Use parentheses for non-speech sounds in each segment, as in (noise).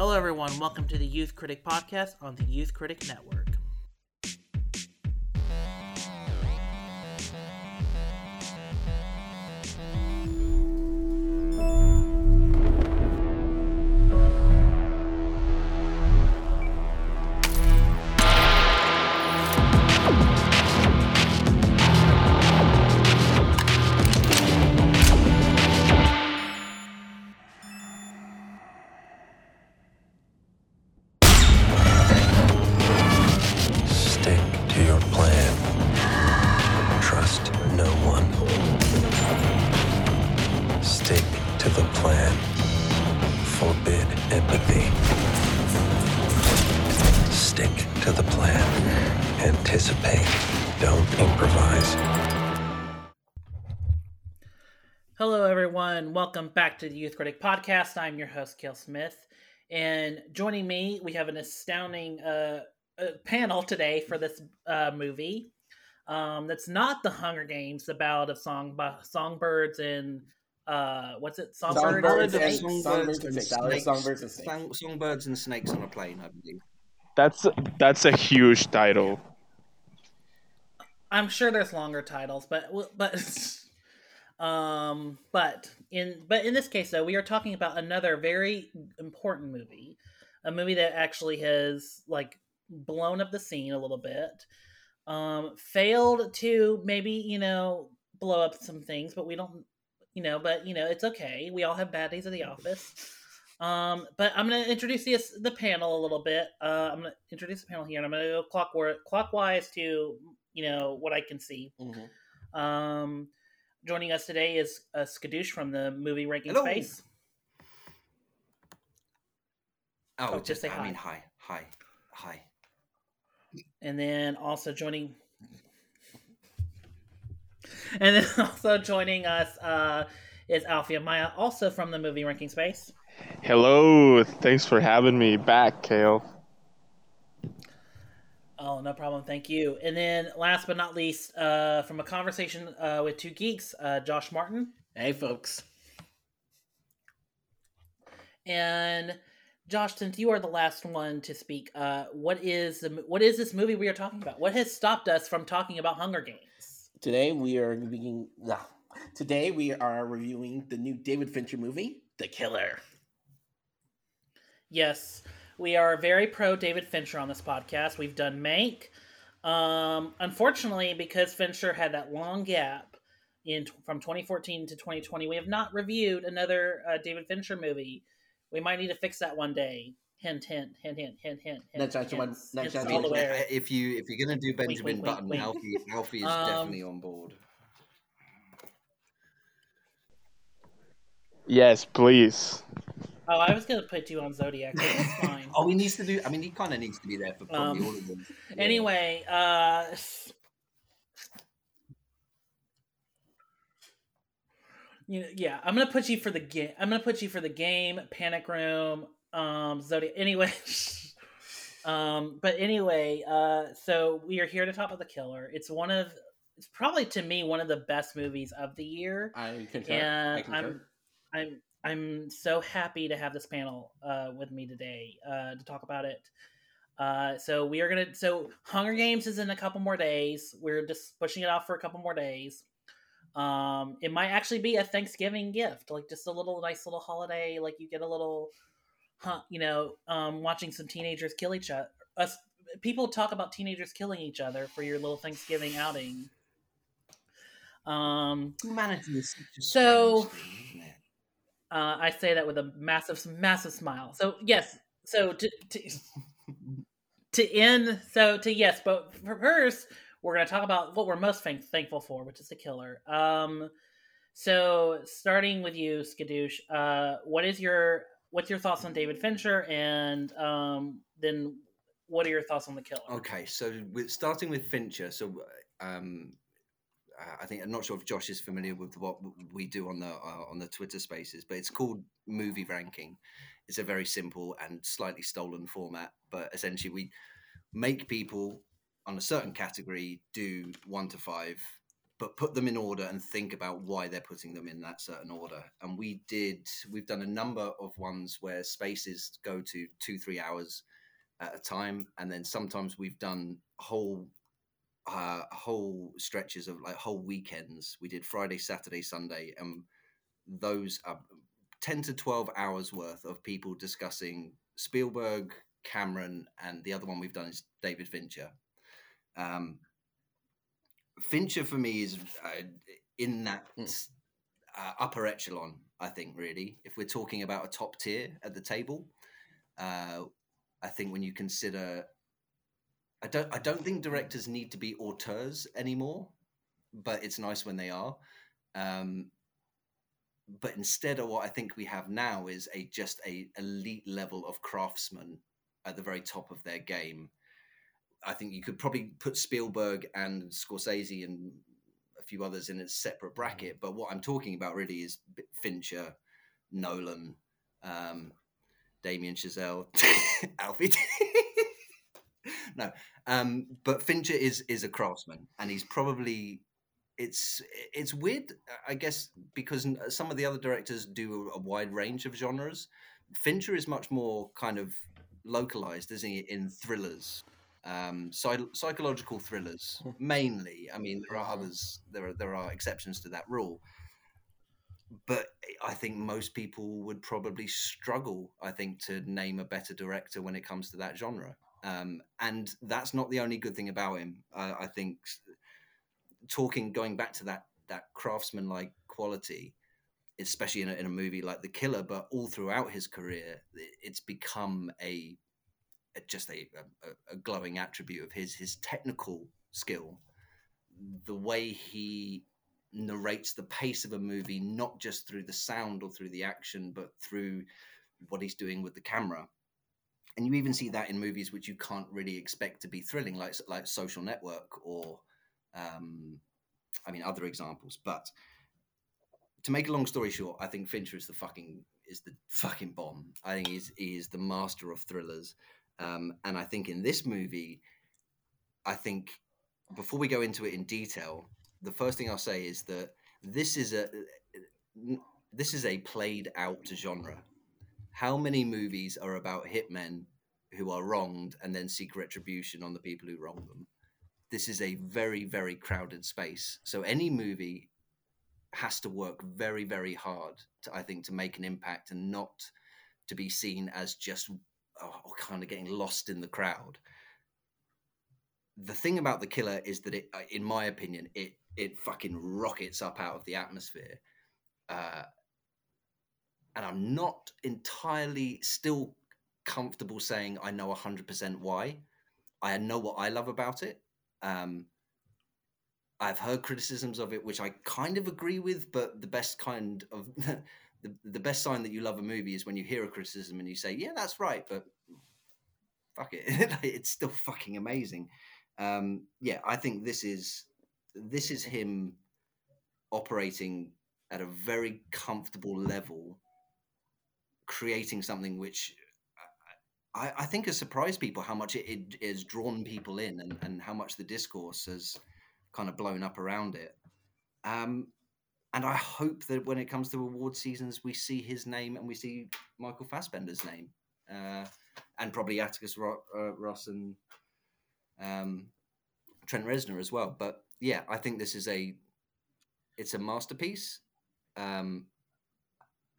Hello, everyone. Welcome to the Youth Critic Podcast on the Youth Critic Network. Welcome back to the Youth Critic Podcast. I'm your host, Kale Smith. And joining me, we have an astounding uh, uh, panel today for this uh, movie. Um, that's not the Hunger Games, the Ballad of Song Songbirds and uh, what's it? Songbirds, Songbirds and and Snakes? Songbirds and Snakes. Snakes. Songbirds and snakes. Song- songbirds and snakes on a plane, I believe. That's that's a huge title. I'm sure there's longer titles, but but (laughs) um but in but in this case though, we are talking about another very important movie, a movie that actually has like blown up the scene a little bit. Um failed to maybe, you know, blow up some things, but we don't you know, but you know, it's okay. We all have bad days at the office. Um, but I'm going to introduce the, the panel a little bit. Uh, I'm going to introduce the panel here, and I'm going to go clockwise, clockwise to you know what I can see. Mhm. Um, joining us today is uh, Skadoosh from the movie Ranking Hello. Space. Oh, Oh, just say I hi. mean, hi, hi, hi. and then also joining and then (laughs) also joining us uh, is Alfie Amaya, also from the movie Ranking Space. Hello, thanks for having me back, Kale. Oh, no problem. Thank you. And then last but not least, uh, from a conversation uh, with two geeks, uh, Josh Martin. Hey, folks. And Josh, since you are the last one to speak, uh, what is the what is this movie we are talking about? What has stopped us from talking about Hunger Games? Today we are being. ah, Today we are reviewing the new David Fincher movie, The Killer. Yes, we are very pro David Fincher on this podcast. We've done Mank. Um, unfortunately, because Fincher had that long gap in from 2014 to 2020, we have not reviewed another uh, David Fincher movie. We might need to fix that one day. Hint, hint, hint, hint, hint, hint. Next hint, time someone- next hints time all the someone- If you if you're gonna do Benjamin wink, wink, Button, wink. Alfie Alfie is Um, definitely on board. Yes, please. Oh, I was gonna put you on Zodiac. But that's fine. (laughs) Oh, he needs to do. I mean, he kind of needs to be there for probably Um, all of them. Yeah. Anyway, uh you know, yeah, I'm gonna put you for the game. I'm gonna put you for the game, Panic Room, um, Zodiac. Anyway, (laughs) um, but anyway, uh, so we are here to talk about the Killer. It's one of, it's probably to me one of the best movies of the year, I concur. I and concur. I'm, I'm, I'm so happy to have this panel uh, with me today uh, to talk about it. Uh, so we are gonna. So Hunger Games is in a couple more days. We're just pushing it off for a couple more days. Um, it might actually be a Thanksgiving gift, like just a little nice little holiday. Like you get a little, huh, you know, um, watching some teenagers kill each other. Us people talk about teenagers killing each other for your little Thanksgiving outing. Um, Humanity is So- strange thing, isn't it? Uh, I say that with a massive, massive smile. So yes, so to to, (laughs) to end, so to yes, but for first, we're going to talk about what we're most thank- thankful for, which is the killer. Um, so starting with you, Skadoosh, uh, what is your what's your thoughts on David Fincher, and um, then what are your thoughts on the killer? Okay, so with, starting with Fincher, so um, I think I'm not sure if Josh is familiar with what we do on the uh, on the Twitter Spaces, but it's called movie ranking. It's a very simple and slightly stolen format, but essentially we make people on a certain category do one to five but put them in order and think about why they're putting them in that certain order. And we did, we've done a number of ones where spaces go to two, three hours at a time. And then sometimes we've done whole, uh, whole stretches of like whole weekends. We did Friday, Saturday, Sunday, and those are 10 to 12 hours worth of people discussing Spielberg, Cameron, and the other one we've done is David Fincher. Um, Fincher for me is uh, in that uh, upper echelon. I think really, if we're talking about a top tier at the table, uh, I think when you consider, I don't, I don't think directors need to be auteurs anymore, but it's nice when they are. Um, but instead of what I think we have now is a just a elite level of craftsmen at the very top of their game I think you could probably put Spielberg and Scorsese and a few others in a separate bracket. But what I'm talking about really is Fincher, Nolan, um, Damien Chazelle, (laughs) Alfie. (laughs) no, um, but Fincher is is a craftsman, and he's probably it's it's weird, I guess, because some of the other directors do a wide range of genres. Fincher is much more kind of localized, isn't he, in thrillers um, psych- psychological thrillers (laughs) mainly. I mean, there are others. There are there are exceptions to that rule, but I think most people would probably struggle. I think to name a better director when it comes to that genre, um, and that's not the only good thing about him. Uh, I think talking going back to that that craftsman like quality especially in a, in a movie like the killer but all throughout his career it's become a just a, a, a glowing attribute of his his technical skill the way he narrates the pace of a movie not just through the sound or through the action but through what he's doing with the camera and you even see that in movies which you can't really expect to be thrilling like like social network or um, i mean other examples. But to make a long story short i think fincher is the fucking is the fucking bomb. I think he's he is the master of thrillers. Um, and I think in this movie, I think before we go into it in detail, the first thing I'll say is that this is a this is a played out genre. How many movies are about hitmen who are wronged and then seek retribution on the people who wronged them? This is a very very crowded space. So any movie has to work very very hard to I think to make an impact and not to be seen as just oh, kind of getting lost in the crowd. The thing about the killer is that it, uh, in my opinion, it it fucking rockets up out of the atmosphere, uh, and I'm not entirely still comfortable saying I know hundred percent why. I know what I love about it. Um, I've heard criticisms of it, which I kind of agree with, but the best kind of (laughs) the, the best sign that you love a movie is when you hear a criticism and you say, "Yeah, that's right," but fuck it, (laughs) it's still fucking amazing. Um, yeah, I think this is this is him operating at a very comfortable level, creating something which I, I think has surprised people how much it, it has drawn people in and, and how much the discourse has kind of blown up around it. Um, and I hope that when it comes to award seasons, we see his name and we see Michael Fassbender's name, uh, and probably Atticus Ro- uh, Ross and um, Trent Reznor as well. But yeah, I think this is a it's a masterpiece, um,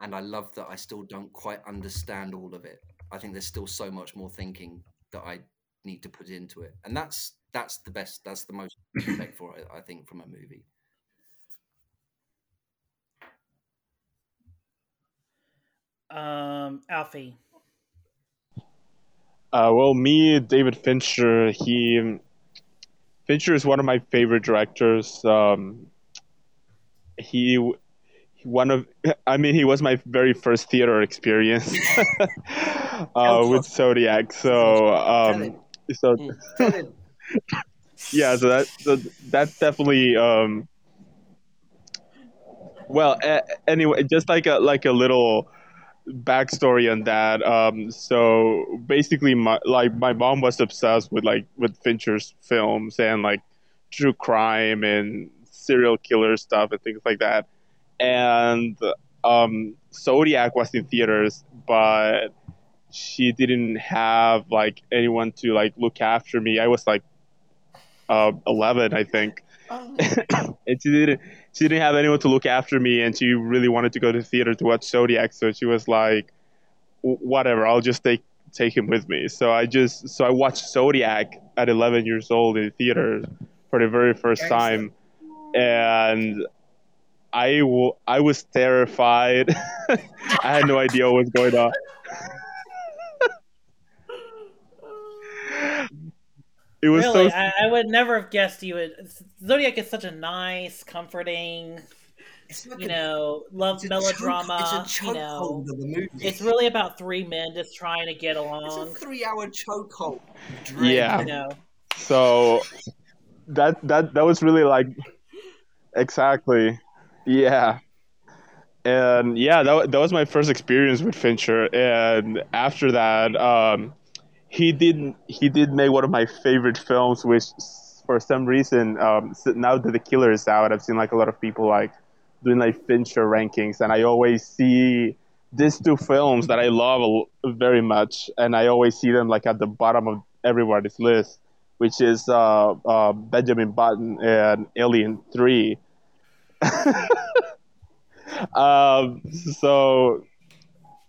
and I love that I still don't quite understand all of it. I think there's still so much more thinking that I need to put into it, and that's that's the best. That's the most (clears throat) respect for it. I think from a movie. Um, Alfie. Uh, well, me, David Fincher. He Fincher is one of my favorite directors. Um, he one of I mean he was my very first theater experience (laughs) uh, with Zodiac. So um, so hmm. (laughs) yeah, so that so that's definitely um, well anyway just like a like a little backstory on that. Um, so basically, my like my mom was obsessed with like with Fincher's films and like true crime and serial killer stuff and things like that. And um, Zodiac was in theaters, but she didn't have like anyone to like look after me. I was like uh, 11, I think. Oh, (coughs) and she didn't she didn't have anyone to look after me and she really wanted to go to the theater to watch Zodiac so she was like whatever I'll just take take him with me so I just so I watched Zodiac at 11 years old in the theater for the very first time and I, w- I was terrified (laughs) I had no idea what was going on it was really, so I, I would never have guessed you would. Zodiac is such a nice, comforting, It's like you a- know, love it's a melodrama. Choke, it's a you chokehold know, of a movie. it's really about three men just trying to get along. It's a three-hour chokehold. Yeah. You know, So that that that was really like exactly, yeah, and yeah, that that was my first experience with Fincher, and after that, um, he did he did make one of my favorite films, which for some reason, um, now that The Killer is out, I've seen like a lot of people like doing like Fincher rankings, and I always see these two films that I love very much, and I always see them like at the bottom of everybody's list which is uh, uh, Benjamin Button and Alien Three. (laughs) um, so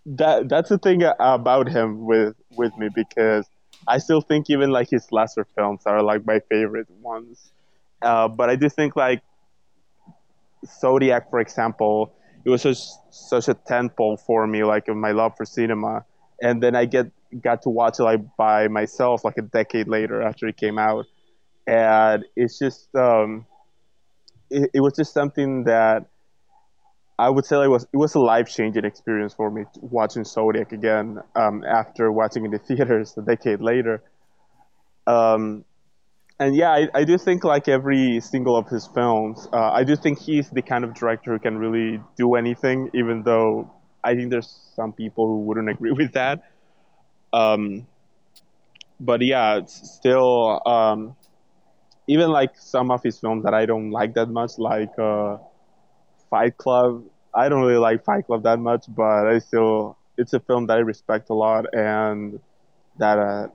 that that's the thing about him with with me because I still think even like his lesser films are like my favorite ones. Uh, but I do think like Zodiac, for example, it was such such a tentpole for me, like my love for cinema. And then I get got to watch it like by myself, like a decade later after it came out, and it's just um, it, it was just something that I would say it was it was a life changing experience for me watching Zodiac again um, after watching in the (laughs) theaters a decade later. Um, and yeah, I, I do think like every single of his films, uh, I do think he's the kind of director who can really do anything, even though I think there's some people who wouldn't agree (laughs) with that. Um, but yeah, it's still um, even like some of his films that I don't like that much, like uh, Fight Club. I don't really like Fight Club that much, but I still it's a film that I respect a lot and that uh,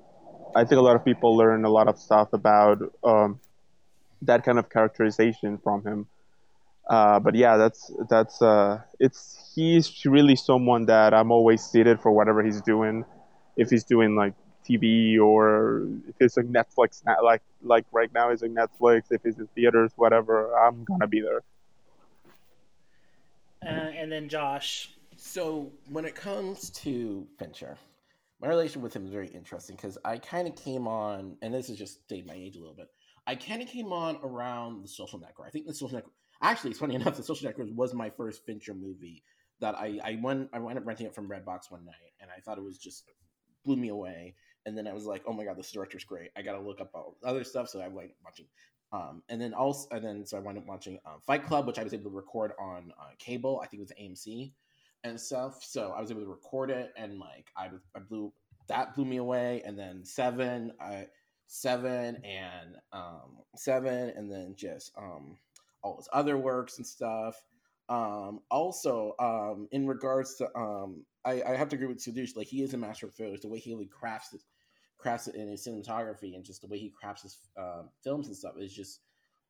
I think a lot of people learn a lot of stuff about um, that kind of characterization from him. Uh, but yeah, that's that's uh, it's he's really someone that I'm always seated for whatever he's doing. If he's doing like TV or if it's like Netflix, na- like like right now he's like Netflix. If it's in theaters, whatever, I'm gonna be there. uh, and then Josh. So when it comes to Fincher, my relation with him is very interesting because I kind of came on, and this is just date my age a little bit. I kind of came on around the Social Network. I think the Social Network. Actually, it's funny (laughs) enough. The Social Network was my first Fincher movie that I I went I wound up renting it from Redbox one night, and I thought it was just blew me away. And then I was like, oh my god, this director's great. I got to look up all other stuff. So I went watching. Um, and then also, and then so I wound up watching um, Fight Club, which I was able to record on uh, cable. I think it was AMC and stuff. So I was able to record it, and like I, I blew that blew me away. And then seven, I seven and um, seven, and then just um, all his other works and stuff. Um, also, um, in regards to, um, I, I have to agree with Skadoosh. Like he is a master of. The way he really crafts it, crafts it in his cinematography, and just the way he crafts his uh, films and stuff is just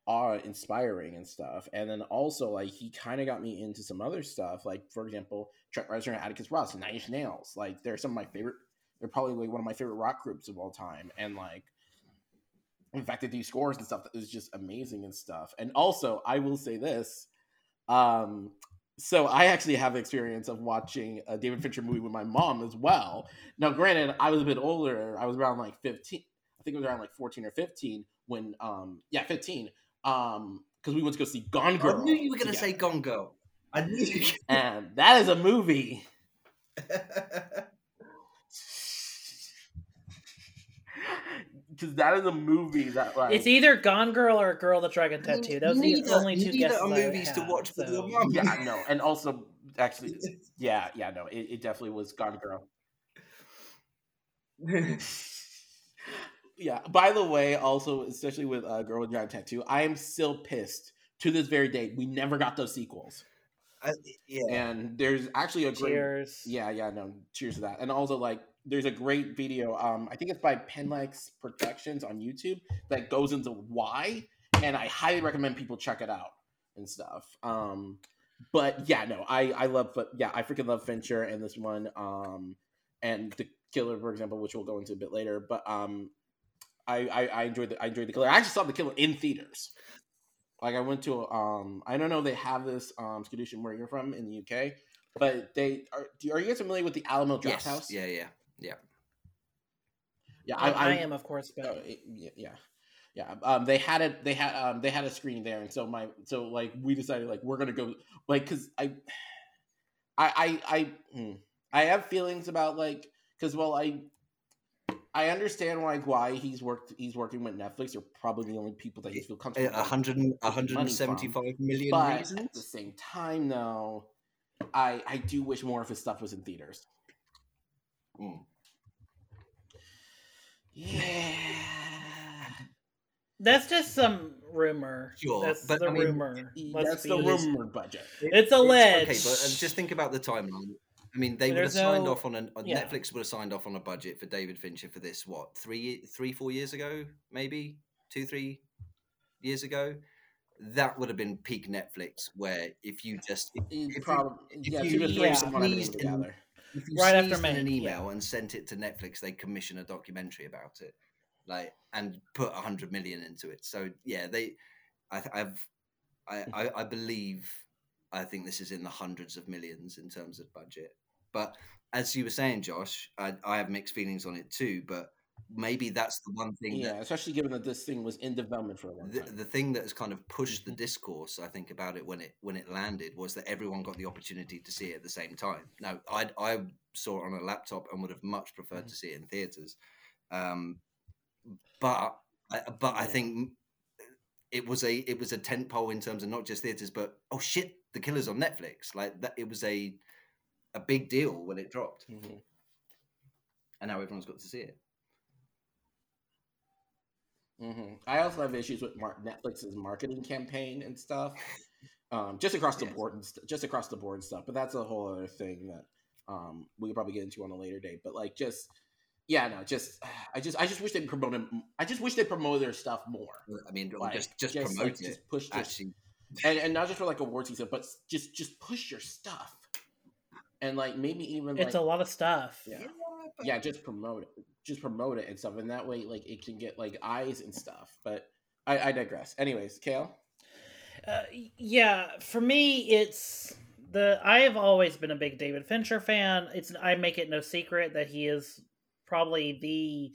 awe inspiring and stuff. And then also like he kind of got me into some other stuff. Like for example, Trent Reznor and Atticus Ross, Nine Inch Nails. Like they're some of my favorite. They're probably like one of my favorite rock groups of all time. And like, in fact, they do scores and stuff that is just amazing and stuff. And also, I will say this. Um, so I actually have experience of watching a David Fincher movie with my mom as well. Now, granted, I was a bit older. I was around like 15. I think it was around like 14 or 15 when, um, yeah, 15. Um, because we went to go see Gone Girl. I knew you were going to say. Gone Girl. I knew you. and that is a movie. (laughs) (laughs) Because that is a movie that like It's either Gone Girl or Girl with the Dragon Tattoo. Those are the only two neither guesses are I movies to had, watch with so- your mum. yeah no, and also actually (laughs) yeah yeah no, it, it definitely was Gone Girl. yeah. By the way, also especially with uh, Girl with Giant Tattoo, I am still pissed to this very day, we never got those sequels. Uh, yeah. And there's actually a great Cheers. yeah, yeah, no, cheers to that. And also like there's a great video, um, I think it's by Penlex Productions on YouTube that goes into why, and I highly recommend people check it out and stuff. Um but yeah, no, I I love but yeah, I freaking love Fincher and this one, um and the killer, for example, which we'll go into a bit later. But um I I, I enjoyed the I enjoyed the killer. I actually saw the killer in theaters. Like I went to um I don't know if they have this um Skadoosh where you're from in the UK, but they are. Do, are you guys familiar with the Alamo Draft yes. House? Yeah, yeah, yeah. yeah. I, I, I am, of course, but it- yeah, yeah, yeah. Um, they had it. They had um, they had a screen there, and so my so like we decided like we're gonna go like because I, I I I hmm, I have feelings about like because well I. I understand why why he's worked. He's working with Netflix. They're probably the only people that he feel comfortable. a hundred and- a money hundred and seventy-five million but at the same time, though, I I do wish more of his stuff was in theaters. Mm. Yeah. that's just some rumor. Sure, that's but the I mean, rumor. Let's That's the honest. rumored budget. It's alleged. Okay, but uh, just think about the timeline. I mean, they would have signed no- off on an uh, yeah. Netflix would have signed off on a budget for David Fincher for this. What three, three, four years ago, maybe two, three years ago. That would have been peak Netflix, where if you just if, It if you- probably, yeah, you so just yeah. someone everything sneezed in- together. if you Right after in an May, email and sent it to Netflix, they commission a documentary about it, like and put a hundred million into it. So yeah, they, I, I've, I, hmm. I, I believe, I think this is in the hundreds of millions in terms of budget. But as you were saying, Josh, I, I have mixed feelings on it too. But maybe that's the one thing Yeah, that especially given that this thing was in development for a long the, time. the thing that has kind of pushed Mm-hmm. the discourse, I think, about it when it when it landed was that everyone got the opportunity to see it at the same time. Now, I I saw it on a laptop and would have much preferred Mm-hmm. to see it in theaters, um, but I, but I think it was a it was a tent pole in terms of not just theaters, but oh shit, the killer's on Netflix. Like that, it was a a big deal when it dropped, Mhm. and now everyone's got to see it. Hmm I also have issues with Mar- Netflix's marketing campaign and stuff, um, just across the Yes. board, and st- just across the board stuff. But that's a whole other thing that um, we could probably get into on a later date. But like, just yeah, no, just (sighs) I just I just wish they promoted. I just wish they promoted their stuff more. I mean, Like, just just, like, promote it. just push just, (laughs) and and not just for like award season, but just just push your stuff, and like maybe even It's like a lot of stuff. yeah. yeah, just promote it, just promote it and stuff, and that way, like, it can get like eyes and stuff. But I, I digress. Anyways, Kale. Uh, yeah, for me, it's the. I have always been a big David Fincher fan. It's I make it no secret that he is probably the,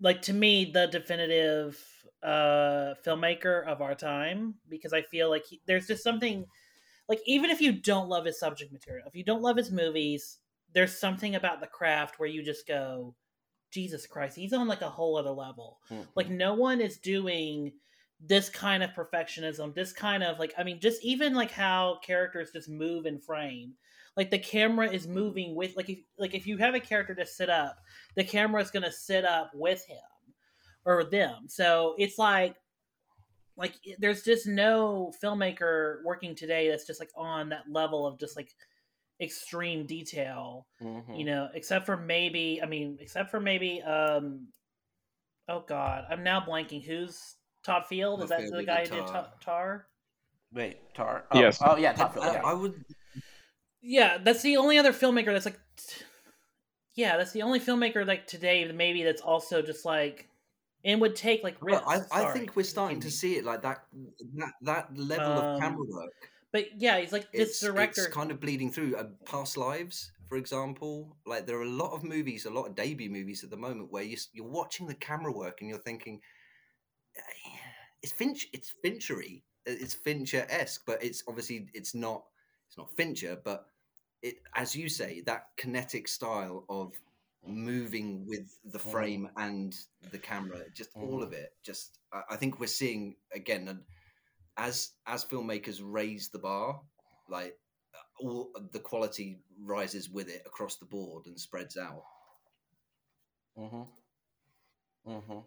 like to me, the definitive uh filmmaker of our time because I feel like he, there's just something, like even if you don't love his subject material, if you don't love his movies, there's something about the craft where you just go, Jesus Christ, he's on like a whole other level. Mm-hmm. Like no one is doing this kind of perfectionism this kind of like i mean just even like how characters just move in frame. Like the camera is mm-hmm. moving with like if like if you have a character to sit up the camera is going to sit up with him or them. So it's like like there's just no filmmaker working today that's just like on that level of just like extreme detail Mhm. you know except for maybe i mean except for maybe um oh god i'm now blanking who's todd field is Todd that the guy who did Tar. Ta- tar Wait, Tar. Oh, Yes. Oh yeah, I, Todd Field. I- Yeah. I would yeah that's the only other filmmaker that's like yeah that's the only filmmaker like today maybe that's also just like and would take like Well. I, I think we're starting to see it like that that that level Um, of camera work. But yeah he's like this It's, director it's kind of bleeding through. Uh, Past lives, for example, like there are a lot of movies, a lot of debut movies at the moment where you, you're watching the camera work and you're thinking, "Eh, (sighs) it's Finch, it's Finchery, it's Fincher esque, but it's obviously it's not it's not Fincher, but it as you say that kinetic style of moving with the Mhm. frame and the camera just all of it just I, I think we're seeing again and as as filmmakers raise the bar like uh, all the quality rises with it across the board and spreads out Mm-hmm. Mm-hmm.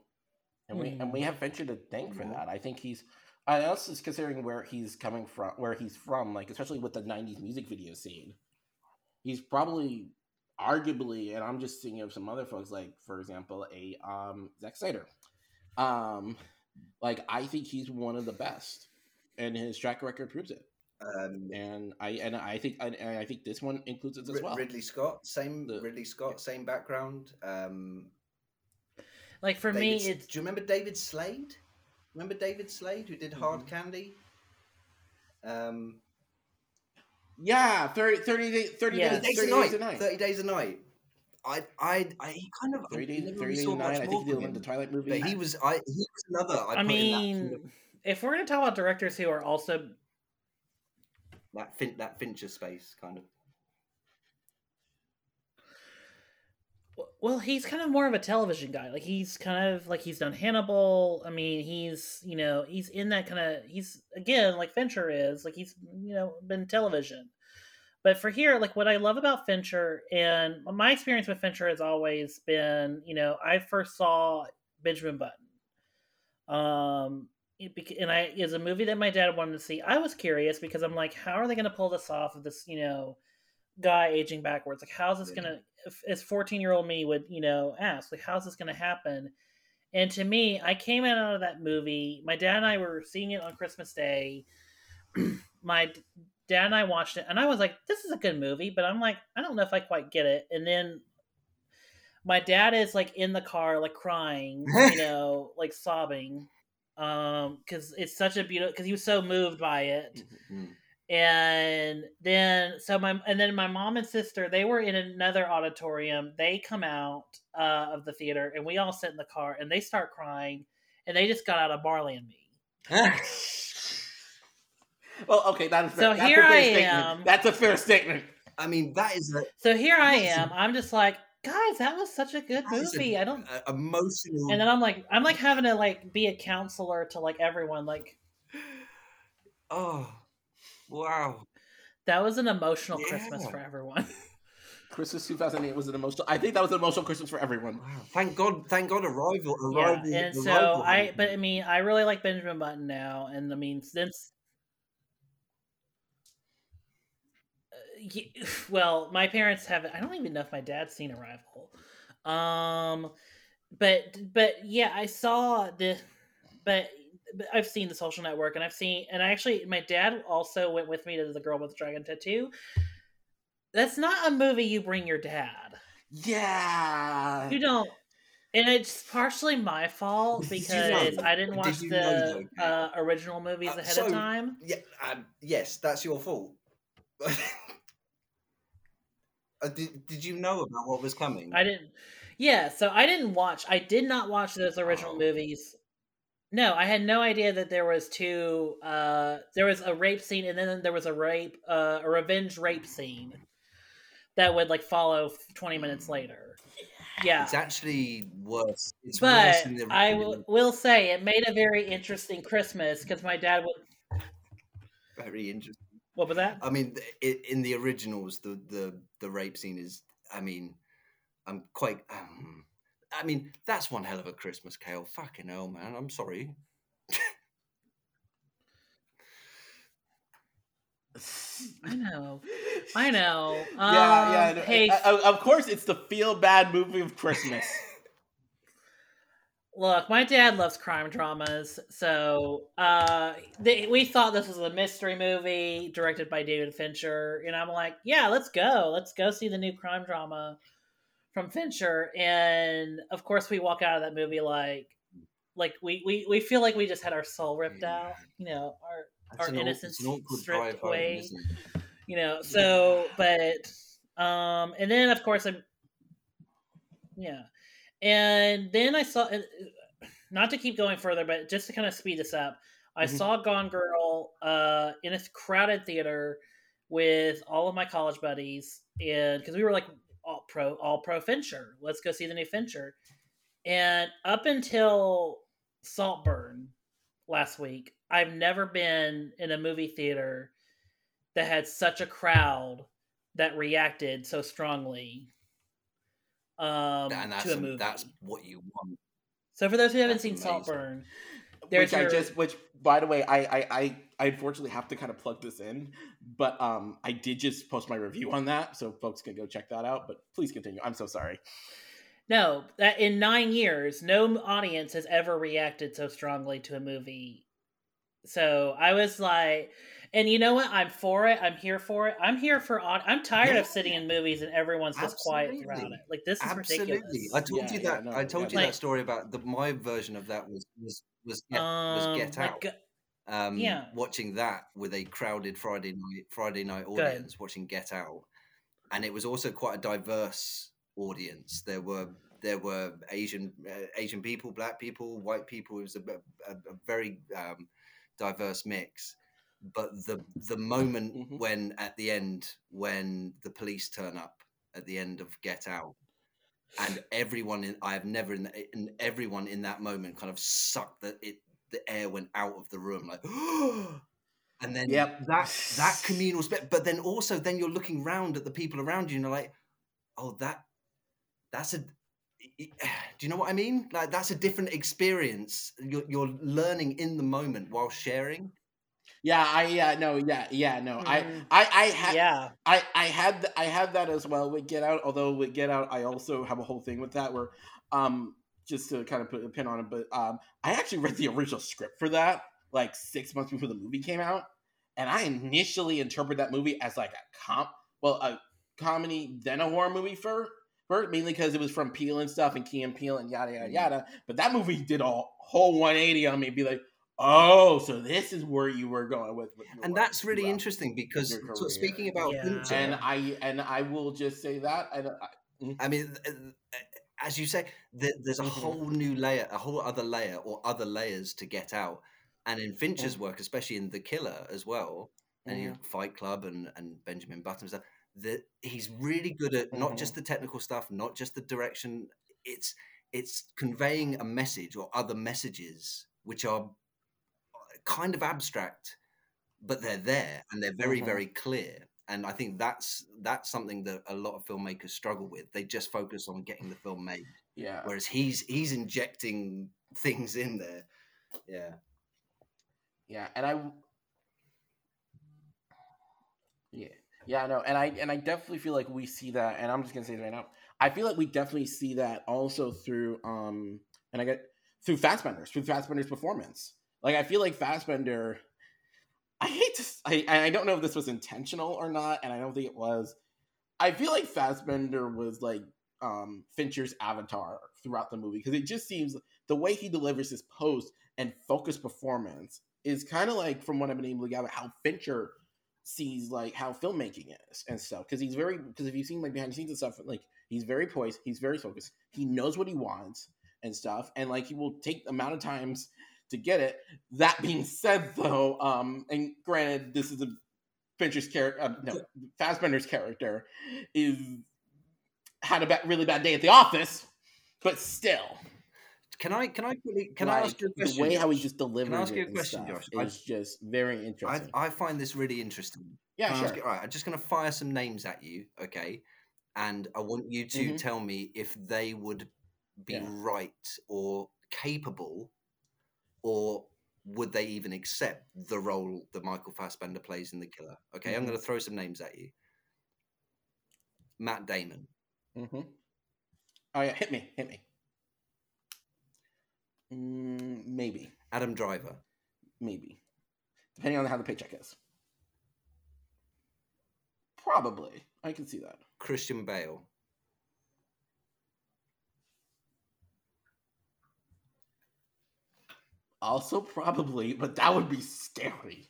And we and we have Fincher to thank for Mhm. that. I think he's I also is considering where he's coming from, where he's from, like especially with the '90s music video scene. He's probably, arguably, and I'm just thinking of some other folks, like for example, a um Zack Snyder. Um, like I think he's one of the best, and his track record proves it. Um, And I and I think and I think this one includes it as Rid- well. Ridley Scott, same The- Ridley Scott, same background. Um, Like for David me, it's do you remember David Slade? Remember David Slade who did Hard Mhm. Candy? Um, Yeah, 30, 30, day, 30 Yeah. days, 30 days, a days night. a night. Thirty days a night. I, I, I he kind of 30 I days, 30 really days a night. I think he from did the. Twilight movie. But he was, I, he was another. I, I put in that, mean, kind of- if we're gonna talk about directors who are also that fin- that Fincher space kind of. Well, he's kind of more of a television guy. Like he's kind of like he's done Hannibal. I mean, he's you know he's in that kind of he's again like Fincher is like he's you know been television. But for here, like what I love about Fincher and my experience with Fincher has always been, you know, I first saw Benjamin Button, um, and I is a movie that my dad wanted to see. I was curious because I'm like, how are they going to pull this off of this, you know, guy aging backwards? Like, how's this Yeah. going to? As 14 year old me would, you know, ask like, how's this going to happen? And to me, I came out of that movie. My dad and I were seeing it on Christmas Day. (clears throat) my dad and I watched it, and I was like, "This is a good movie," but I'm like, I don't know if I quite get it. And then my dad is like in the car, like crying, you (laughs) know, like sobbing, um, because it's such a beautiful. Because he was so moved by it, Mm. and then so my and then my mom and sister they were in another auditorium. They come out uh, of the theater, and we all sit in the car, and they start crying, and they just got out of Marley and Me. (laughs) Well, okay, that is So that's here a fair I statement. am. That's a fair statement. I mean, that is a, So here I am. I'm just like, guys, that was such a good that is movie. a- I don't. a- emotional. And then I'm like, I'm like having to like be a counselor to like everyone. Like oh, wow. that was an emotional Christmas for everyone. (laughs) Christmas 2008 was an emotional. I think that was an emotional Christmas for everyone. Wow. Thank God, thank God, Arrival. yeah, Arrival and so I, but I mean, I really like Benjamin Button now, and I mean, since. uh, ye- (sighs) Well, my parents haven't. I don't even know if my dad's seen Arrival. Um, but but yeah, I saw the, but, but I've seen the Social Network, and I've seen, and I actually, my dad also went with me to the Girl with the Dragon Tattoo. That's not a movie you bring your dad. Yeah. You don't. And it's partially my fault Did (laughs) you because know- I didn't watch you the uh, original movies Uh, ahead so- of time. Yeah, um, yes, that's your fault. (laughs) uh, did, did you know about what was coming? I didn't. Yeah, so I didn't watch. I did not watch those original Oh. movies. No, I had no idea that there was two. Uh, there was a rape scene, and then there was a rape, uh, a revenge rape scene that would like follow twenty minutes later. Yeah, It's actually worse. It's but worse than the I will, will say it made a very interesting Christmas because my dad would. Very interesting. What was that? I mean, th- in the originals, the the the rape scene is. I mean, I'm quite. Um, (sighs) I mean, that's one hell of a Christmas Kale. Fucking hell, man. I'm sorry. I know. I know. (laughs) yeah, yeah. Um, no, Hey, uh, of course, it's the feel bad movie of Christmas. Look, my dad loves crime dramas, so uh, they, we thought this was a mystery movie directed by David Fincher, and I'm like, yeah, let's go, let's go see the new crime drama from Fincher, and of course, we walk out of that movie like, like we we, we feel like we just had our soul ripped Yeah. out, you know, our That's Our innocence awkward stripped home, away. you know so but um and then of course i'm yeah and then i saw uh, not to keep going further but just to kind of speed this up i Mhm. saw gone girl uh in a crowded theater with all of my college buddies and because we were like all pro all pro fincher let's go see the new fincher and up until saltburn last week i've never been in a movie theater that had such a crowd that reacted so strongly um, and that's to a movie. that's what you want. so for those who haven't that's seen amazing. Saltburn, There's which your- I just, which by the way, I, I, I, I unfortunately have to kind of plug this in, but um, I did just post my review on that, so folks can go check that out. But please continue. I'm so sorry. No, that in nine years, no audience has ever reacted so strongly to a movie. So I was like, and you know what? I'm for it. I'm here for it. I'm here for. aud- I'm tired of sitting in movies and everyone's just quiet around it. Like this is Absolutely. ridiculous. I told Yeah, you yeah, that. no, I told yeah. you Like- that story about the my version of that was was was get, was Um, Get Out. g- um, yeah. watching that with a crowded Friday night Friday night audience watching Get Out, and it was also quite a diverse audience. There were there were Asian uh, Asian people, black people, white people. It was a, a, a very um, diverse mix. But the the moment Mhm. when at the end when the police turn up at the end of Get Out, and everyone in I have never in, in everyone in that moment kind of sucked that it the air went out of the room like (gasps) and then Yep. that that (laughs) communal space but then also then you're looking round at the people around you and you're like oh that that's a (sighs) do you know what I mean? Like that's a different experience. You're, you're learning in the moment while sharing. Yeah, I yeah no yeah yeah no I Mm. I I had yeah, I I had I had that as well with Get Out. Although with Get Out, I also have a whole thing with that where um just to kind of put a pin on it, but um I actually read the original script for that like six months before the movie came out, and I initially interpreted that movie as like a comp well a comedy then a horror movie for mainly because it was from Peele and stuff and Key and Peele and yada yada yada. But that movie did a whole 180 on me, be like. Oh, so this is where you were going with, with And that's really throughout." interesting because so speaking about Yeah. Fincher, and I and I will just say that I, I I mean, uh, uh, as you say, there's a Mhm. whole new layer, a whole other layer or other layers to get out. And in Fincher's work, especially in The Killer as well, and you know, Fight Club and, and Benjamin Button stuff, that he's really good at not just the technical stuff, not just the direction. It's it's conveying a message or other messages which are kind of abstract, but they're there and they're very Mhm. very clear. And I think that's that's something that a lot of filmmakers struggle with. They just focus on getting the film made, yeah whereas he's he's injecting things in there. Yeah. yeah and I yeah yeah I know and I and I definitely feel like we see that and I'm just gonna say it right now I feel like we definitely see that also through um and I get through Fassbender's through Fassbender's performance like I feel like Fassbender I hate to I I don't know if this was intentional or not and I don't think it was. I feel like Fassbender was like um Fincher's avatar throughout the movie because it just seems the way he delivers his post and focused performance is kind of like from what I've been able to gather how Fincher sees like how filmmaking is and stuff because he's very because if you've seen like behind the scenes and stuff like he's very poised he's very focused he knows what he wants and stuff and like he will take amount of times to get it that being said though um and granted this is a Fincher's character uh, no Fassbender's character is had a ba- really bad day at the office but still Can I can I can I ask you a question? the way how he just delivers ask you a question, Josh? I- is just very interesting I find this really interesting. yeah Can I sure you- all right, I'm just going to fire some names at you, okay? And I want you to Mhm. tell me if they would be Yeah. right or capable, or would they even accept the role that Michael Fassbender plays in The Killer? Okay, I'm Mhm. going to throw some names at you. Matt Damon, Mm-hmm. Oh yeah, hit me, hit me. Mm, maybe, Adam Driver, maybe, depending on how the paycheck is. Probably, I can see that. Christian Bale, Also, probably, but that would be scary.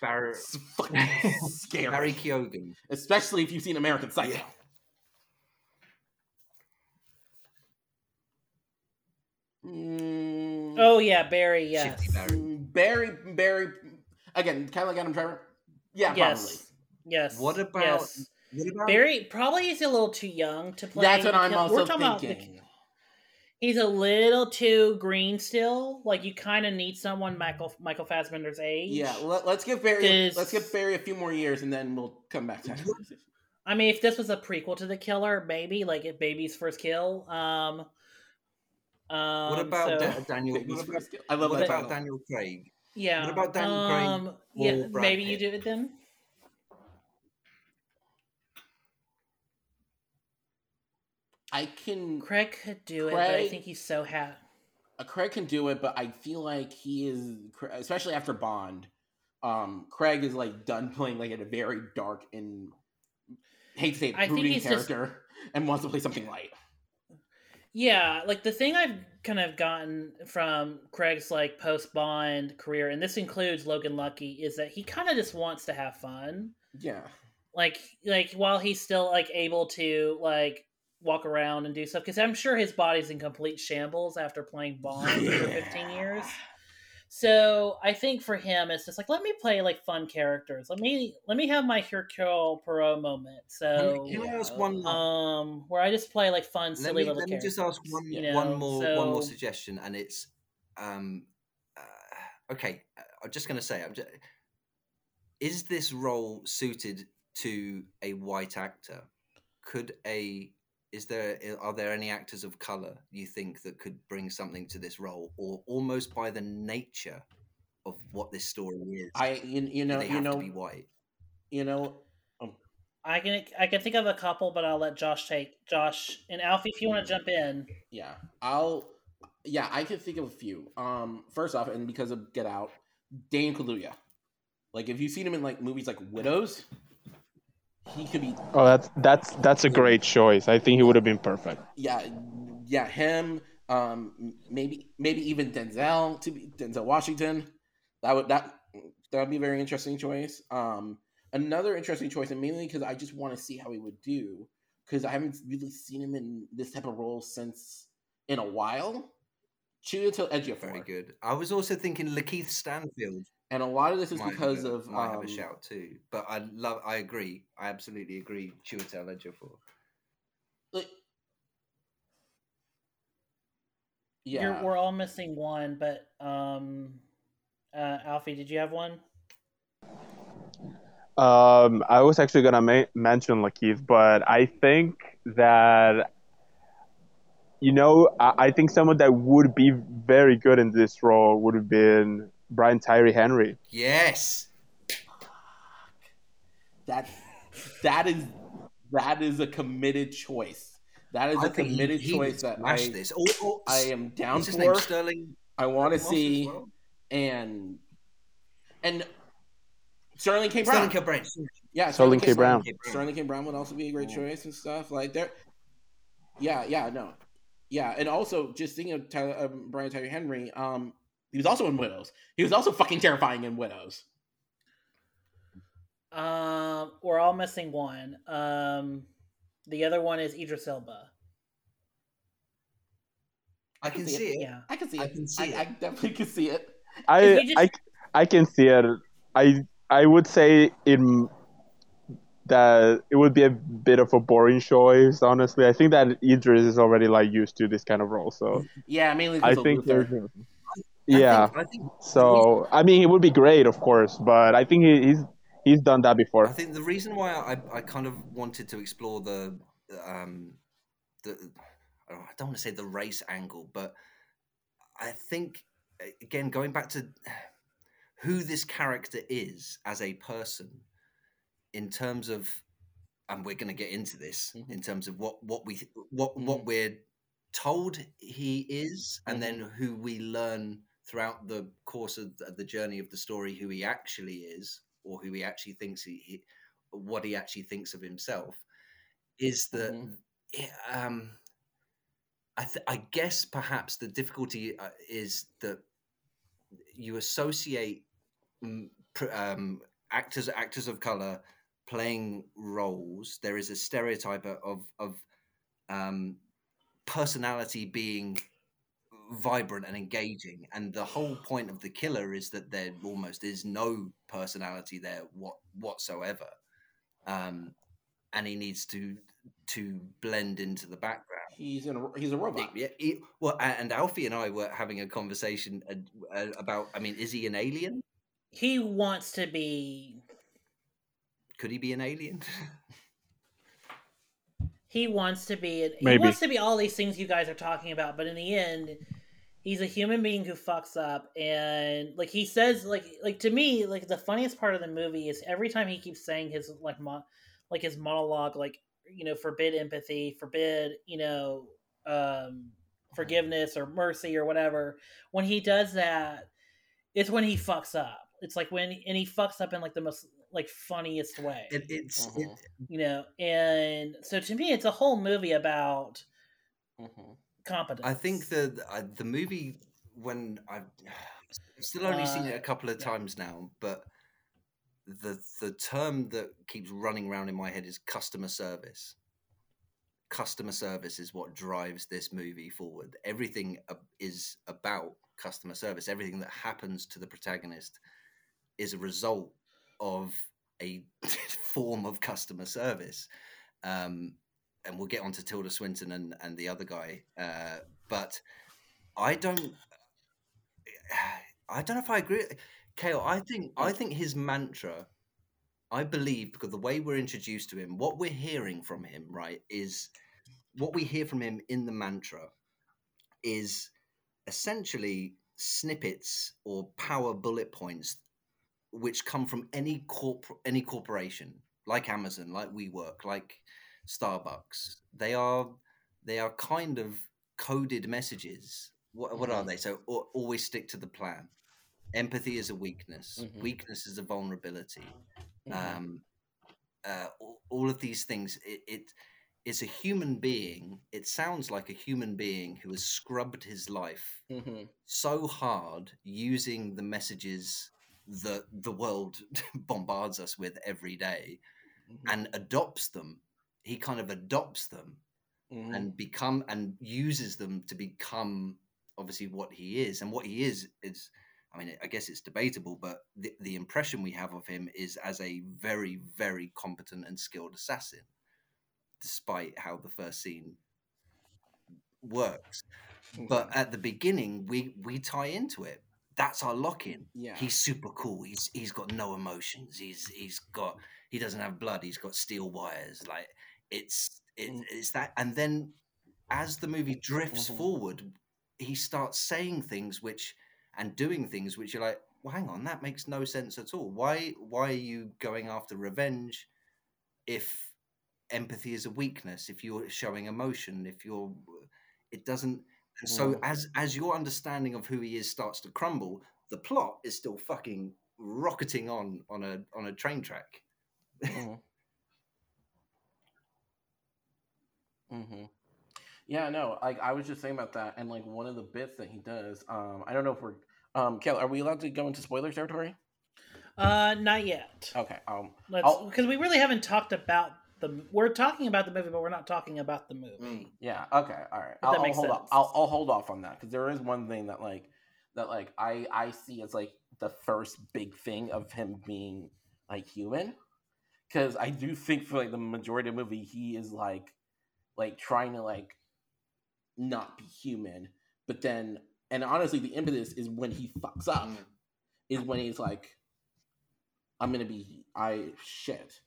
Barry, It's fucking (laughs) scary, Barry Keoghan, especially if you've seen American Psycho. Yeah. Mm, Oh yeah, Barry. Yes. Shifty Barry. mm, Barry, Barry, again, kind of like Adam Driver. Yeah, probably. yes. Yes. What about- yes. What about Barry? Probably he's a little too young to play. That's what I'm also talking about the- thinking. He's a little too green still. Like you kind of need someone Michael Michael Fassbender's age. Yeah, let, us give Barry. Is- Let's give Barry a few more years, and then we'll come back to that conversation. I mean, if this was a prequel to The Killer, maybe like if Baby's first kill. Um. Um, what about so- Daniel? What about, first. I love what about. Daniel Craig? yeah? what about Daniel Craig um, yeah, or Brad maybe you Pitt? do it then. I can Craig could do it, but I think he's so ha- uh, Craig can do it, but I feel like he is, especially after Bond. Um, Craig is like done playing like in a very dark and hate to say it, brooding he's just- character, and wants to play something light. Yeah, like the thing I've kind of gotten from Craig's like post Bond career, and this includes Logan Lucky, is that he kind of just wants to have fun. Yeah, Like, like while he's still like able to like walk around and do stuff, because I'm sure his body's in complete shambles after playing Bond for 15 years. So I think for him, it's just like let me play like fun characters. Let me let me have my Hercule Poirot moment. So Can I ask one? um, where I just play like fun, let silly me, little let me just ask one, you know, one more one more suggestion, and it's um, uh, okay. uh, I'm just going to say, I'm just, is this role suited to a white actor? Could a is there are there any actors of color you think that could bring something to this role, or almost by the nature of what this story is, I you, you know they you have know to be white? you know I can I can think of a couple, but I'll let Josh take Josh and Alfie if you want to jump in. Yeah, I'll. Yeah, I can think of a few. Um, first off, and because of Get Out, Daniel Kaluuya. Like, if you've seen him in like movies like Widows, he could be. Oh, that's that's that's a great choice. I think he would have been perfect. Yeah, yeah, him. Um, maybe maybe even Denzel to be Denzel Washington. That would that that would be a very interesting choice. Um, another interesting choice, and mainly because I just want to see how he would do, because I haven't really seen him in this type of role since in a while. Chiwetel Ejiofor. Very good. I was also thinking Lakeith Stanfield and a lot of this is might because have of might have a um, shout too. But I love. I agree. I absolutely agree. Chiwetel Ejiofor. like- You're, yeah, we're all missing one, but um, uh, Alfie, did you have one? Um, I was actually gonna ma- mention Lakeith, but I think that you know I-, I think someone that would be very good in this role would have been Brian Tyree Henry. Yes. that that is that is a committed choice. That is I a think he- committed he choice that I this. Or, or, I am down what's his for. name? Sterling. I want to see well? and and Sterling K. Brown. Sterling Brown. K. Brown. Yeah, Sterling K. Brown. Sterling K. Brown would also be a great choice and stuff like there. Yeah, yeah, no, yeah, and also just thinking of Tyler, um, Brian Tyree Henry. Um, he was also in Widows. He was also fucking terrifying in Widows. Um, we're all missing one. Um, the other one is Idris Elba. I can see it. Yeah. I can see I it. can see I, it. I definitely can see it. I, If you I I can see it. I I would say in that it would be a bit of a boring choice. Honestly, I think that Idris is already like used to this kind of role, so Yeah, mainly I because of think Luther. There's- I yeah. Think, I think. So I mean, it would be great, of course, but I think he's he's done that before. I think the reason why I, I kind of wanted to explore the um the I don't- want to say the race angle, but I think again going back to who this character is as a person in terms of and we're going to get into this Mhm. in terms of what what we what what Mhm. we're told he is and Mhm. then who we learn throughout the course of the, journey of the story who he actually is or who he actually thinks he, he what he actually thinks of himself is that Mhm. it, um I, th- I guess perhaps the difficulty uh, is that you associate um, actors actors of color playing roles. There is a stereotype of of um, personality being vibrant and engaging, and the whole point of the killer is that there almost is no personality there what whatsoever, um, and he needs to to blend into the background. He's in a, he's a robot. Yeah, he- well, and Alfie and I were having a conversation uh, uh, about. I mean, is he an alien? He wants to be. Could he be an alien? he wants to be he Maybe. wants to be all these things you guys are talking about, but in the end, he's a human being who fucks up and like he says like like to me like the funniest part of the movie is every time he keeps saying his like mo- like his monologue like you know forbid empathy forbid you know um forgiveness or mercy or whatever when he does that it's when he fucks up. It's like when and he fucks up in like the most like funniest way. It, it's it, you know and so to me it's a whole movie about Mhm. I think the uh, the movie when I've, (sighs) still only seen it Uh, a couple of yeah. times now, but the the term that keeps running around in my head is customer service. Customer service is what drives this movie forward. Everything uh, is about customer service. Everything that happens to the protagonist is a result of a (laughs) form of customer service. Um, and we'll get on to Tilda Swinton and, and the other guy. Uh, but I don't, I don't know if I agree. Kale, I think I think his mantra, I believe because the way we're introduced to him, what we're hearing from him, right, is what we hear from him in the mantra is essentially snippets or power bullet points which come from any corp any corporation like Amazon, like WeWork, like Starbucks. They are they are kind of coded messages. What, what are Mhm. they? So al- always stick to the plan. Empathy is a weakness. Mhm. Weakness is a vulnerability. Mhm. Um, uh, all, all of these things. It, it is a human being. It sounds like a human being who has scrubbed his life Mhm. so hard using the messages that the world (laughs) bombards us with every day Mhm. and adopts them he kind of adopts them Mhm. and become and uses them to become obviously what he is. And what he is is i mean i guess it's debatable but the, the impression we have of him is as a very very competent and skilled assassin despite how the first scene works. But Mhm. at the beginning we we tie into it. That's our lock-in. Yeah, he's super cool. He's he's got no emotions. He's he's got he doesn't have blood. He's got steel wires. Like it's it, Mm. it's that and then as the movie drifts Mhm. forward he starts saying things which and doing things which you're like well hang on that makes no sense at all why why are you going after revenge if empathy is a weakness if you're showing emotion if you're it doesn't and so Mhm. as as your understanding of who he is starts to crumble the plot is still fucking rocketing on on a on a train track Mhm. Mhm. Yeah, no, like I was just saying about that, and like one of the bits that he does, um, I don't know if we're, um, Kel, are we allowed to go into spoiler territory? uh not yet Okay, um, let's because we really haven't talked about the we're talking about the movie but we're not talking about the movie yeah, okay, all right, I'll, that I'll makes hold off. sense. I'll, I'll hold off on that because there is one thing that like that like I I see as like the first big thing of him being like human, because I do think for like the majority of the movie he is like like trying to like not be human, but then and honestly the impetus is when he fucks up Mm. is when he's like I'm gonna be I shit.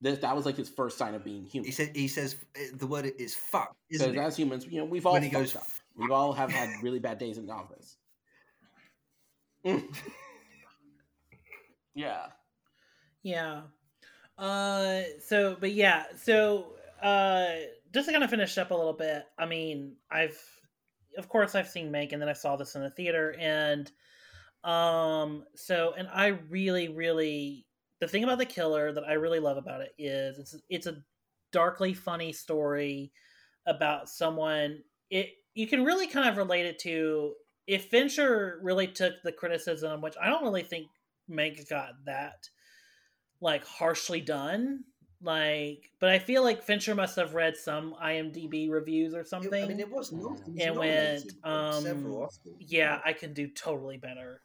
This, that was like his first sign of being human. he said he says eh, the word is fuck isn't Because it as humans, you know, we've all When he fucked goes, up. We've all have had really bad days in the office. Mm. (laughs) yeah. Yeah. Uh so but yeah, so uh just to kind of finish up a little bit, I mean, I've of course I've seen Mank and then I saw this in the theater and um so and I really really the thing about the killer that I really love about it is it's it's a darkly funny story about someone it you can really kind of relate it to if Fincher really took the criticism, which I don't really think Mank got that like harshly done. Like, but I feel like Fincher must have read some IMDb reviews or something. I mean, it was not. And went, for several um, yeah, I can do totally better.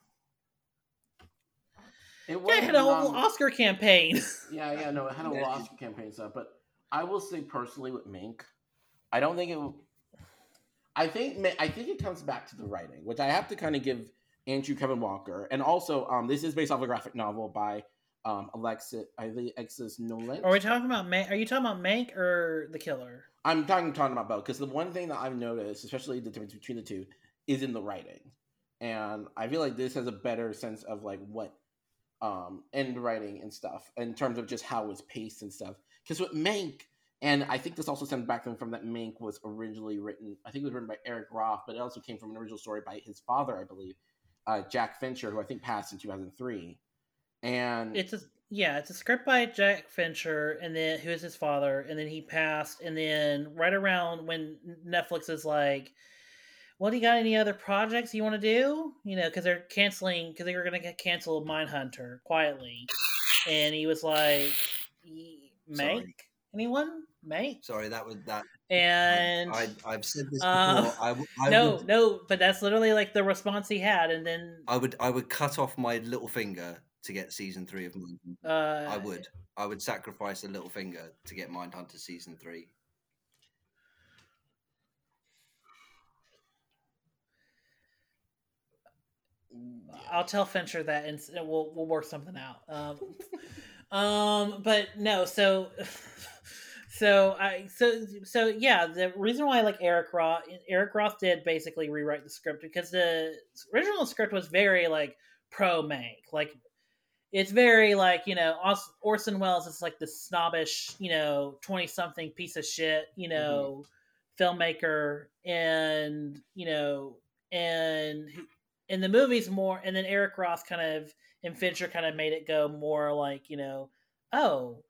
It Yeah, was I had a whole um, Oscar campaign. (laughs) Yeah, yeah, no, it had a whole Oscar campaign stuff, but I will say personally with Mank, I don't think it. will- I think I think it comes back to the writing, which I have to kind of give Andrew Kevin Walker, and also um, this is based off a graphic novel by um, Alexis Alexis Nolent. Are we talking about Mank? Are you talking about Mank or The Killer? I'm talking talking about both because the one thing that I've noticed, especially the difference between the two, is in the writing, and I feel like this has a better sense of like what um end writing and stuff in terms of just how it's paced and stuff. Because with Mank, and I think this also stems back from that Mank was originally written. I think it was written by Eric Roth, but it also came from an original story by his father, I believe, uh, Jack Fincher, who I think passed in 2003. And It's a yeah, it's a script by Jack Fincher, and then who is his father, and then he passed, and then right around when Netflix is like, "Well, do you got any other projects you want to do?" You know, because they're canceling because they were going to cancel canceled Mindhunter quietly, and he was like, "Make Sorry. anyone make?" Sorry, that was that. And I, I've said this before. Uh, I, (laughs) I no, would, no, but that's literally like the response he had, and then I would, I would cut off my little finger to get season three of Mindhunter. uh, I would, I would sacrifice a little finger to get Mindhunter season three. I'll tell Fincher that, and we'll we'll work something out. Um, (laughs) um, but no, so (laughs) so I so so yeah. The reason why I like Eric Roth, Eric Roth did basically rewrite the script because the original script was very like pro Mank, like it's very like you know Orson Welles is like the snobbish you know twenty something piece of shit you mm-hmm. know filmmaker. And you know and in the movies more and then Eric Roth kind of and Fincher kind of made it go more like you know oh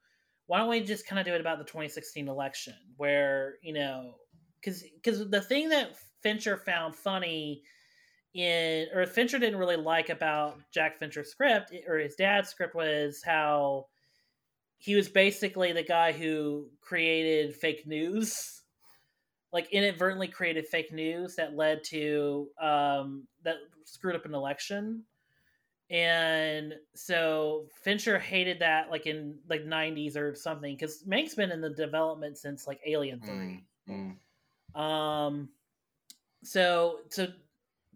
why don't we just kind of do it about the 2016 election where you know because because the thing that Fincher found funny in or Fincher didn't really like about Jack Fincher's script or his dad's script was how he was basically the guy who created fake news (laughs) like inadvertently created fake news that led to um that screwed up an election and so fincher hated that like in like 90s or something because mank's been in the development since like alien 3 Mm, mm. um so so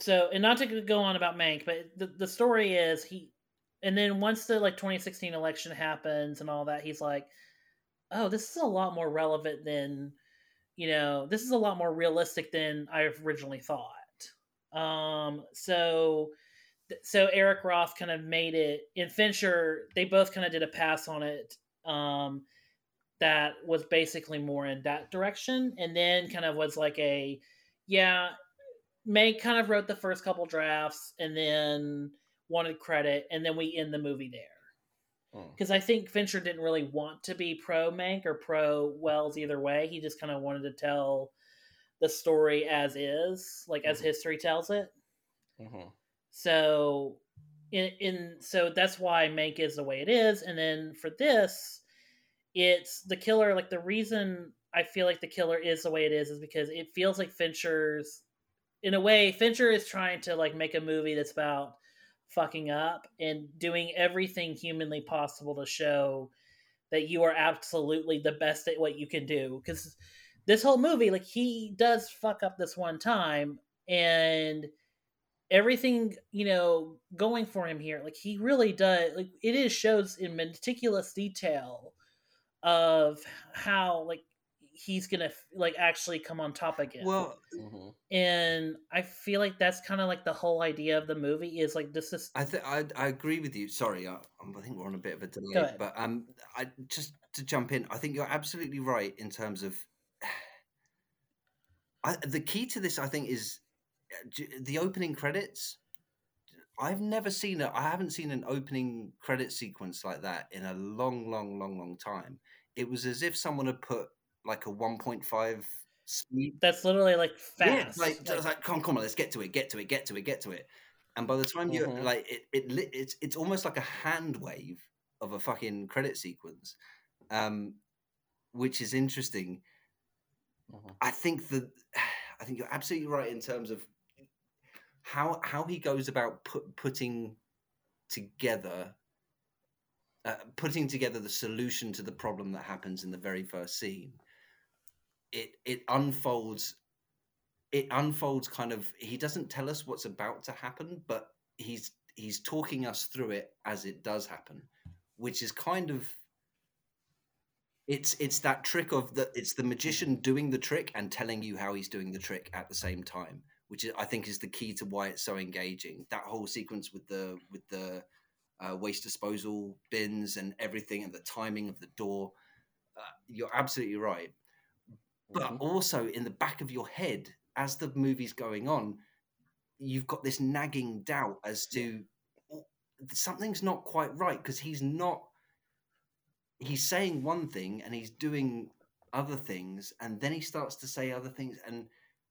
so and not to go on about mank but the, the story is he and then once the like 2016 election happens and all that he's like oh this is a lot more relevant than you know this is a lot more realistic than i originally thought. Um so so eric roth kind of made it and fincher they both kind of did a pass on it um that was basically more in that direction and then kind of was like a yeah may kind of wrote the first couple drafts and then wanted credit and then we end the movie there Mm. because I think Fincher didn't really want to be pro Mank or pro Welles either way. He just kind of wanted to tell the story as is, like as Mhm. history tells it. Mhm. So, in, in so that's why Mank is the way it is. And then for this, it's the killer. Like the reason I feel like the killer is the way it is is because it feels like Fincher's, in a way, Fincher is trying to like make a movie that's about fucking up and doing everything humanly possible to show that you are absolutely the best at what you can do. Because this whole movie like he does fuck up this one time and everything you know going for him here like he really does like it is shows in meticulous detail of how like he's gonna like actually come on top again Well, Mhm. and i feel like that's kind of like the whole idea of the movie is like this is I think I I agree with you. Sorry, I, I think we're on a bit of a delay, but um, I just to jump in, I think you're absolutely right in terms of. (sighs) I, the key to this, I think, is uh, the opening credits. I've never seen it. I haven't seen an opening credit sequence like that in a long, long, long, long time. It was as if someone had put like a 1.5 speed that's literally like yeah, fast like, like, just like come on, come on, let's get to it, get to it, get to it, get to it. And by the time you Mhm. like it, it it's it's almost like a hand wave of a fucking credit sequence, um, which is interesting. Mhm. I think that (sighs) I think you're absolutely right in terms of how how he goes about put, putting together uh, putting together the solution to the problem that happens in the very first scene. It it unfolds it unfolds kind of he doesn't tell us what's about to happen but he's he's talking us through it as it does happen which is kind of it's it's that trick of the it's the magician doing the trick and telling you how he's doing the trick at the same time which is, i think is the key to why it's so engaging. That whole sequence with the with the uh, waste disposal bins and everything and the timing of the door uh, you're absolutely right but Mhm. also in the back of your head as the movie's going on you've got this nagging doubt as to "Oh, something's not quite right because he's not he's saying one thing and he's doing other things and then he starts to say other things and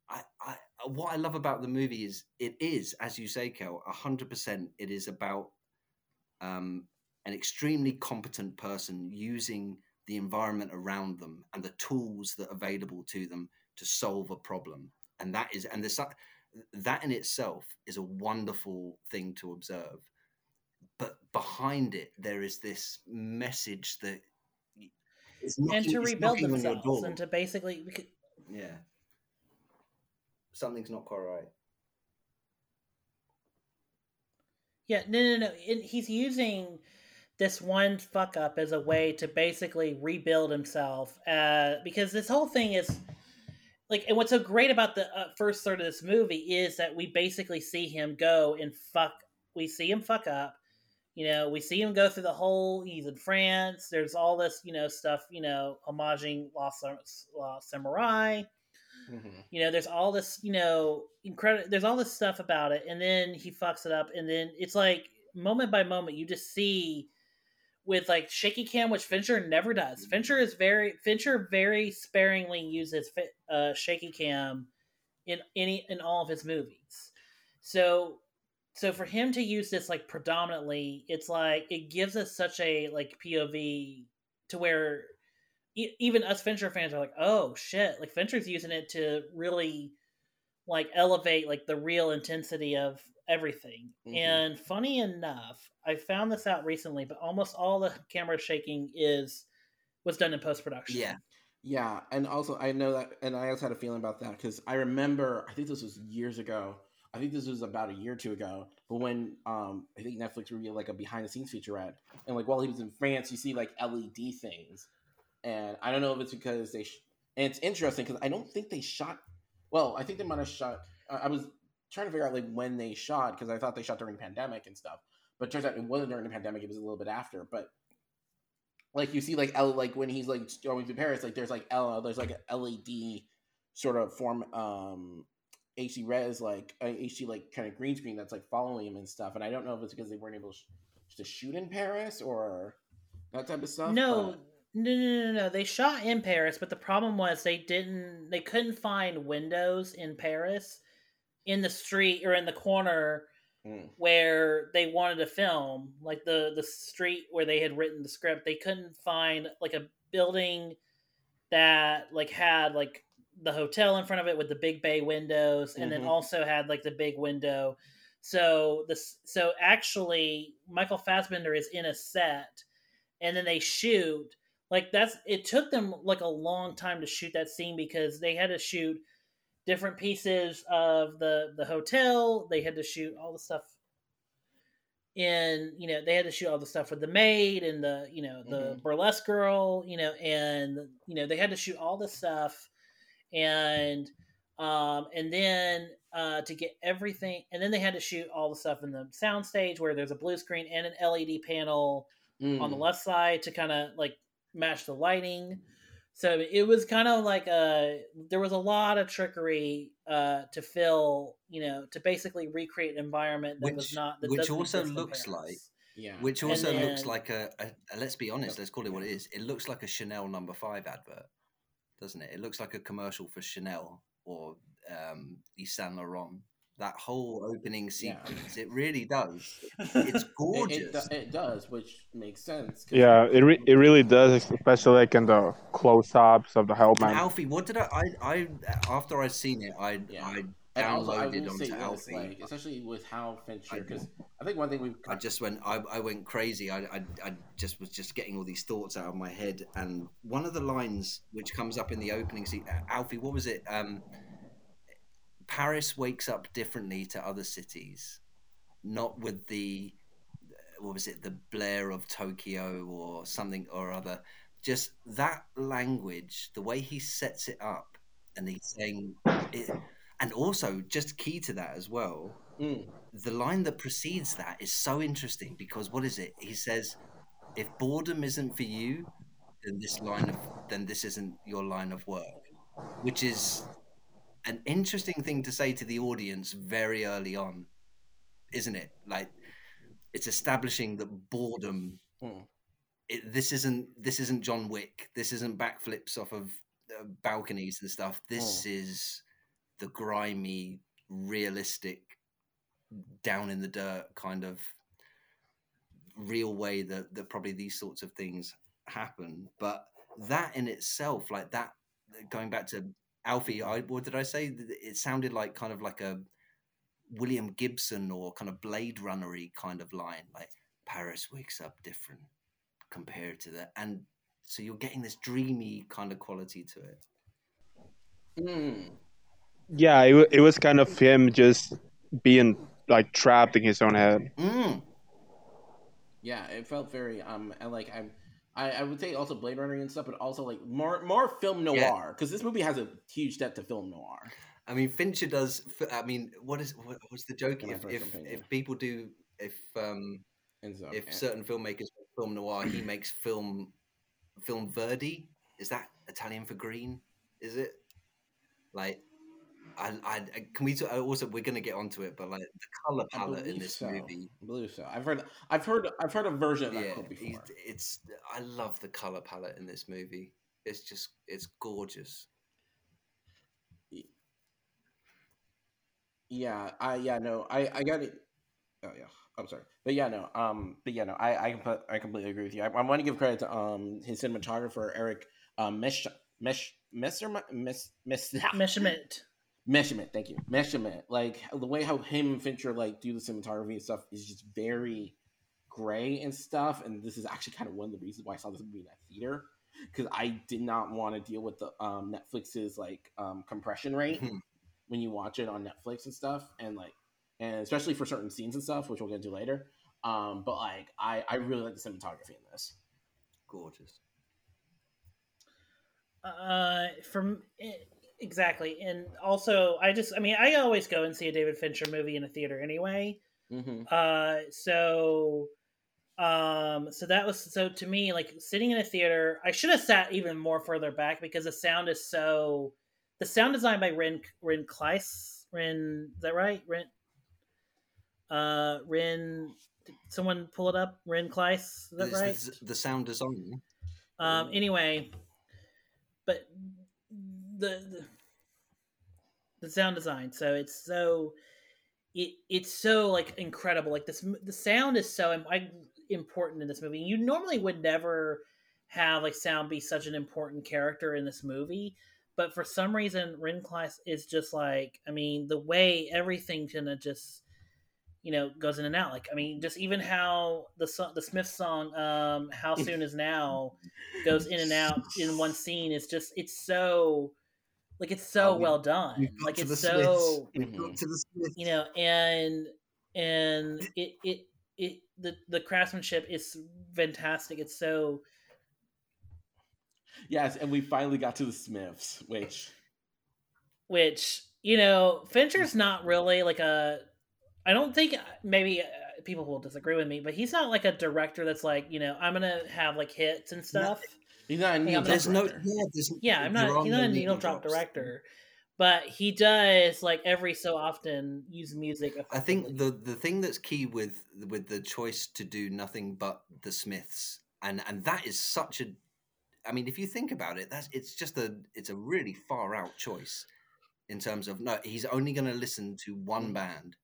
I, I what I love about the movie is it is as you say Kel 100% it is about um, an extremely competent person using the environment around them and the tools that are available to them to solve a problem. And that is and this that in itself is a wonderful thing to observe. But behind it there is this message that it's and to rebuild knocking themselves and to basically we could- yeah. Something's not quite right. Yeah no no no. And he's using this one fuck up as a way to basically rebuild himself uh, because this whole thing is like and what's so great about the uh, first third of this movie is that we basically see him go and fuck we see him fuck up you know we see him go through the whole he's in france there's all this you know stuff you know homaging lost, lost samurai Mhm. you know there's all this you know incredible there's all this stuff about it and then he fucks it up and then it's like moment by moment you just see with like shaky cam which fincher never does. Fincher is very fincher very sparingly uses uh, shaky cam in any in all of his movies. So so for him to use this like predominantly it's like it gives us such a like pov to where e- even us Fincher fans are like, oh shit, like Fincher's using it to really like elevate like the real intensity of everything. Mhm. And funny enough, I found this out recently, but almost all the camera shaking is was done in post production. yeah Yeah, and also I know that, and I also had a feeling about that because I remember I think this was years ago. I think this was about a year or two ago. But when um, I think Netflix revealed like a behind the scenes featurette, and like while he was in France, you see like LED things, and I don't know if it's because they. Sh- and it's interesting because I don't think they shot. Well, I think they might have shot. I was trying to figure out like when they shot because I thought they shot during the pandemic and stuff. But it turns out it wasn't during the pandemic; it was a little bit after. But like you see like L like when he's like going through Paris, like there's like L there's like a LED sort of form um HD res like uh, HD like kind of green screen that's like following him and stuff. And I don't know if it's because they weren't able to, sh- to shoot in Paris or that type of stuff. No, but- no, no, no, no. They shot in Paris, but the problem was they didn't. They couldn't find windows in Paris, in the street or in the corner Mm. where they wanted to film, like the the street where they had written the script. They couldn't find like a building that like had like the hotel in front of it with the big bay windows, and then Mhm. also had like the big window. So this, so actually, Michael Fassbender is in a set, and then they shoot. Like that's it took them like a long time to shoot that scene because they had to shoot different pieces of the the hotel. They had to shoot all the stuff in you know they had to shoot all the stuff with the maid and the you know the Mhm. burlesque girl you know and you know they had to shoot all the stuff and um and then uh to get everything and then they had to shoot all the stuff in the sound stage where there's a blue screen and an led panel on the Mm. left side to kind of like match the lighting. So it was kind of like a there was a lot of trickery uh, to fill, you know, to basically recreate an environment that was not that which also looks like- yeah. Which And also looks like a, a, a- let's be honest, let's call it what it is. It looks like a Chanel number five advert, doesn't it? It looks like a commercial for Chanel or um, Yves Saint Laurent. That whole opening Yeah. sequence, it really does. It's (laughs) It- it, gorgeous. it does, which makes sense. Yeah, it, re- it really does, especially like in the close-ups of the And Hellman. Alfie, what did I, I? I after I'd seen it, I Yeah. I And also, I downloaded will onto Alfie. like, especially with how Fincher, because I think one thing we've I just went. I, I went crazy. I, I I just was just getting all these thoughts out of my head, and one of the lines which comes up in the opening scene, Alfie, what was it? Um, Paris wakes up differently to other cities, not with the what was it, the blare of Tokyo or something or other. just that language, the way he sets it up, and he's saying it, and also just key to that as well. Mm. The line that precedes that is so interesting because what is it? He says, "If boredom isn't for you, then this line of then this isn't your line of work," which is an interesting thing to say to the audience very early on, isn't it? Like it's establishing that boredom. Mm. It, this isn't this isn't John Wick. This isn't backflips off of uh, balconies and stuff. This is the grimy, realistic, down in the dirt kind of real way that that probably these sorts of things happen. But that in itself, like that, going back to Alfie, I, what did I say? It sounded like kind of like a William Gibson or kind of Blade Runnery kind of line, like Paris wakes up different compared to that, and so you're getting this dreamy kind of quality to it. Mm. Yeah, it, it was kind of him just being like trapped in his own head. Mm. Yeah, it felt very um like I'm I, I would say also Blade Runner and stuff, but also like more more film noir because this movie has a huge depth to film noir. I mean, Fincher does. I mean, what is what, what's the joke? If if, if people do if um so if and- certain filmmakers film noir, he (clears throat) makes film film Verdi. Is that Italian for green? Is it like? I, I I- can we talk, also we're gonna get onto it, but like the color palette in this so. movie, I believe so. I've heard I've heard I've heard a version of that yeah, quote before. it's I love the color palette in this movie. It's just it's gorgeous. Yeah, I yeah no, I I got it. Oh yeah, I'm sorry, but yeah no, um, but yeah no, I I comp- I completely agree with you. I, I want to give credit to um his cinematographer Eric um Mesh Mesh Messer Mes Mes (laughs) Measurement. Measurement, thank you. Measurement. Like the way how him and Fincher like do the cinematography and stuff is just very gray and stuff. And this is actually kind of one of the reasons why I saw this movie in that theater. Because I did not want to deal with the um Netflix's like um compression rate Mhm. when you watch it on Netflix and stuff. And like and especially for certain scenes and stuff, which we'll get into later. Um, but like I, I really like the cinematography in this. Gorgeous. Uh, from exactly, and also I just, I mean, I always go and see a David Fincher movie in a theater anyway. Mm-hmm. Uh, so, um, so that was so to me like sitting in a theater. I should have sat even more further back because the sound is so. The sound design by Ren Ren Klyce. Ren, is that right? Ren. Uh, Ren. did Someone pull it up. Ren Klyce. Is that It's right? the, the sound design. Um. Anyway, but the, the sound design. So it's so it it's so like incredible. Like this, the sound is so im- important in this movie. You normally would never have like sound be such an important character in this movie, but for some reason, Ren Klyce is just like I mean the way everything kind of just you know goes in and out. Like I mean, just even how the the Smith song um, "How Soon Is Now" goes in and out in one scene is just it's so like it's so Oh, we- well done. Like it's so Smiths. We've got to the Smiths. you know and and it it it the the craftsmanship is fantastic. It's so Yes, and we finally got to the Smiths, which which you know Fincher's not really like a I don't think maybe uh, people will disagree with me, but he's not like a director that's like you know I'm gonna have like hits and stuff. He's not a Yeah, needle but There's no, director. yeah, there's, Yeah, I'm not. are He's no not a needle drop director, but he does like every so often use music. I think the the thing that's key with with the choice to do nothing but the Smiths, and and that is such a, I mean, if you think about it, that's it's just a it's a really far out choice in terms of no, he's only going to listen to one band.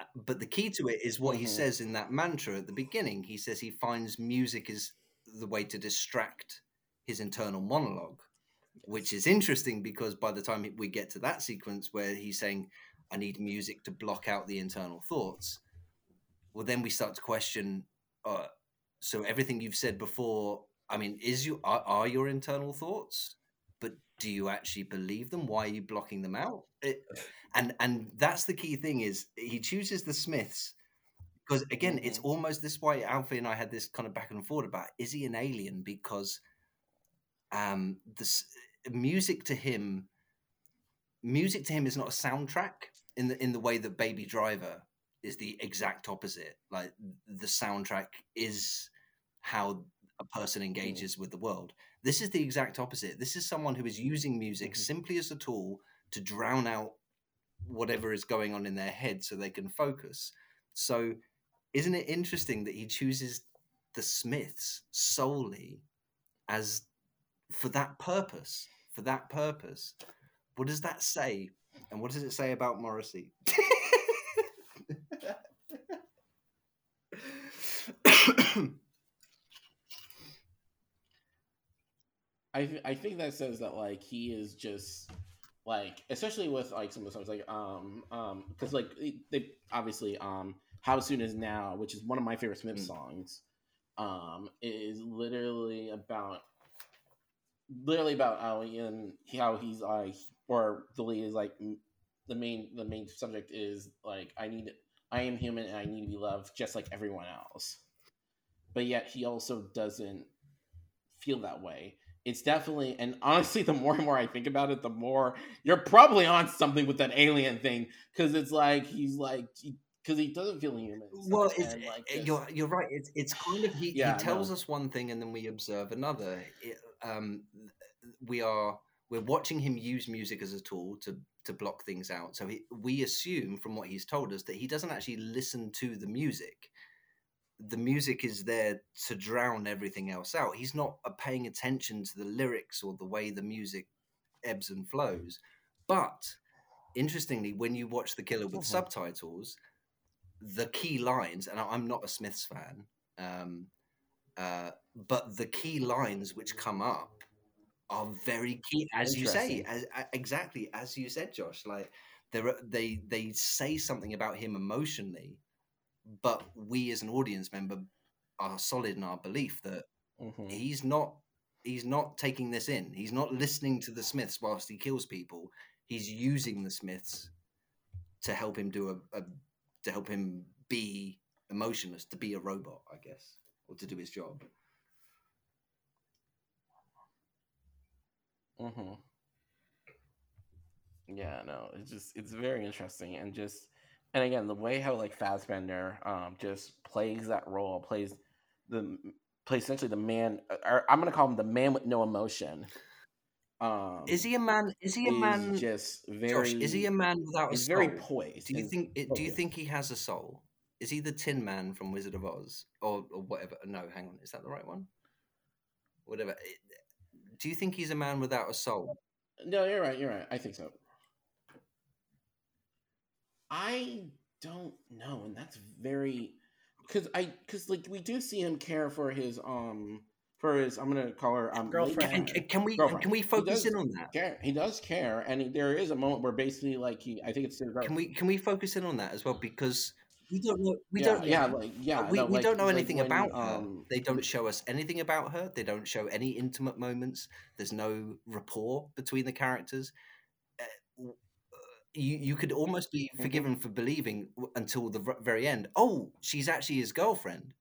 Uh, But the key to it is what he Mhm. says in that mantra at the beginning. He says he finds music is the way to distract his internal monologue, which is interesting because by the time we get to that sequence where he's saying, I need music to block out the internal thoughts, well, then we start to question. Uh, so everything you've said before, I mean, is you are, are your internal thoughts, but do you actually believe them? Why are you blocking them out? It, and and that's the key thing is he chooses the Smiths because again, it's Mhm. almost this why Alfie and I had this kind of back and forth about is he an alien because um this music to him music to him is not a soundtrack in the in the way that Baby Driver is the exact opposite. Like the soundtrack is how a person engages with the world. This is the exact opposite. This is someone who is using music Mhm. simply as a tool to drown out whatever is going on in their head so they can focus. So isn't it interesting that he chooses the Smiths solely as for that purpose? For that purpose. What does that say? And what does it say about Morrissey? (laughs) I th- I think that says that like he is just like especially with like some of the songs like um um because like they- they obviously um how soon is now which is one of my favorite Smith Mm. songs um is literally about literally about how Ian how he's like or the lead is like the main the main subject is like I need I am human and I need to be loved just like everyone else but yet he also doesn't feel that way it's definitely and honestly (laughs) the more and more i think about it the more you're probably on something with that alien thing because it's like he's like because he doesn't feel human well, it's, like, you're you're right. It's it's kind of he, Yeah, he tells no. us one thing and then we observe another. It, um, we are we're watching him use music as a tool to to block things out. So he, we assume from what he's told us that he doesn't actually listen to the music. The music is there to drown everything else out. He's not uh, paying attention to the lyrics or the way the music ebbs and flows. But interestingly, when you watch The Killer with Mhm. subtitles, the key lines, and I'm not a Smiths fan, um, uh, but the key lines which come up are very key, as you say, as, exactly as you said, Josh. Like they they they say something about him emotionally, but we as an audience member are solid in our belief that Mhm. he's not he's not taking this in. He's not listening to the Smiths whilst he kills people. He's using the Smiths to help him do a, a to help him be emotionless, to be a robot, I guess, or to do his job. Mm-hmm. Yeah, no, it's just it's very interesting and just and again the way how like Fassbender um just plays that role, plays the plays essentially the man or I'm gonna call him the man with no emotion. Um Is he a man? Is he a is man? just very Josh, is he a man without a he's soul? very poised. do you think? it- Do you think he has a soul? Is he the Tin Man from Wizard of Oz, or, or whatever? No, hang on, is that the right one? Whatever. Do you think he's a man without a soul? No, you're right, you're right. I think so. I don't know, and that's very because I because like we do see him care for his um for his I'm gonna call her um Girlfriend. And partner. can we Girlfriend. can we focus in on that? care. He does care, and he, there is a moment where basically like he I think it's Can we can we focus in on that as well? Because we don't know we yeah, don't yeah like yeah we, no, we like- don't know like anything when, about her. um, They don't show us anything about her. They don't show any intimate moments. There's no rapport between the characters. Uh, uh, You you could almost be Mhm. forgiven for believing until the very end. Oh, she's actually his girlfriend.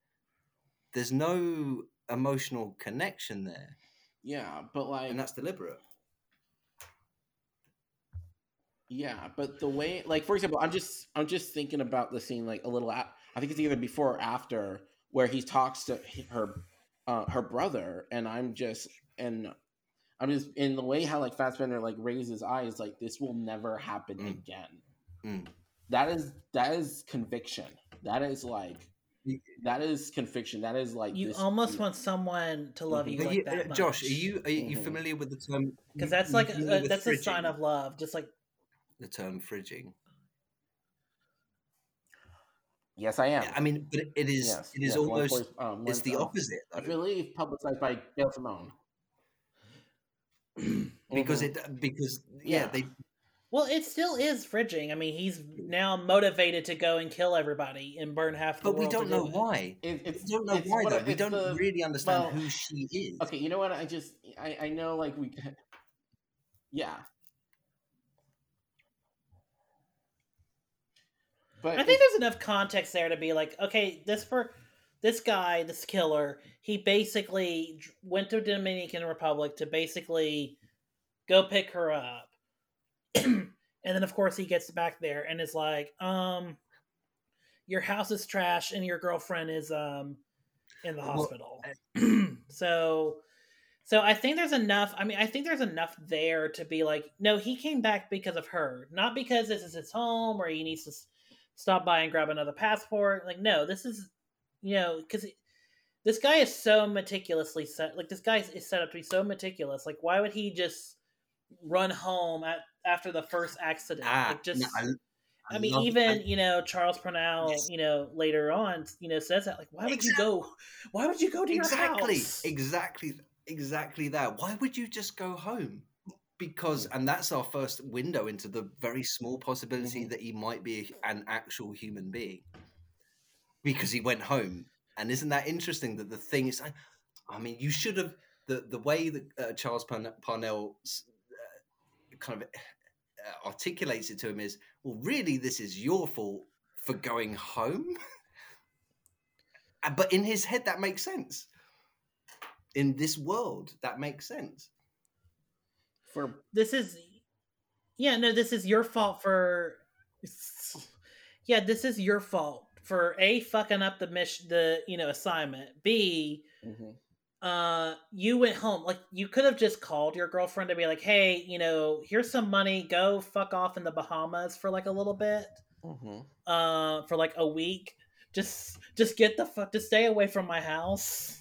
There's no emotional connection there, yeah, but like and that's deliberate. Yeah, but the way, like, for example, I'm just, I'm just thinking about the scene, like, a little. a- I think it's either before or after where he talks to her, uh, her brother, and I'm just, and I'm just in the way how like Fassbender like raises his eyes, like this will never happen Mm. again. Mm. That is that is conviction. That is like, that is conviction. That is like You this- almost want someone to love you like you- that uh, Josh, are you are you Mhm. familiar with the term? Because that's like familiar a, with that's a sign of love. Just like the term fridging. Yes, I am. Yeah, I mean, but it- it is yes, it is yes, one almost voice, um, it's the sound. opposite I though, believe publicized by Gail Simone. because Mhm. it because yeah, Yeah. they well, it still is fridging. I mean, he's now motivated to go and kill everybody and burn half the world. but we don't know it. why. It, it's, We don't know it's why what- though. We don't the- really understand well, who she is. Okay, you know what? I just I I know like we yeah. but I think there's enough context there to be like, okay, this for this guy, this killer, he basically went to Dominican Republic to basically go pick her up. And then of course he gets back there and is like, um your house is trash and your girlfriend is um in the Well, hospital. (clears throat) so so I think there's enough. I mean, I think there's enough there to be like, no, he came back because of her, not because this is his home or he needs to stop by and grab another passport. Like, no, this is, you know, because this guy is so meticulously set. Like, this guy is set up to be so meticulous. Like, why would he just run home at after the first accident? Ah, like, just. no, I, I mean, even I- you know Charles Parnell, Yes. you know later on, you know says that like, why would you go? Why would you go to your exactly, house? exactly, exactly that. Why would you just go home? Because, and that's our first window into the very small possibility Mm-hmm. Mhm. that he might be an actual human being. Because he went home, and isn't that interesting? That the thing is, I, I mean, you should have the the way that uh, Charles Parn- Parnell uh, kind of articulates it to him is, well, really, this is your fault for going home. (laughs) Uh, but in his head, that makes sense. In this world, that makes sense. for this is yeah no this is your fault for yeah this is your fault for a fucking up the mission the you know assignment b mhm. Uh you went home. Like you could have just called your girlfriend to be like hey you know here's some money. Go fuck off in the bahamas for like a little bit. Mhm. uh for like a week. Just just get the fuck to stay away from my house.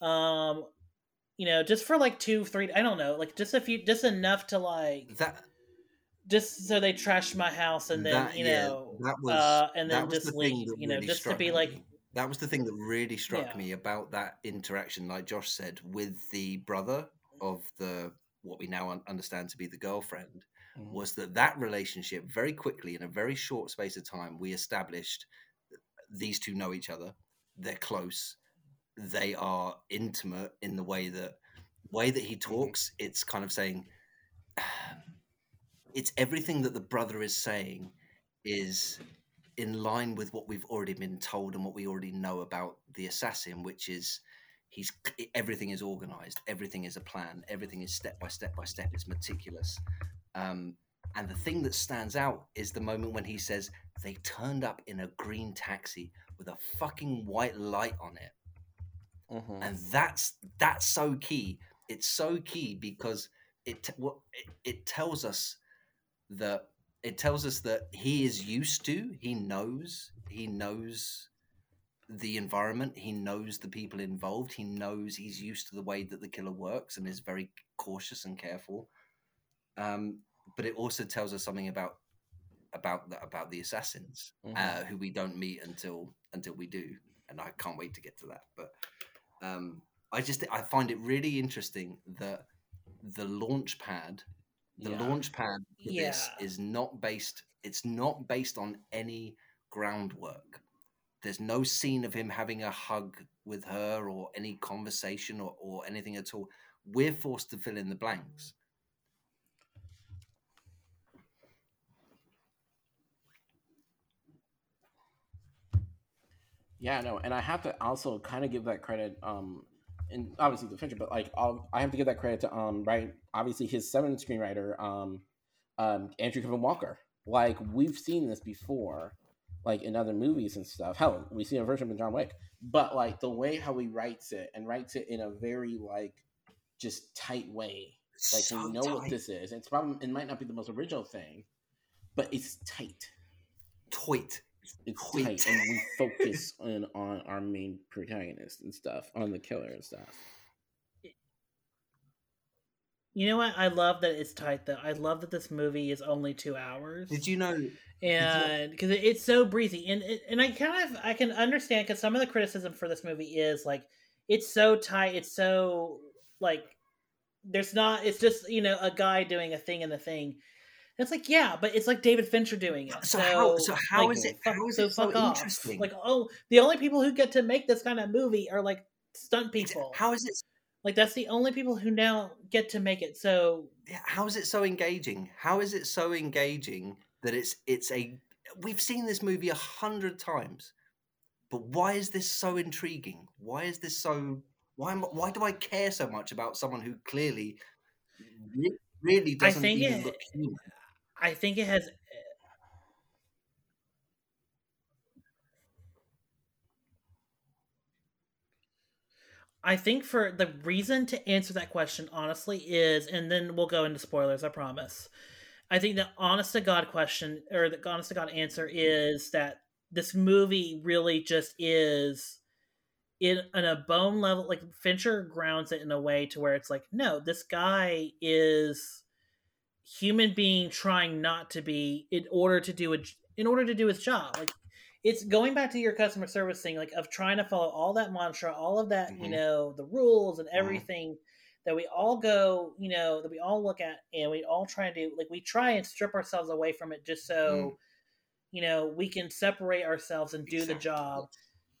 Um you know just for like two three i don't know like just a few just enough to like That just so they trash my house and then that, you yeah, know that was uh and then just leave you know really just to be like. That was the thing that really struck Yeah. me about that interaction, like Josh said, with the brother of the what we now understand to be the girlfriend. Mhm. was that that relationship very quickly in a very short space of time we established these two know each other they're close they are intimate in the way that way that he talks it's kind of saying (sighs) it's everything that the brother is saying is in line with what we've already been told and what we already know about the assassin which is he's everything is organized everything is a plan everything is step by step by step it's meticulous. Um, and the thing that stands out is the moment when he says they turned up in a green taxi with a fucking white light on it. Mhm. and that's that's so key. It's so key because it what it, it tells us that it tells us that he is used to he knows he knows the environment he knows the people involved he knows he's used to the way that the killer works and is very cautious and careful. Um, but it also tells us something about about the, about the assassins Mhm. uh, who we don't meet until until we do. And i can't wait to get to that. But um, I just I find it really interesting that the launch pad, the Yeah. launch pad for this is not based. It's not based on any groundwork. There's no scene of him having a hug with her or any conversation or, or anything at all. We're forced to fill in the blanks. Yeah, no, and I have to also kind of give that credit, um, and obviously the Fincher, but like I'll, I have to give that credit to um, right, obviously his seven screenwriter, um, um, Andrew Kevin Walker. Like we've seen this before, like in other movies and stuff. Hell, we see a version of John Wick, but like the way how he writes it and writes it in a very like just tight way. Like So we know what this is. It's probably it might not be the most original thing, but it's tight Toit. It's Wait. tight and we focus on on our main protagonist and stuff on the killer and stuff. You know what? I love that it's tight though. I love that this movie is only two hours. Did you know? and because it, it's so breezy. And it, and i kind of i can understand because some of the criticism for this movie is like it's so tight it's so like there's not it's just you know a guy doing a thing in the thing. And it's like yeah but it's like david fincher doing it So so, how- so how like, is it- fuck- how is so it so off. interesting? like oh the only people who get to make this kind of movie are like stunt It's- people How is it? like that's the only people who now get to make it so yeah, How is it so engaging? How is it so engaging that it's it's a we've seen this movie a hundred times, but why is this so intriguing? Why is this so? Why am, why do I care so much about someone who clearly really doesn't think even it- look human? I think it has. I think for the reason to answer that question honestly is, and then we'll go into spoilers. I promise. I think the honest to God question or the honest to God answer is that this movie really just is in, in a bone level. Like Fincher grounds it in a way to where it's like, no, this guy is human being trying not to be in order to do a in order to do his job. Like it's going back to your customer service thing like of trying to follow all that mantra all of that you Mhm. know the rules and everything that we all go you know that we all look at and we all try to do. Like we try and strip ourselves away from it just so you know we can separate ourselves and do the job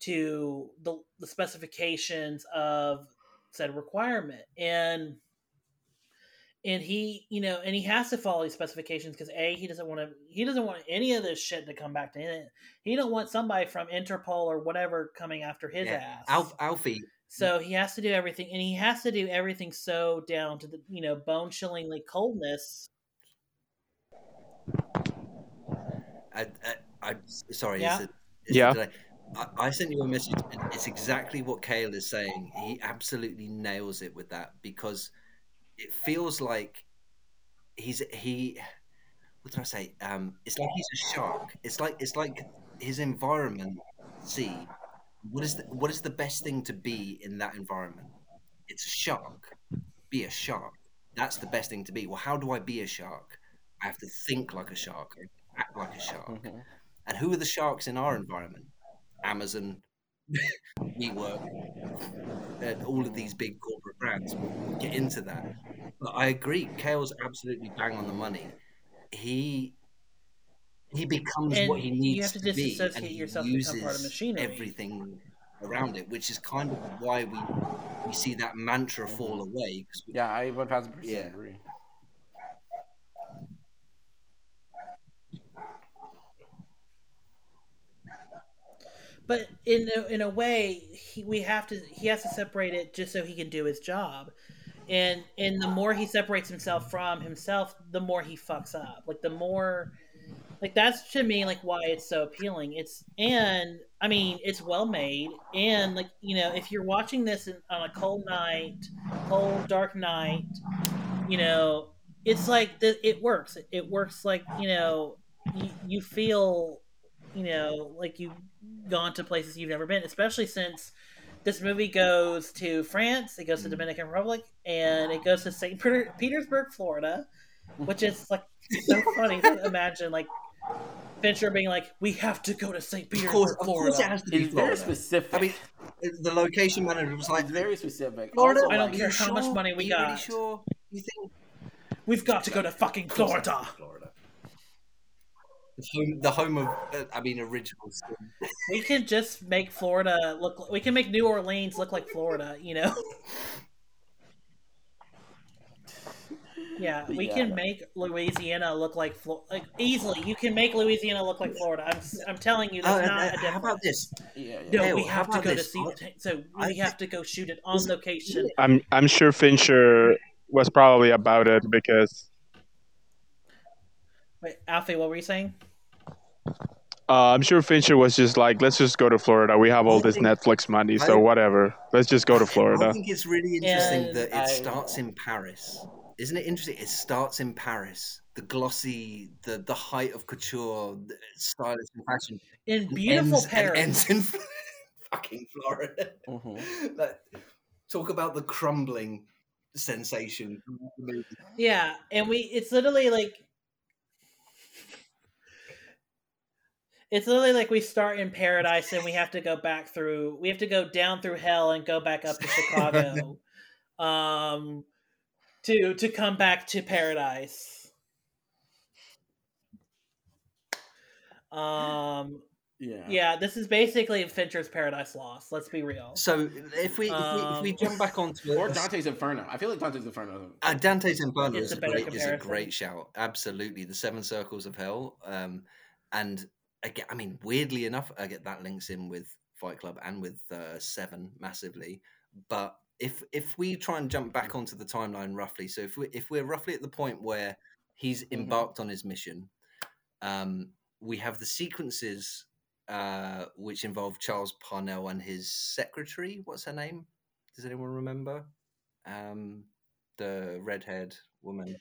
to the, the specifications of said requirement. And and he you know and he has to follow these specifications because a he doesn't want to he doesn't want any of this shit to come back to him he don't want somebody from interpol or whatever coming after his Yeah. ass Alf, Alfie, so he has to do everything and he has to do everything so down to the you know bone chillingly coldness I, I, I sorry. Yeah? Is it, is Yeah. It delay? I, I sent you a message. It's exactly what Kale is saying. He absolutely nails it with that because it feels like he's he. What did I say? Um, it's like he's a shark. It's like it's like his environment. See, what is the what is the best thing to be in that environment? It's a shark. Be a shark. That's the best thing to be. Well, how do I be a shark? I have to think like a shark. I have to act like a shark. Mhm. And who are the sharks in our environment? Amazon, WeWork, and all of these big corporate brands. We'll, we'll get into that. But I agree, Kale's absolutely bang on the money. He he becomes And what he you needs have to be, and he yourself to become part of uses machinery. everything around it, which is kind of why we we see that mantra mm-hmm. fall away. we- Yeah, I one thousand percent Yeah. agree. But in a, in a way he, we have to he has to separate it just so he can do his job. And and the more he separates himself from himself the more he fucks up. Like the more like that's to me like why it's so appealing. It's and i mean it's well made. And like you know if you're watching this in, on a cold night cold dark night you know it's like the, it works. It works like you know you, you feel you know like you've gone to places you've never been especially since this movie goes to france it goes to mm-hmm. dominican republic and it goes to st Peter- petersburg florida which is like so funny to (laughs) imagine like fincher being like we have to go to st Of petersburg course, of florida course, it has to be It's very specific. I mean, the location manager was like, it's very specific. Florida. Also, I don't like- care how much money we Are you really got. sure? You think we've got to go to fucking florida Florida. The home, the home of, uh, I mean, original sin. (laughs) we can just make florida look we can make new orleans look like florida you know (laughs) Yeah, we Yeah. can make Louisiana look like Flo- like easily. You can make Louisiana look like Florida. I'm s- I'm telling you, Oh, that's and, not uh, a how about this? Yeah, yeah. No, Hell, we how have to about go to this? see. I- So we thi- have to go shoot it on location. I'm I'm sure Fincher was probably about it because Wait, Alfie, what were you saying? Uh, I'm sure Fincher was just like, let's just go to Florida. We have all I this think- Netflix money, so think- whatever. Let's just go to Florida. I think it's really interesting And that it I- starts in Paris. Isn't it interesting? It starts in Paris. The glossy, the the height of couture, the stylish and fashion. In beautiful ends, and Paris. ends in (laughs) fucking Florida. Mhm. (laughs) Like, talk about the crumbling sensation. Yeah, and we it's literally like it's literally like we start in paradise and we have to go back through we have to go down through hell and go back up to Chicago (laughs) um to to come back to paradise. Um Yeah. yeah, this is basically Fincher's Paradise Lost, let's be real. So if we if we, if we Um, jump back onto Or Dante's Inferno. I feel like Dante's Inferno. Uh, Dante's Inferno is a a, great, is a great shout. Absolutely, the Seven Circles of Hell, um, and again, I mean, weirdly enough, I get that links in with Fight Club and with uh, Seven massively. But if if we try and jump back onto the timeline roughly, so if we if we're roughly at the point where he's Mhm. embarked on his mission, um, we have the sequences uh, which involve Charles Parnell and his secretary. What's her name? Does anyone remember? Um, the redhead woman.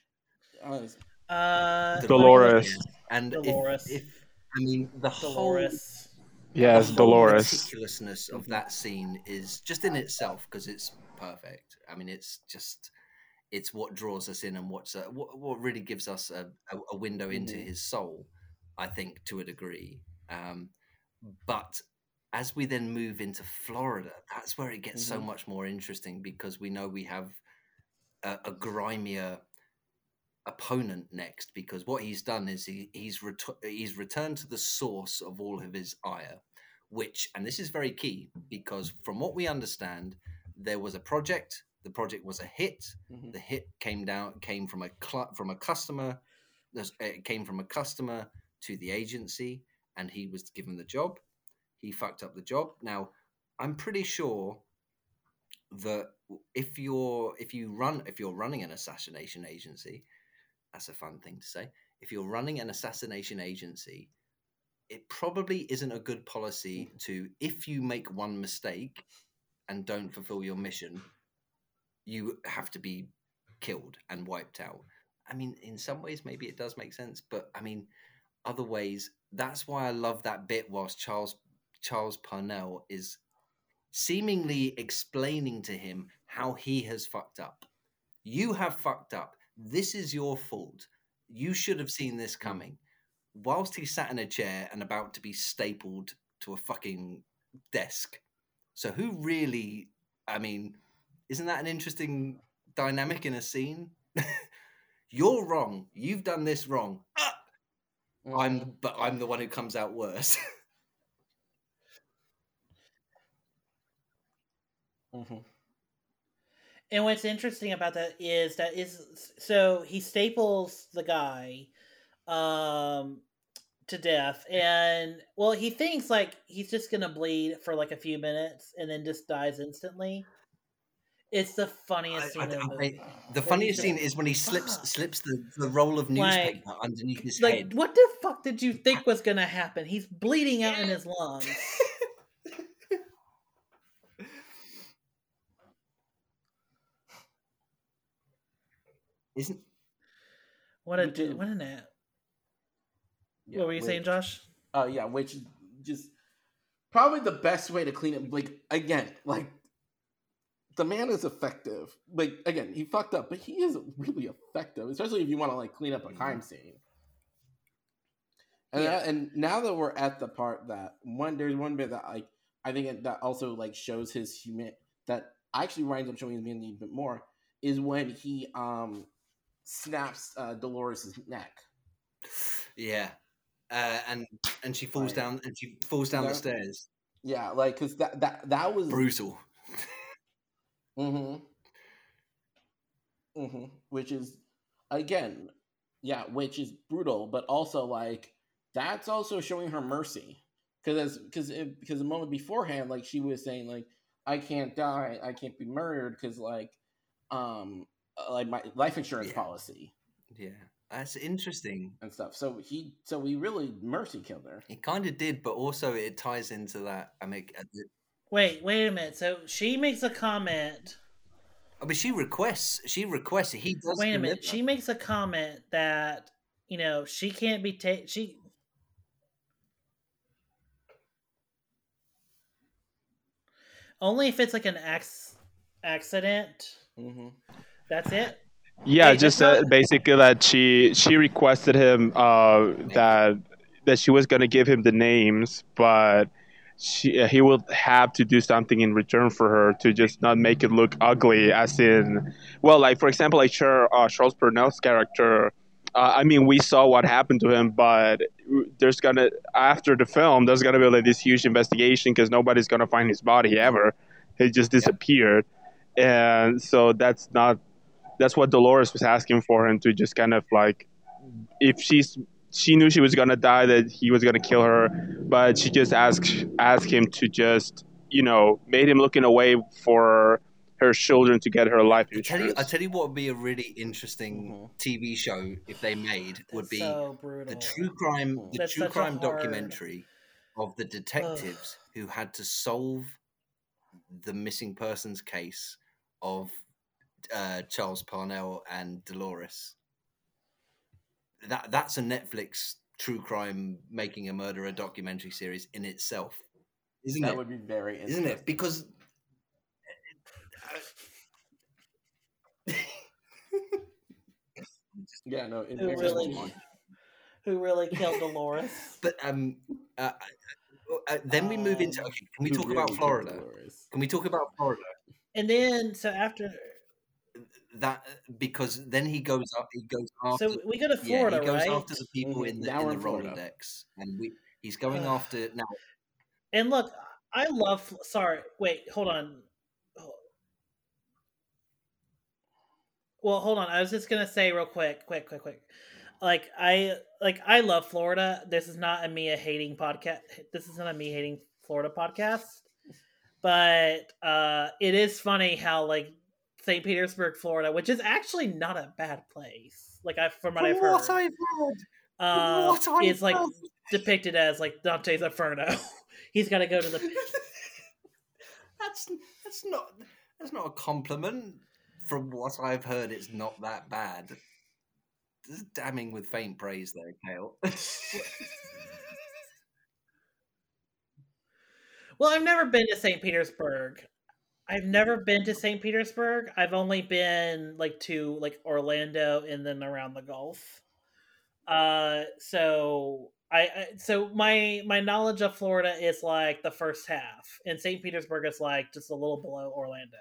Uh, Uh, Dolores. And if- If, I mean the whole Dolores. Yes, the whole Dolores. meticulousness of that scene is just in itself because it's perfect. I mean, it's just it's what draws us in and what's uh, what, what really gives us a, a, a window into Mhm. his soul. I think to a degree, um, but as we then move into Florida, that's where it gets so Mhm. much more interesting because we know we have a, a grimier opponent next because what he's done is he, he's ret- he's returned to the source of all of his ire which and this is very key because from what we understand there was a project the project was a hit mhm. the hit came down came from a cl- from a customer it came from a customer to the agency and he was given the job he fucked up the job now i'm pretty sure that if you're if you run if you're running an assassination agency that's a fun thing to say. If you're running an assassination agency it probably isn't a good policy mm. to if you make one mistake and don't fulfill your mission you have to be killed and wiped out. I mean in some ways maybe it does make sense but i mean other ways that's why i love that bit whilst charles charles parnell is seemingly explaining to him how he has fucked up. You have fucked up this is your fault. You should have seen this coming. Whilst he sat in a chair and about to be stapled to a fucking desk. So who really i mean isn't that an interesting dynamic in a scene? (laughs) You're wrong. You've done this wrong. Ah! I'm but i'm the one who comes out worse. (laughs) Mhm. And what's interesting about that is that is so he staples the guy um to death and well he thinks like he's just gonna bleed for like a few minutes and then just dies instantly. It's the funniest scene I- I- movie. the Like, funniest scene like, is when he slips "Fuck." slips the, the roll of Like- newspaper underneath his like head what the fuck did you think was gonna happen? He's bleeding out in his lungs. (laughs) isn't What a do. what an a Yeah, what were you saying, which- Josh? Uh, yeah, which just probably the best way to clean it. Like again, like the man is effective. Like again, he fucked up, but he is really effective, especially if you want to like clean up a crime scene. And Yeah. and now that we're at the part that one, there's one bit that like I think it, that also like shows his human that actually winds up showing his humanity a bit more is when he um snaps uh, Dolores' neck. yeah uh, and and she falls Like- down and she falls down the stairs Yeah, like because that that that was brutal Mm-hmm. Mm-hmm. Which is again, yeah, which is brutal, but also like that's also showing her mercy. Because because because the moment beforehand, like she was saying, like I can't die, I can't be murdered, because like um like my life insurance Yeah. policy yeah that's interesting and stuff. So he so we really mercy killed her. it kind of did but also it ties into that i mean uh, Wait, wait a minute. So she makes a comment. I mean, she requests. She requests. He does. Wait a minute. She makes a comment that you know she can't be taken. She only if it's like an ex accident. Mm-hmm. That's it. Yeah, Hey, just uh, basically that she she requested him uh, that that she was gonna give him the names, but she uh, he would have to do something in return for her to just not make it look ugly. As in, well, like for example, like Char- uh, Charles Parnell's character. Uh, I mean, we saw what happened to him, but there's gonna after the film, there's gonna be like this huge investigation because nobody's gonna find his body ever. He just disappeared, and so that's not that's what Dolores was asking for him to just kind of like if she's she knew she was gonna die, that he was gonna kill her, but she just asked asked him to just you know made him look in a way for her children to get her life I tell you. I tell you what would be a really interesting Mhm. TV show if they made would That's be so the true crime, the That's true crime hard- documentary of the detectives who had to solve the missing persons case of uh, Charles Parnell and Dolores. That that's a Netflix true crime making a murderer documentary series in itself, isn't that it? would be very Isn't it? Because (laughs) Yeah, no, it Who very really- Who really killed Dolores? (laughs) But um, uh, uh, then we move into Um, okay. Can we who talk really about Florida? Can we talk about Florida? and then so after That because then he goes up. He goes after. so we go to Florida, yeah, he goes right? after the people Mhm, in the now in the in Florida. Rolodex, and we, he's going Ugh. after now. And look, I love. Sorry, wait, hold on. Well, hold on. I was just gonna say real quick, quick, quick, quick. Like I, like I love Florida. This is not a Mia hating podcast. This is not a me hating Florida podcast. But uh it is funny how like St. Petersburg, Florida, which is actually not a bad place. Like I, from what I've heard, I've heard, uh, what I've is like heard. depicted as like Dante's Inferno. (laughs) He's got to go to the (laughs) that's that's not that's not a compliment. From what I've heard, it's not that bad. This is damning with faint praise there, Kale. (laughs) Well, I've never been to St. Petersburg. I've never been to St. Petersburg. I've only been like to like Orlando and then around the Gulf. Uh, so I, I so my my knowledge of Florida is like the first half, and St. Petersburg is like just a little below Orlando.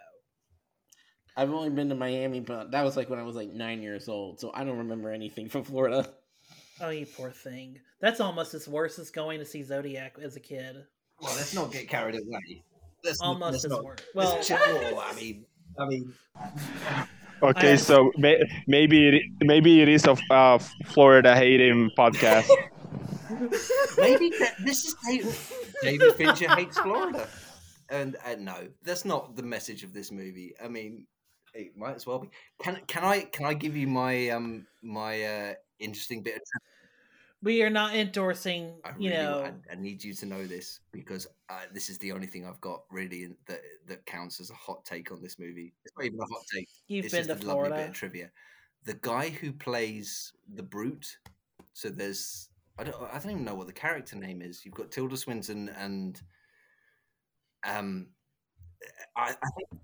I've only been to Miami, but that was like when I was like nine years old, so I don't remember anything from Florida. Oh, you poor thing. That's almost as worse as going to see Zodiac as a kid. well, let's not get carried away. Let's Almost let's as not- worse. let's Well, chill. (laughs) I mean, I mean, Okay, I- so may, maybe it, maybe it is a uh, Florida hating podcast. (laughs) maybe that, this is David, David Fincher hates Florida, and uh, no, that's not the message of this movie. I mean, it might as well be. Can can I can I give you my um my uh, interesting bit of we are not endorsing, I you really, know. I, I need you to know this because uh, this is the only thing I've got really that that counts as a hot take on this movie. It's not even a hot take. You've it's been just to a lovely bit of trivia. The guy who plays the brute. So there's I don't I don't even know what the character name is. You've got Tilda Swinton and um I, I think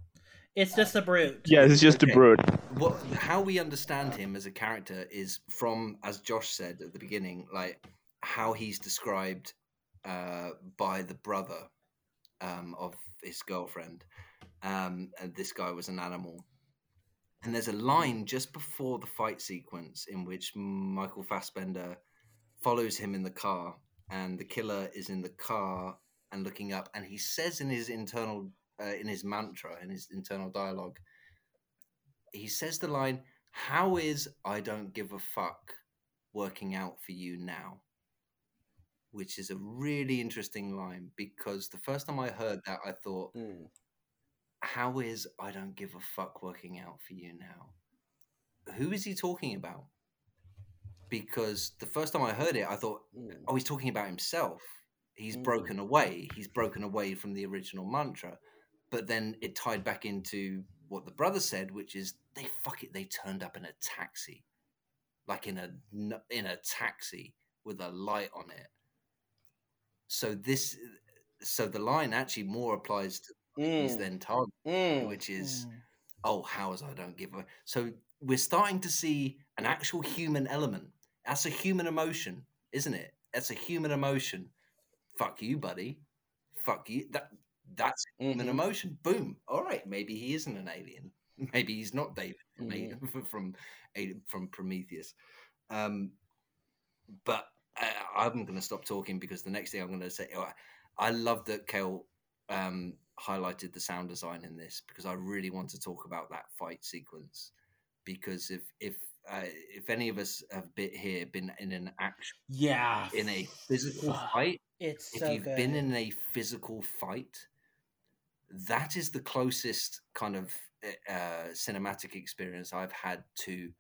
It's just a brute. Yeah, it's just Okay. a brute. what how we understand him as a character is from as Josh said at the beginning, like how he's described uh, by the brother um, of his girlfriend, um, and this guy was an animal. And there's a line just before the fight sequence in which Michael Fassbender follows him in the car, and the killer is in the car and looking up, and he says in his internal, uh, in his mantra, in his internal dialogue, he says the line, "How is I don't give a fuck working out for you now?" Which is a really interesting line because the first time I heard that, I thought, Mm. "How is I don't give a fuck working out for you now?" Who is he talking about? Because the first time I heard it, I thought, Mm. "Oh, he's talking about himself. He's Mm. broken away. He's broken away from the original mantra." But then it tied back into what the brother said, which is they fuck it. They turned up in a taxi, like in a n- in a taxi with a light on it. So this, so the line actually more applies to he's Mm. then target, Mm. which is Mm. oh, how is I don't give a. So we're starting to see an actual human element. That's a human emotion, isn't it? That's a human emotion. Fuck you, buddy. Fuck you. That that's a human Mhm. emotion. Boom. All right. Maybe he isn't an alien. (laughs) Maybe he's not David made from A- (laughs) from Prometheus. Um, but I, I'm going to stop talking because the next thing I'm going to say, oh, I love that Kale um, highlighted the sound design in this because I really want to talk about that fight sequence. Because if if uh, if any of us have been here been in an action Yeah. in a physical fight, It's if so you've good. been in a physical fight, that is the closest kind of uh, cinematic experience I've had to.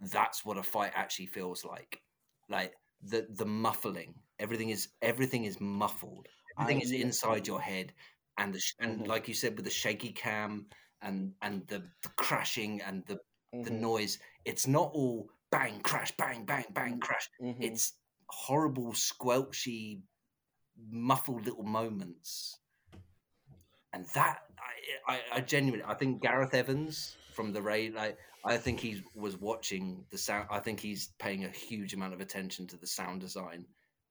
That's what a fight actually feels like. Like the the muffling, everything is everything is muffled. Everything I- is inside your head, and the sh- and Mhm. like you said with the shaky cam and and the, the crashing and the the Mhm, noise. It's not all bang crash bang bang bang Mm. crash mhm. it's horrible squelchy muffled little moments and that I, I, I genuinely i think gareth evans from the raid like i think he was watching the sound i think he's paying a huge amount of attention to the sound design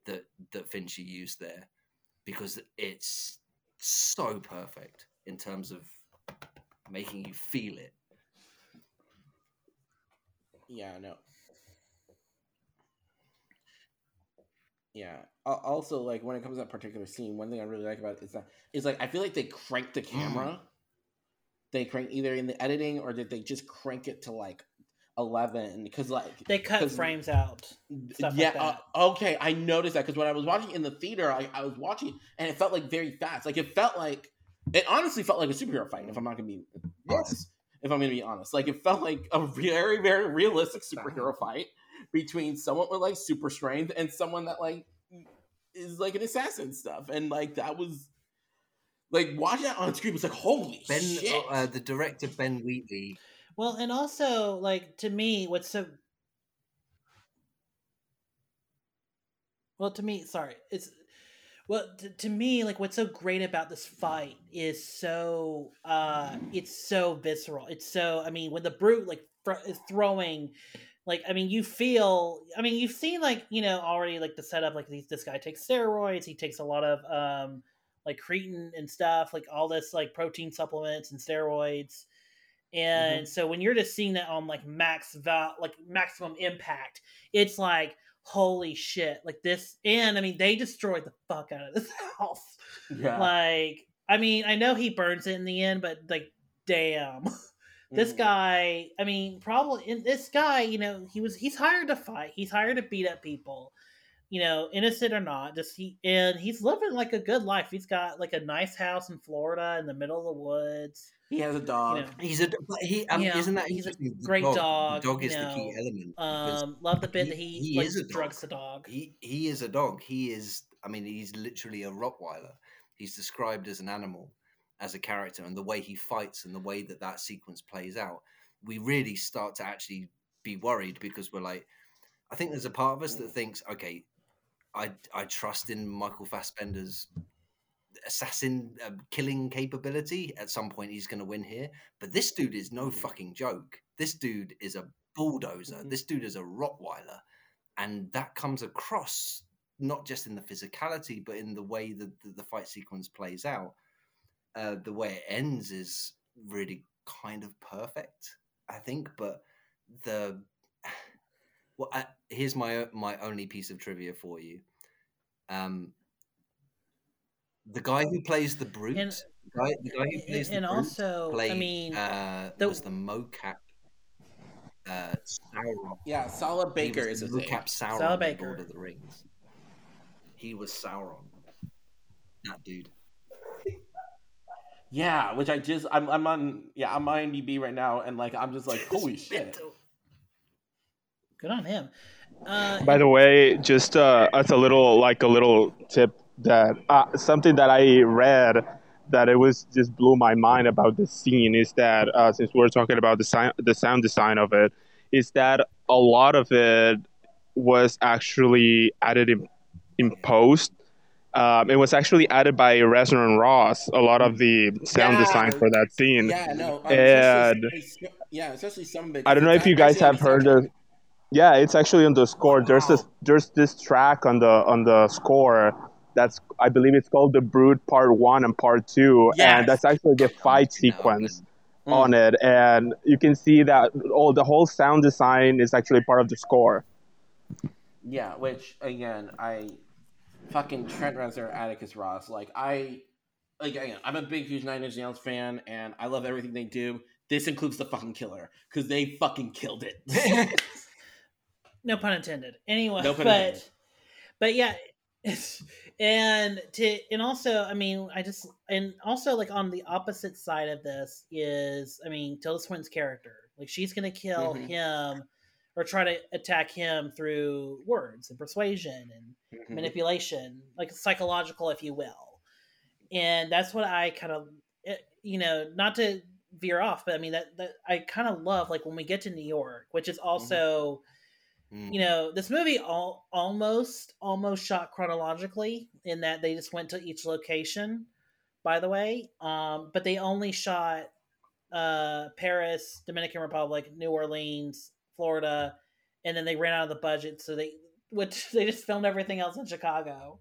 that that fincher used there because it's so perfect in terms of making you feel it Yeah, I know. Yeah. Al- Also, like when it comes to that particular scene, one thing I really like about it is that is like I feel like they cranked the camera. They crank either in the editing or did they just crank it to like eleven? Because like they cut frames out. like yeah, that. uh, okay, I noticed that because when I was watching in the theater, I, I was watching and it felt like very fast. Like it felt like it honestly felt like a superhero fight. If I'm not gonna be honest, if I'm gonna be honest, like it felt like a very very realistic superhero (laughs) fight between someone with like super strength and someone that like is like an assassin stuff, and like that was like watching that on screen was like holy ben shit. uh, the director ben wheatley Well, and also like to me, what's so well to me, sorry, it's well to, to me like what's so great about this fight is so uh it's so visceral. It's so I mean when the brute like fr- is throwing. Like I mean, you feel. I mean, you've seen like you know already like the setup. Like these, this guy takes steroids. He takes a lot of um like creatine and stuff. Like all this like protein supplements and steroids and so when you're just seeing that on like max val like maximum impact it's like holy shit like this and i mean they destroyed the fuck out of this (laughs) house yeah, like i mean i know he burns it in the end but like damn (laughs) this Mhm. guy i mean probably in this guy you know he was he's hired to fight he's hired to beat up people you know innocent or not just he and he's living like a good life he's got like a nice house in florida in the middle of the woods he has a dog. you know He's a he um, Yeah, isn't that he's a great dog, The dog you is the key element. Um, love the bit he- that he, he like is a dog. drugs the dog. he he is a dog. He is. I mean, he's literally a Rottweiler. He's described as an animal, as a character, and the way he fights and the way that that sequence plays out, we really start to actually be worried because we're like, I think there's a part of us that thinks, okay, I I trust in Michael Fassbender's assassin uh, killing capability. At some point, he's going to win here. But this dude is no fucking joke. This dude is a bulldozer. Mhm. This dude is a Rottweiler, and that comes across not just in the physicality, but in the way that the, the fight sequence plays out. Uh, the way it ends is really kind of perfect, I think. But the (sighs) well, uh, here's my my only piece of trivia for you. Um, the guy who plays the brute, And- the guy, the guy who And, plays the and brute, also, played, I mean, uh, the- was the mocap uh, Sauron. Yeah, Sala Baker is was his the name. mocap Sauron Sala Baker. Lord of the Rings. He was Sauron. That dude. Yeah, which I just I'm I'm on yeah I'm on IMDb right now and like I'm just like holy (laughs) shit. good on him. Uh, By the way, just uh, as a little like a little tip that uh, something that I read that it was just blew my mind about this scene is that uh, since we're talking about the sound the sound design of it is that a lot of it was actually added in, in post. Um, it was actually added by Reznor and Ross. A lot of the sound Yeah. design for that scene. Yeah, no. um, And- especially- yeah, especially some. I don't know if you guys have heard of. Yeah, it's actually on the score. There's this there's this track on the on the score that's I believe it's called the Brute Part One and Part Two, Yes. and that's actually the fight sequence Mm. on it, and you can see that all the whole sound design is actually part of the score. Yeah, which again, I fucking Trent Reznor, Atticus Ross. Like I, like again, I'm a big, huge Nine Inch Nails fan, and I love everything they do. this includes the fucking killer because they fucking killed it. (laughs) no pun intended. Anyway, No pun but intended. but yeah, (laughs) and to and also, I mean, I just and also like on the opposite side of this is, I mean, Tilda Swinton's character, like she's gonna kill Mhm. him or try to attack him through words and persuasion and Mhm. manipulation, like psychological, if you will. And that's what I kind of, you know, not to veer off, but I mean that, that I kind of love like when we get to New York, which is also, Mm. you know, this movie all almost almost shot chronologically in that they just went to each location. By the way, um, but they only shot uh, Paris, Dominican Republic, New Orleans, Florida, and then they ran out of the budget, so they which (laughs) they just filmed everything else in Chicago,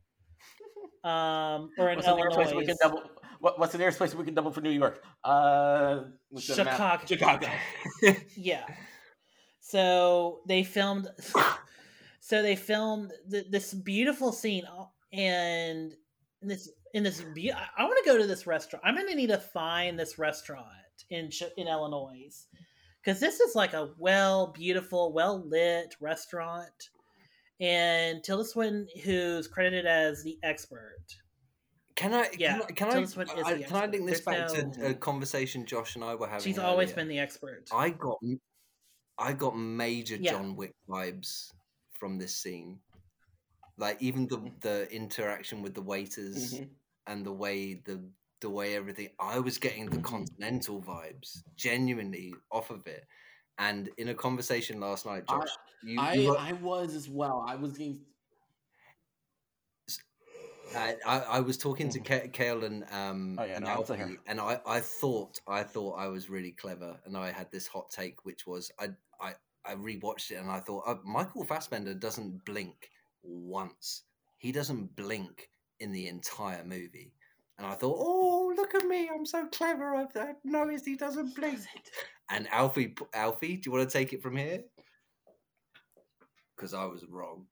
(laughs) um, or in What's the we Illinois. can double? What, what's the nearest place we can double for New York? Uh, what's the map? Chicago. Chicago. (laughs) Yeah. So they filmed. So they filmed th- this beautiful scene, and this in this. Be- I, I want to go to this restaurant. I'm gonna need to find this restaurant in Chi- in Illinois because this is like a well, beautiful, well lit restaurant. And Tilda Swinton, who's credited as the expert, Can I? Yeah, Can I? Can I, Tilda Swinton is I- the can I link this There's back no- to a conversation Josh and I were having? she's always been the expert. I got, I got major Yeah. John Wick vibes from this scene. Like even the the interaction with the waiters Mhm. and the way the the way everything. I was getting the Mhm. continental vibes genuinely off of it. And in a conversation last night, I- Josh, you, I, you were- I was as well. I was getting. Uh, I, I was talking to Ka- Kale and um Oh, yeah, and no, Alfie, and I, I thought I thought I was really clever, and I had this hot take, which was I I, I rewatched it, and I thought uh, Michael Fassbender doesn't blink once. He doesn't blink in the entire movie, and I thought, oh look at me, I'm so clever. I've, I've noticed he doesn't (laughs) blink. And Alfie, Alfie, do you want to take it from here? Because I was wrong.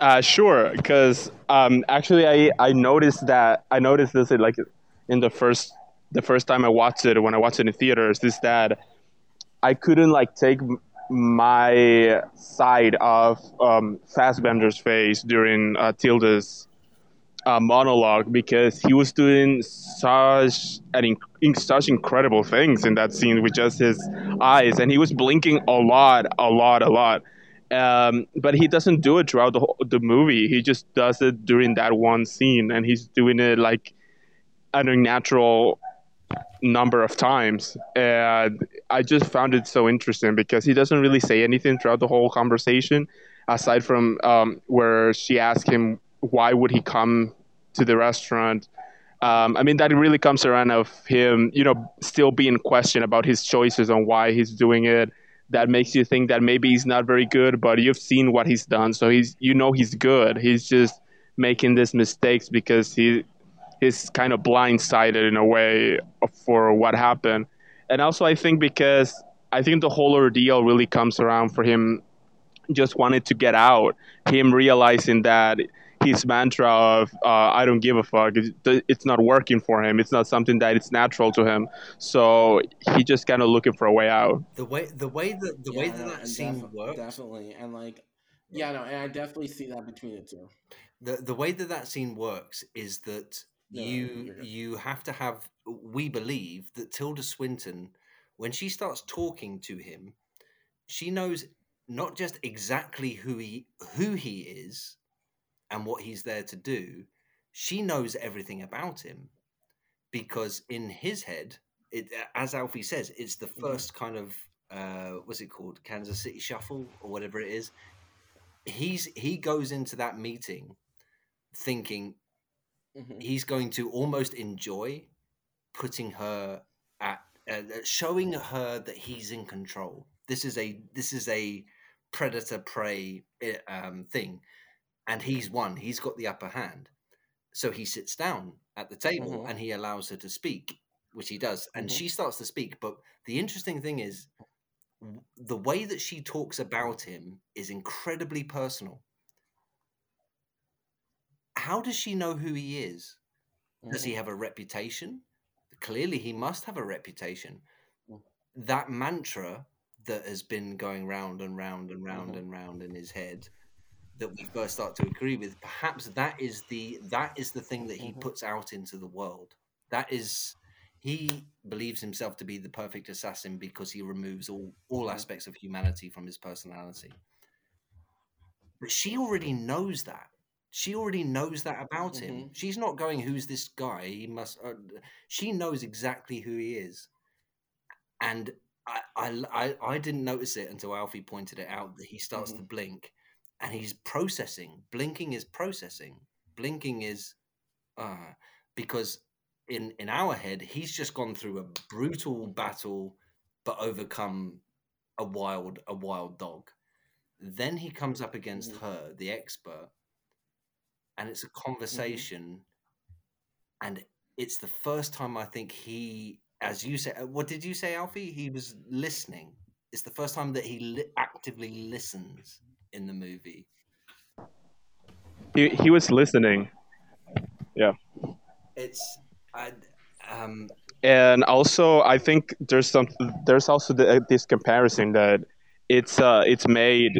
Uh, sure, because um, actually, I, I noticed that I noticed this in, like in the first the first time I watched it when I watched it in theaters. Is that I couldn't like take my side of um, Fassbender's face during uh, Tilda's uh, monologue because he was doing such an in- in- such incredible things in that scene with just his eyes, and he was blinking a lot, a lot, a lot um, but he doesn't do it throughout the whole, the movie. He just does it during that one scene, and he's doing it like an unnatural number of times. And I just found it so interesting because he doesn't really say anything throughout the whole conversation, aside from um, where she asked him why would he come to the restaurant. Um, I mean, that really comes around of him, you know, still being questioned about his choices on why he's doing it that makes you think that maybe he's not very good, but you've seen what he's done, so he's you know he's good. He's just making these mistakes because he he's kind of blindsided in a way for what happened. And also I think because I think the whole ordeal really comes around for him just wanted to get out, him realizing that his mantra of uh, "I don't give a fuck" it's, it's not working for him. It's not something that it's natural to him. So he just kind of looking for a way out. The way the way that the way that no, that scene defi- works. Definitely, and like, yeah, no, and I definitely see that between the two. the the way that that scene works is that No, no, you you have to have we believe that Tilda Swinton when she starts talking to him she knows not just exactly who he who he is and what he's there to do she knows everything about him because in his head it as Alfie says it's the first kind of uh what's it called? Kansas City shuffle or whatever it is. He's he goes into that meeting thinking Mhm. he's going to almost enjoy putting her at uh, showing her that he's in control. This is a this is a predator prey eh, um, thing and he's won he's got the upper hand so he sits down at the table Mhm. and he allows her to speak which he does and Mhm. she starts to speak but the interesting thing is the way that she talks about him is incredibly personal how does she know who he is does he Mhm. have a reputation? Clearly, he must have a reputation. that mantra that has been going round and round and round Mhm. and round in his head that we first start to agree with perhaps that is the that is the thing that he Mhm. puts out into the world that is he believes himself to be the perfect assassin because he removes all all Mhm. aspects of humanity from his personality but she already knows that she already knows that about him Mhm. she's not going who's this guy he must uh, she knows exactly who he is and I, I i i didn't notice it until alfie pointed it out that he starts Mhm. to blink and he's processing. Blinking is processing. Blinking is uh because in in our head he's just gone through a brutal battle but overcome a wild a wild dog. Then he comes up against Mhm. her the expert and it's a conversation and it's the first time i think he as you say uh, what did you say alfie? He was listening. It's the first time that he li- actively listens in the movie He he was listening, Yeah. it's I, um and also I think there's some there's also the, this comparison that it's uh it's made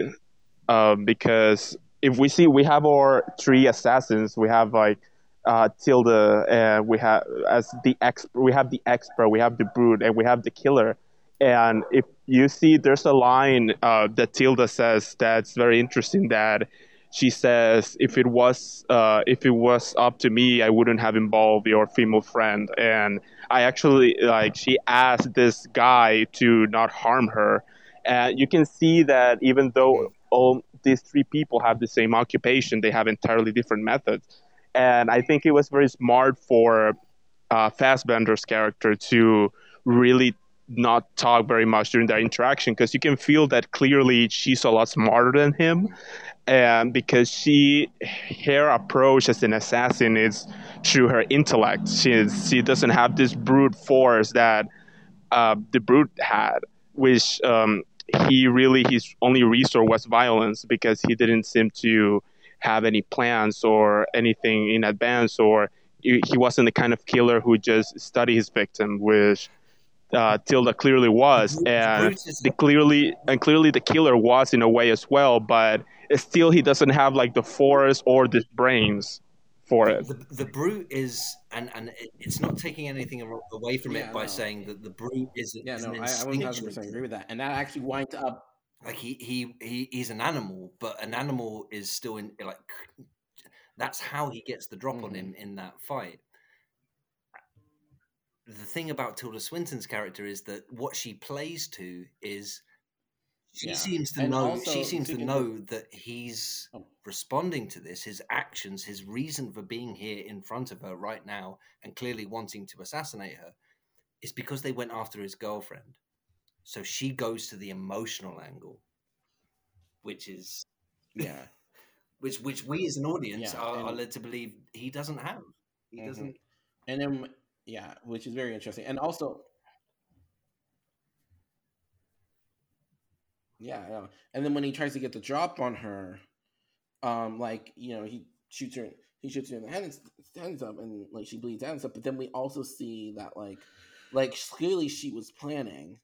uh, because if we see we have our three assassins, we have like uh, Tilda, and we have as the ex we have the expert, we have the brute, and we have the killer. And if you see, there's a line uh, that Tilda says that's very interesting. That she says, "If it was uh, if it was up to me, I wouldn't have involved your female friend." And I actually like she asked this guy to not harm her, and you can see that even though all these three people have the same occupation, they have entirely different methods. And I think it was very smart for uh, Fassbender's character to really not talk very much during that interaction because you can feel that clearly she's a lot smarter than him. And because she her approach as an assassin is through her intellect. She is, she doesn't have this brute force that uh, the brute had which um, he really his only resource was violence because he didn't seem to have any plans or anything in advance or he he wasn't the kind of killer who just study his victim which uh, Tilda clearly was and the clearly and clearly the killer was in a way as well but still he doesn't have like the force or the brains for it the, the brute is and and it's not taking anything away from Yeah, it by no. saying that the brute is, Yeah, is no, an I, I 1000 instinctual percent agree with that, and that actually winds up. like he, he he he's an animal but an animal is still in like that's how he gets the drop on Mhm. him in that fight the thing about tilda swinton's character is that what she plays to is she Yeah. seems to And know also, she seems to know that he's Oh. responding to this his actions his reason for being here in front of her right now and clearly wanting to assassinate her is because they went after his girlfriend so she goes to the emotional angle which is Yeah, (laughs) which which we as an audience Yeah, are, are led to believe he doesn't have he Mhm. doesn't and then yeah, which is very interesting, and also. Yeah, and then when he tries to get the drop on her, um, like you know, he shoots her, he shoots her in the head and stands up, and like she bleeds out and stuff. But then we also see that like, like clearly she was planning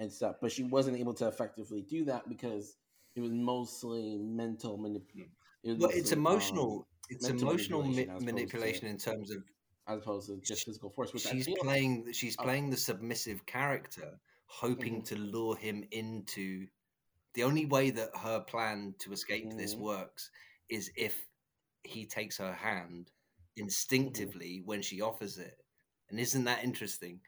and stuff, but she wasn't able to effectively do that because it was mostly mental manipulation. well it's emotional it's mental emotional manipulation ma- as opposed to- manipulation in terms of as opposed to just physical force. Which she's playing she's Oh. playing the submissive character hoping Mhm. to lure him into the only way that her plan to escape this Mhm. works is if he takes her hand Mm-hmm. instinctively when she offers it and isn't that interesting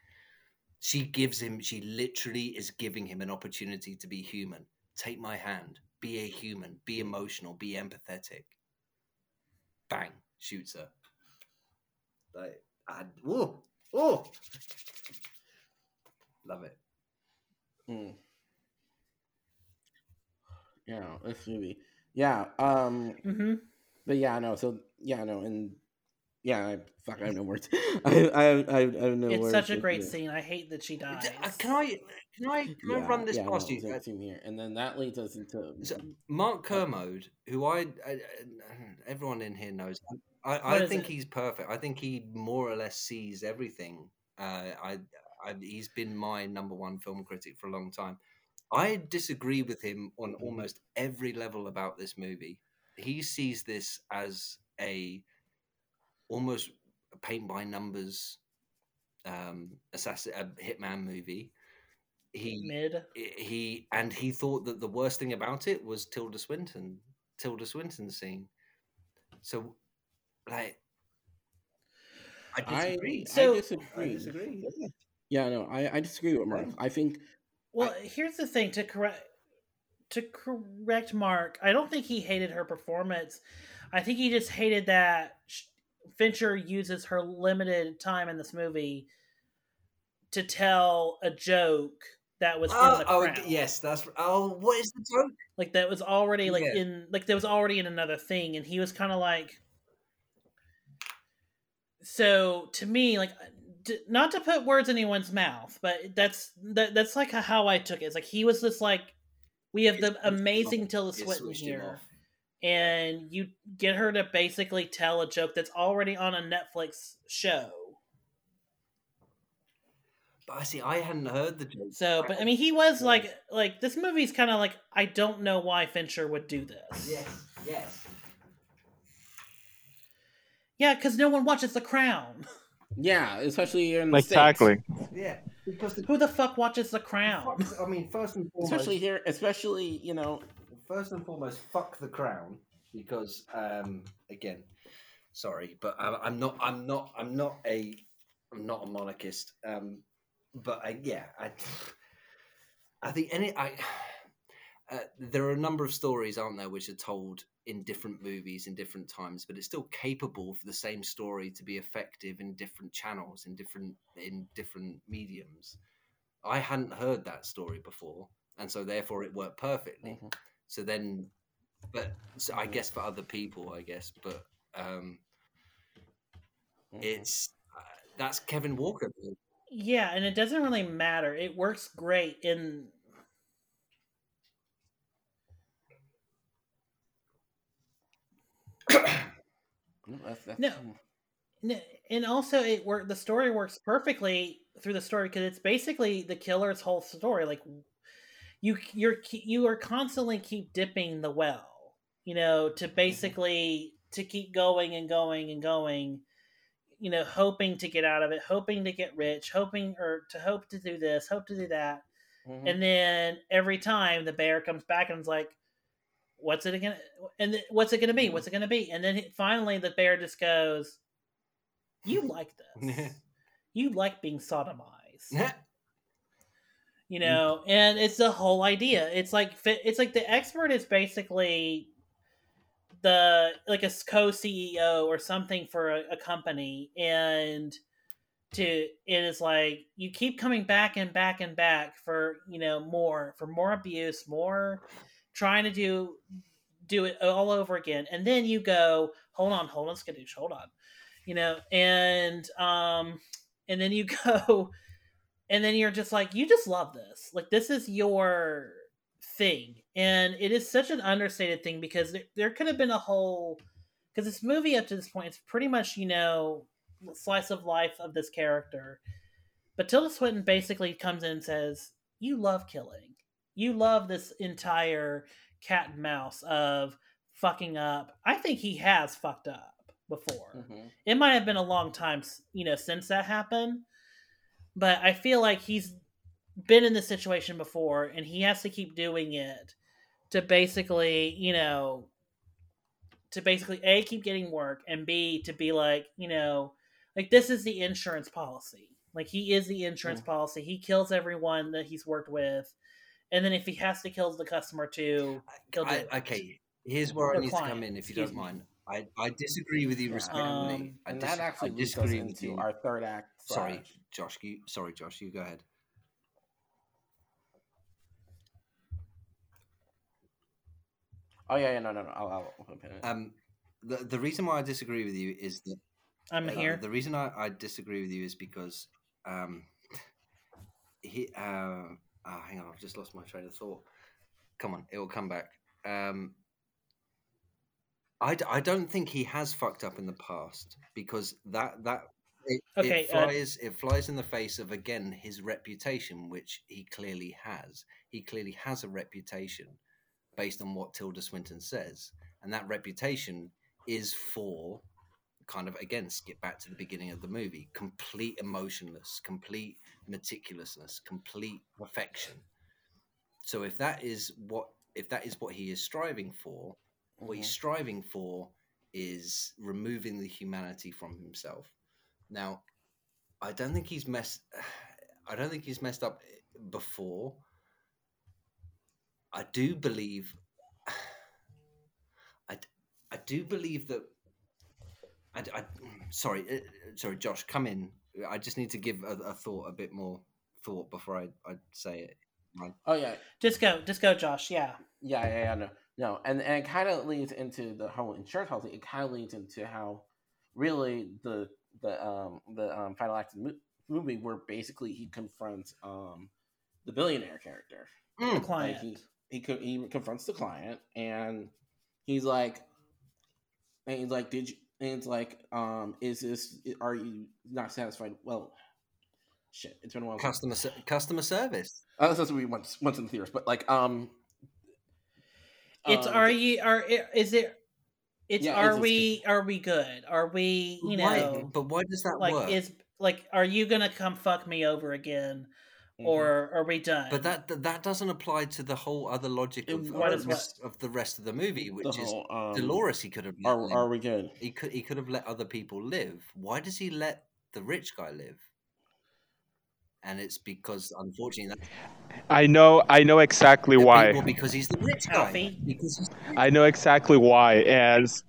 she gives him she literally is giving him an opportunity to be human take my hand be a human be emotional be empathetic bang shoots her like I, whoa, whoa. love it Mm. Yeah, this movie. Yeah, um, hmm but yeah, no. So yeah, no, and yeah, I, fuck, I have no (laughs) words. (laughs) I, I, I, I have no It's words. such a great yeah. scene. I hate that she dies. Uh, can i can i can i run this yeah, past no, you same- here. And then that leads us into so mark kermode who I, I everyone in here knows i, I think it? he's perfect i think he more or less sees everything uh, i I, he's been my number one film critic for a long time. I disagree with him on almost every level about this movie. He sees this as a almost a paint by numbers um assassin a hitman movie. He Mid. he and he thought that the worst thing about it was Tilda Swinton, Tilda Swinton's scene. So, like, I I, disagree. So- I disagree. I disagree. yeah. Yeah, no, I, I disagree with Mark. I think Well, here's the thing to correct to correct Mark. I don't think he hated her performance. I think he just hated that Fincher uses her limited time in this movie to tell a joke that was Oh, in the oh, crowd. yes, that's. Oh, what is the joke? like that was already like Yeah. in like that was already in another thing, and he was kind of like. So to me, like, not to put words in anyone's mouth, but that's that, that's like how I took it. It's like he was just like, we have the amazing Tilda Swinton here, and you get her to basically tell a joke that's already on a Netflix show. But I see, I hadn't heard the joke. So, but I mean, he was like, like this movie's kind of like, I don't know why Fincher would do this. Yes, yes. Yeah, because no one watches The Crown. (laughs) yeah, especially in the States. Exactly. Yeah, because the, Who the fuck watches The Crown? fuck- I mean, first and foremost, Especially here, especially you know, first and foremost, fuck the crown because, um, again, sorry, but I, I'm not, I'm not, I'm not a, I'm not a monarchist. Um, but I, yeah, I, I think any, I, (sighs) uh, there are a number of stories, aren't there, which are told in different movies in different times, but it's still capable for the same story to be effective in different channels, in different, in different mediums. I hadn't heard that story before, and so therefore it worked perfectly. Mhm. So then, but so I guess for other people, I guess, but um, Mhm. it's uh, that's Kevin Walker. Yeah, and it doesn't really matter. It works great in. (coughs) No, that's, that's, No. n- And also, it work. The story works perfectly through the story because it's basically the killer's whole story. Like, you you're you are constantly keep dipping the well, you know, to basically to keep going and going and going. You know, hoping to get out of it, hoping to get rich, hoping or to hope to do this, hope to do that. Mhm. And then every time the bear comes back and is like, "What's it gonna? And th- what's it gonna be? What's it gonna be?" And then finally the bear just goes, "You (laughs) like this? you like being sodomized?" (laughs) you know and it's the whole idea it's like it's like the expert is basically the like a co-ceo or something for a, a company and to it is like you keep coming back and back and back for you know more for more abuse more trying to do do it all over again. And then you go hold on hold on skadoosh hold on you know? And um and then you (laughs) go and then you're just like you just love this. Like this is your thing. And it is such an understated thing because there, there could have been a whole because this movie up to this point it's pretty much you know slice of life of this character. But tilda swinton basically comes in and says you love killing you love this entire cat and mouse of fucking up. I think he has fucked up before. Mhm. it might have been a long time you know since that happened but i feel like he's been in this situation before and he has to keep doing it to basically you know to basically a keep getting work and b to be like you know like this is the insurance policy. Like he is the insurance Mm. policy. He kills everyone that he's worked with and then if he has to kill the customer too he'll do I, it. okay, here's where Or I need to come in, if you excuse don't mind. I, I disagree with you Yeah. respectfully. Um, I, and dis- that actually I disagree with into you. our third act. Sorry, slash- Josh. You, sorry, Josh. You go ahead. Oh yeah, yeah, no, no, no. I'll, I'll open it. Um, the the reason why I disagree with you is that i'm uh, here The reason I, I disagree with you is because um, he. Uh, oh, hang on, I've just lost my train of thought. Come on, it will come back. Um, I, d- I don't think he has fucked up in the past because that that it, Okay, it uh, flies it flies in the face of again his reputation, which he clearly has. He clearly has a reputation based on what Tilda Swinton says, and that reputation is for kind of again skip back to the beginning of the movie. Complete emotionless complete meticulousness complete perfection. So if that is what if that is what he is striving for what he's Mhm. striving for is removing the humanity from himself. Now i don't think he's messed (sighs) i don't think he's messed up before. I do believe (sighs) I, I do believe that I, I sorry uh, sorry josh come in i just need to give a, a thought a bit more thought before i, I say it Right. Oh yeah, Just go, just go, Josh. Yeah. yeah, yeah, yeah. No, no, and and it kind of leads into the whole insurance policy. It kind of leads into how really the the um the um final act of the movie where basically he confronts um the billionaire character. The Mm, Like client. he he he confronts the client and he's like, and he's like, did you? And it's like, um, is this? Are you not satisfied? Well, shit, it's been a while. customer ser- customer service Oh, that's what we once once in the theaters, but like, um, It's um, are you are is it? It's Yeah, are it's- we are we good? Are we you Why- know but why does that like work is like are you gonna come fuck me over again mhm. or are we done? but that that- that doesn't apply to the whole other logic of, What of, is the rest, of the rest of the movie the which is whole, um, dolores he could have let Are live. are we good? he could he could have let other people live why does he let the rich guy live and it's because unfortunately that's I know I know exactly why. because he's the rich guy because he's I know exactly why, and s-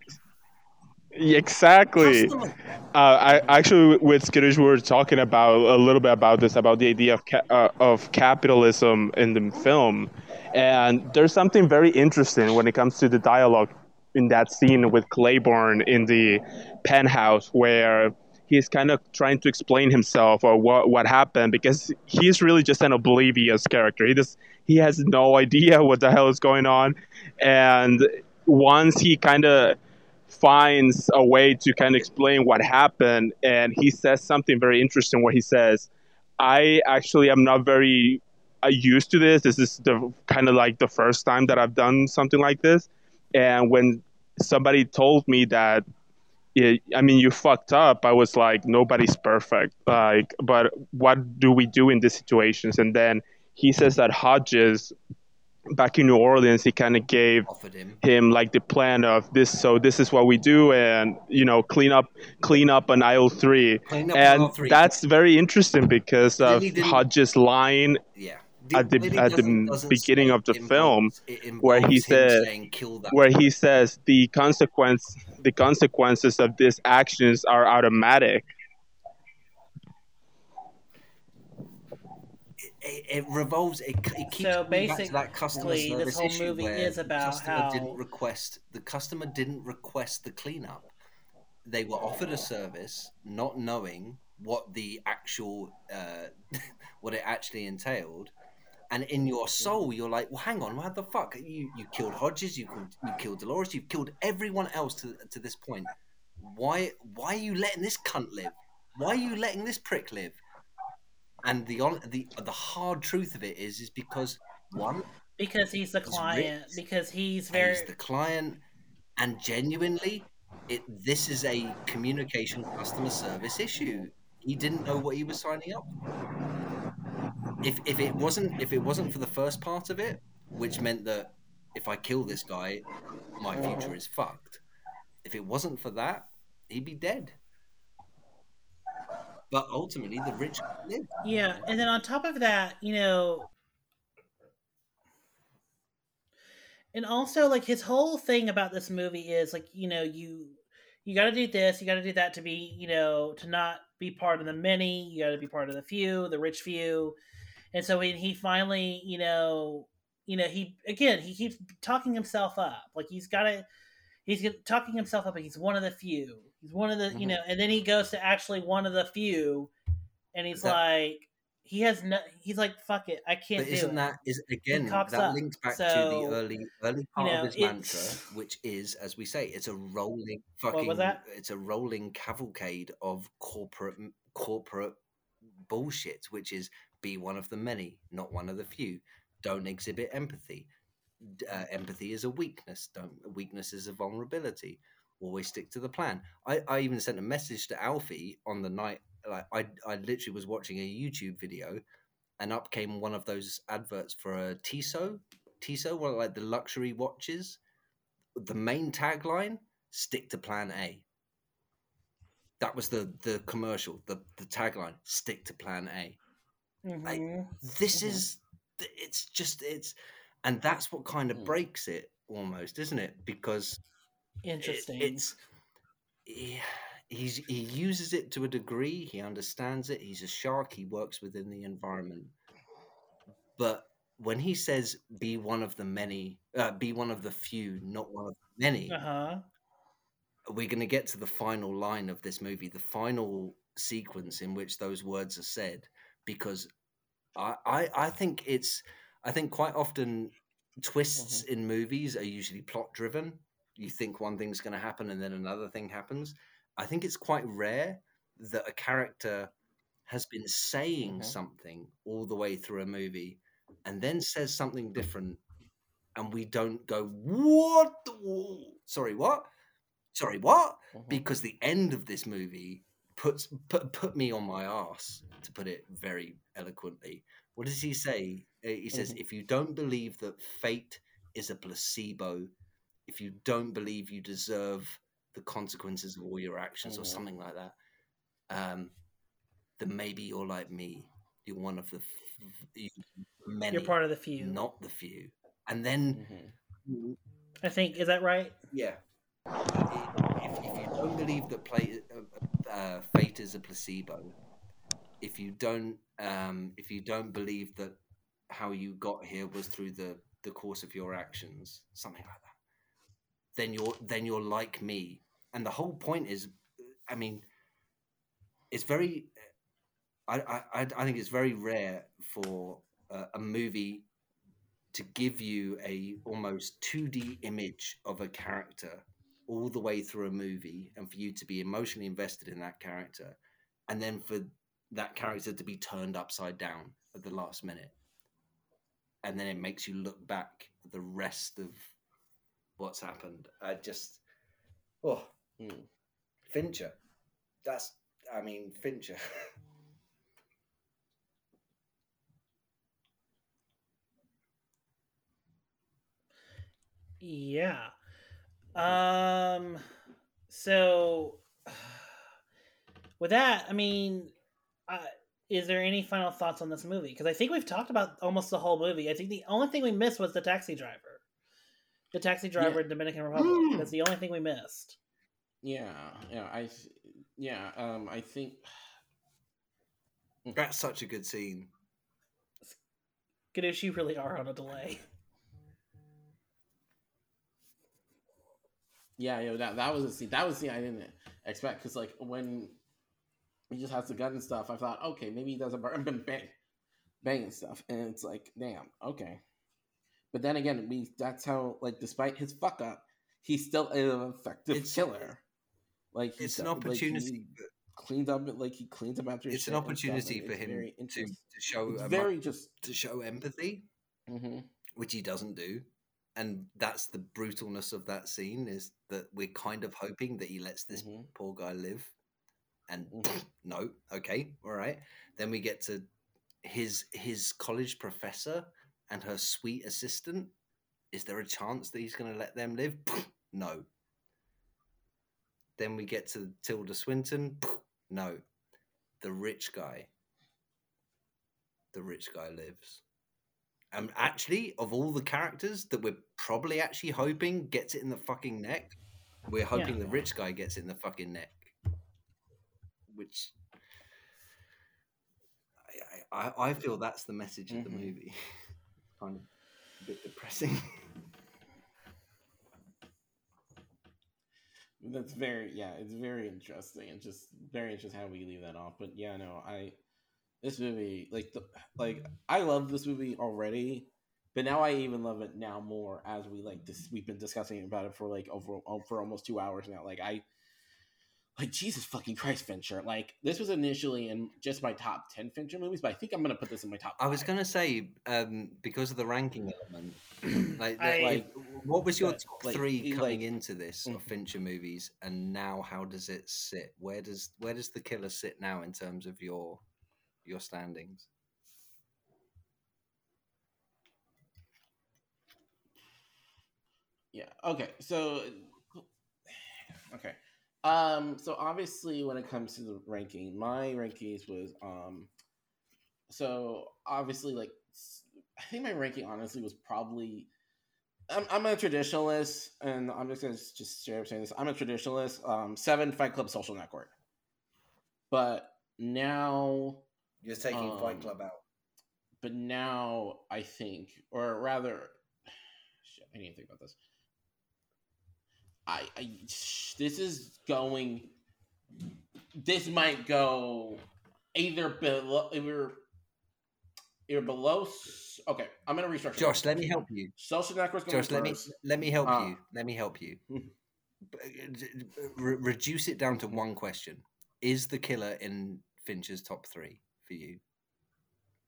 exactly. Uh, I actually with Skadoosh we were talking about a little bit about this about the idea of ca- uh, of capitalism in the film, and there's something very interesting when it comes to the dialogue in that scene with Claybourne in the penthouse where he's kind of trying to explain himself or what what happened because he's really just an oblivious character. He just he has no idea what the hell is going on, and once he kind of finds a way to kind of explain what happened and he says something very interesting where he says i actually am not very uh, used to this. This is the kind of like the first time that i've done something like this. And when somebody told me that it, i mean you fucked up i was like nobody's perfect. Like but what do we do in these situations? And then he says that hodges back in new orleans he kind of gave him him like the plan of this so this is what we do and you know clean up clean up an aisle three. And aisle three. that's very interesting because of hodges line yeah. at the- at the doesn't- doesn't beginning of the film, where he involves him said- saying, kill that where he says the consequence the consequences of these actions are automatic it, it revolves. It, it keeps So to that customer this whole issue movie where is the customer how- didn't request the customer didn't request the cleanup. They were offered a service, not knowing what the actual uh, (laughs) what it actually entailed. And in your soul, you're like, "Well, hang on, what the fuck? You you killed Hodges, you killed, you killed Dolores, you've killed everyone else to to this point. Why why are you letting this cunt live? Why are you letting this prick live?" And the on the the hard truth of it is is because one, because he's the client. Because he's very he's the client, and genuinely, it this is a communication customer service issue. He didn't know what he was signing up. for. If if it wasn't if it wasn't for the first part of it, which meant that if I kill this guy, my future is fucked. If it wasn't for that, he'd be dead. But ultimately, the rich live. Yeah, and then on top of that, you know, and also like his whole thing about this movie is like, you know, you you got to do this, you got to do that to be, you know, to not be part of the many, you got to be part of the few, the rich few. And so when he finally, you know, you know, he again, he keeps talking himself up. Like he's got to he's talking himself up he's one of the few. He's one of the, you Mhm. know, and then he goes to actually one of the few and he's That- like he has no. He's like, fuck it, I can't. Isn't it. that is again that up. links back to the early early part know, of his mantra, which is, as we say, it's a rolling fucking. was that? It's a rolling cavalcade of corporate corporate bullshit, which is be one of the many, not one of the few. Don't exhibit empathy. Uh, empathy is a weakness. Don't weakness is a vulnerability. Always stick to the plan. I, I even sent a message to Alfie on the night. Like I, I literally was watching a YouTube video and up came one of those adverts for a Tissot, Tissot, one of like the luxury watches. The main tagline: "Stick to Plan A." That was the the commercial. the The tagline: "Stick to Plan A." like, Mhm. This Mhm. is, it's just it's, and that's what kind of Mm. breaks it almost, isn't it? Because it- interesting. it's he, he's he uses it to a degree. He understands it. He's a shark. He works within the environment. But when he says "be one of the many," uh, be one of the few, not one of the many, uh huh. we're going to get to the final line of this movie, the final sequence in which those words are said, because I I, I think it's I think quite often twists in movies are usually plot driven. You think one thing's going to happen and then another thing happens. I think it's quite rare that a character has been saying Mhm. something all the way through a movie and then says something different and we don't go what the- sorry what sorry what Mhm. because the end of this movie puts put, put me on my ass to put it very eloquently what does he say he says Mhm. if you don't believe that fate is a placebo if you don't believe you deserve the consequences of all your actions or Mhm. something like that um then maybe you're like me you're one of the f- many You're part of the few. not the few and then Mhm. I think is that right? yeah. If, if you don't believe that play, uh, uh, fate is a placebo, if you don't, um, if you don't believe that how you got here was through the the course of your actions, something like that, then you're then you're like me. And the whole point is, I mean, it's very. I I I think it's very rare for a movie to give you a almost 2D image of a character all the way through a movie and for you to be emotionally invested in that character and then for that character to be turned upside down at the last minute and then it makes you look back at the rest of what's happened i just oh Mm. fincher that's i mean fincher Yeah. Um. So, (sighs) with that, I mean, uh, is there any final thoughts on this movie? Because I think we've talked about almost the whole movie. I think the only thing we missed was the taxi driver. The taxi driver in Dominican Republic. Mm. That's the only thing we missed. Yeah, yeah, I, yeah, um, I think that's such a good scene Skadoosh, you really are on a delay. Yeah, yeah, that that was a scene. That was the I didn't expect because like when he just has the gun and stuff, I thought, okay, maybe he does a bang, (laughs) bang, bang, bang and stuff, and it's like, damn, okay. But then again, we that's how like despite his fuck up, he's still an effective It's- killer. Like it's an like, opportunity he cleaned up, like he cleans up after. his it's an opportunity for him to, to show It's very just. to show empathy hmm which he doesn't do and that's the brutalness of that scene is that we're kind of hoping that he lets this Mhm. poor guy live and Mhm. (clears throat) no okay all right. Then we get to his his college professor and her sweet assistant. Is there a chance that he's going to let them live? (clears throat) No. Then we get to tilda swinton. (clears throat) No. The rich guy. The rich guy lives. And actually, of all the characters that we're probably actually hoping gets it in the fucking neck, we're hoping the rich guy gets it in the fucking neck. Which I, I, I feel that's the message of the Mhm. movie. (laughs) kind of a bit depressing. (laughs) That's very yeah, it's very interesting. It's just very interesting how we leave that off. But yeah, no, I this movie, like the like I love this movie already, but now I even love it now more as we like this. We've been discussing about it for like over for almost two hours now. Like I like Jesus fucking Christ, Fincher. Like this was initially in just my top ten Fincher movies, but I think I'm gonna put this in my top. I was gonna say um, because of the ranking element. (clears throat) like, I- like, what was your But, top like, three coming like- into this of Mhm. Fincher movies, and now how does it sit? Where does where does the killer sit now in terms of your your standings? Yeah. Okay. So. Okay. Um. So obviously, when it comes to the ranking, my rankings was um. So obviously, like I think my ranking honestly was probably. I'm, I'm a traditionalist, and I'm just gonna just straight up saying this. I'm a traditionalist. Um, seven Fight Club Social Network. But now, You're taking Fight Club out. but now I think, or rather, (sighs) shit, I need to think about this. I, I this is going. This might go either below, either, either below. Okay, I'm gonna restructure. Josh, let me help you. Social networks. Going Josh, let me let me help Ah. you. Let me help you. Uh, Re- reduce it down to one question: Is the killer in Fincher's top three for you?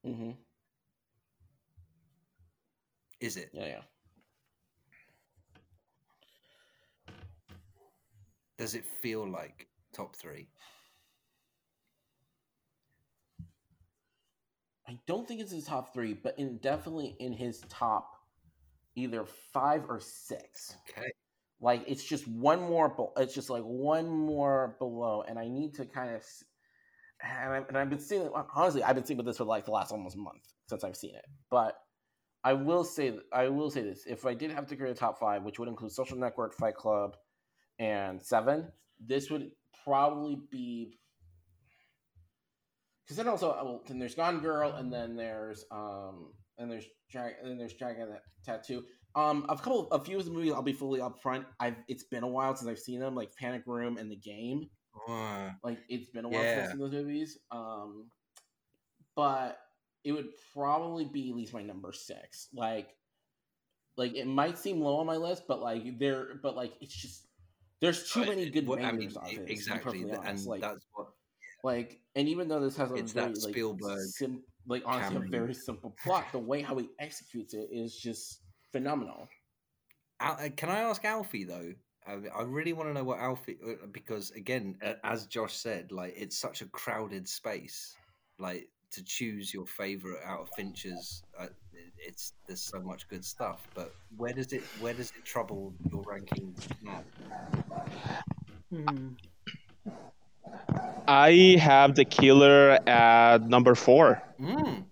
Mm-hmm. Is it? Yeah, yeah. Does it feel like top three? I don't think it's his top three, but in definitely in his top either five or six. Okay. Like it's just one more. be- It's just like one more below, and I need to kind of. And, I, and I've been seeing honestly, I've been seeing with this for like the last almost month since I've seen it. But I will say, I will say this: if I did have to create a top five, which would include Social Network, Fight Club, and Seven, this would probably be because then also well, then there's Gone Girl, and then there's um and there's Drag and then there's Dragon Tattoo. Um, a couple, a few of the movies, I'll be fully upfront. I've it's been a while since I've seen them, like Panic Room and The Game. Uh, Like it's been a while since I've seen those movies. Um, but it would probably be at least my number six. Like, like it might seem low on my list, but like there, but like it's just there's too many good well, I mean, it. exactly, honest. and like, that's what. like, and even though this has a It's very that like sim- like honestly Cameron. a very simple plot, the way how he executes it is just phenomenal. Al- uh, Can I ask Alfie though? I, really want to know what Alfie uh, because again, as Josh said, like it's such a crowded space. Like to choose your favorite out of Fincher's, uh, it's there's so much good stuff. But where does it where does it trouble your ranking now? Hmm. I have the killer at number four. Mm.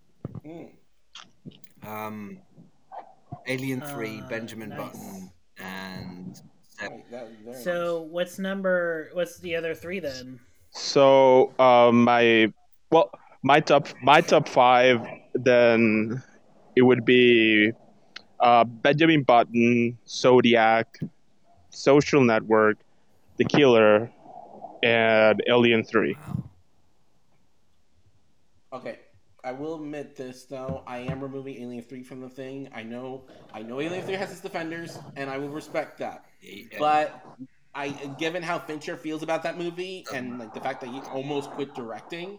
Um, Alien Three, Uh, Benjamin nice. Button, and Seven. Right, that- very So nice. what's number? What's the other three then? So um, my well, my top my top five then it would be uh, Benjamin Button, Zodiac, Social Network, The Killer, and Alien Three. Okay, I will admit this though. I am removing Alien Three from the thing. I know, I know, Alien Three has its defenders, and I will respect that. Yeah. But I, given how Fincher feels about that movie, and like the fact that he almost quit directing,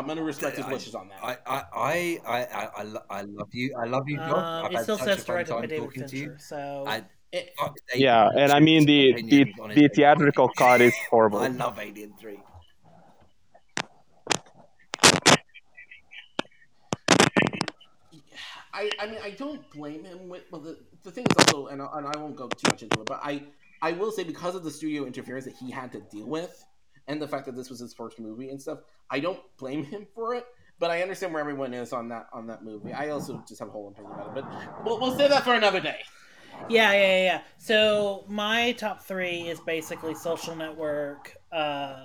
I'm gonna respect his I- wishes on that. I, I, I, I, I, I, love you. I love you, Josh. Um, it still says a directed by time David talking to you. So I, It- fuck David Yeah, and I mean the the, opinions on his the theatrical cut is horrible. I love Alien Three. I, I mean, I don't blame him with. Well, the, the thing is also, and I, and I won't go too much into it, but I, I will say because of the studio interference that he had to deal with, and the fact that this was his first movie and stuff, I don't blame him for it. But I understand where everyone is on that on that movie. I also just have a whole opinion about it, but we'll, we'll save that for another day. yeah, yeah, yeah, yeah. So my top three is basically Social Network. Uh,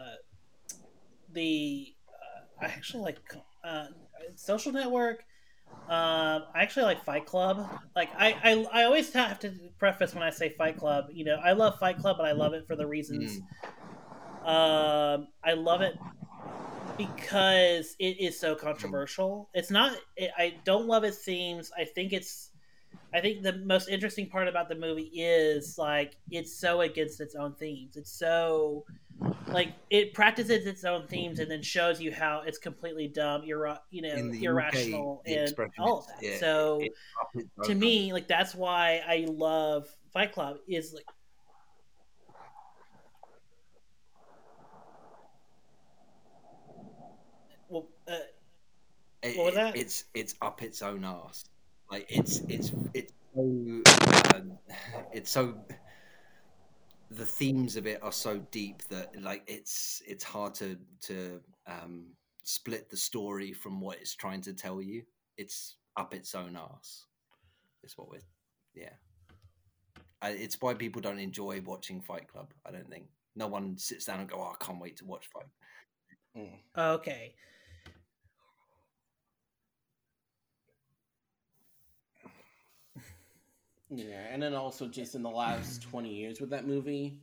the uh, I actually like uh, Social Network. Um, I actually like Fight Club. Like I, I, I always have to preface when I say Fight Club. You know, I love Fight Club, but I love it for the reasons. Um, I love it because it is so controversial. It's not. It, I don't love its themes. I think it's. I think the most interesting part about the movie is like it's so against its own themes. It's so like it practices its own themes and then shows you how it's completely dumb, ir- you know, the UK, irrational, and all of that. yeah, so it- it's to me, like that's why I love Fight Club. Is like well, uh, It- What was it- that? It's it's up its own ass. Like it's it's it's so um, (sighs) it's so the themes of it are so deep that like it's it's hard to to um, split the story from what it's trying to tell you. It's up its own ass. Is what we're yeah. I, it's why people don't enjoy watching Fight Club. I don't think no one sits down and go, "Oh, I can't wait to watch Fight." Mm. okay. Yeah, and then also just in the last (clears throat) twenty years with that movie,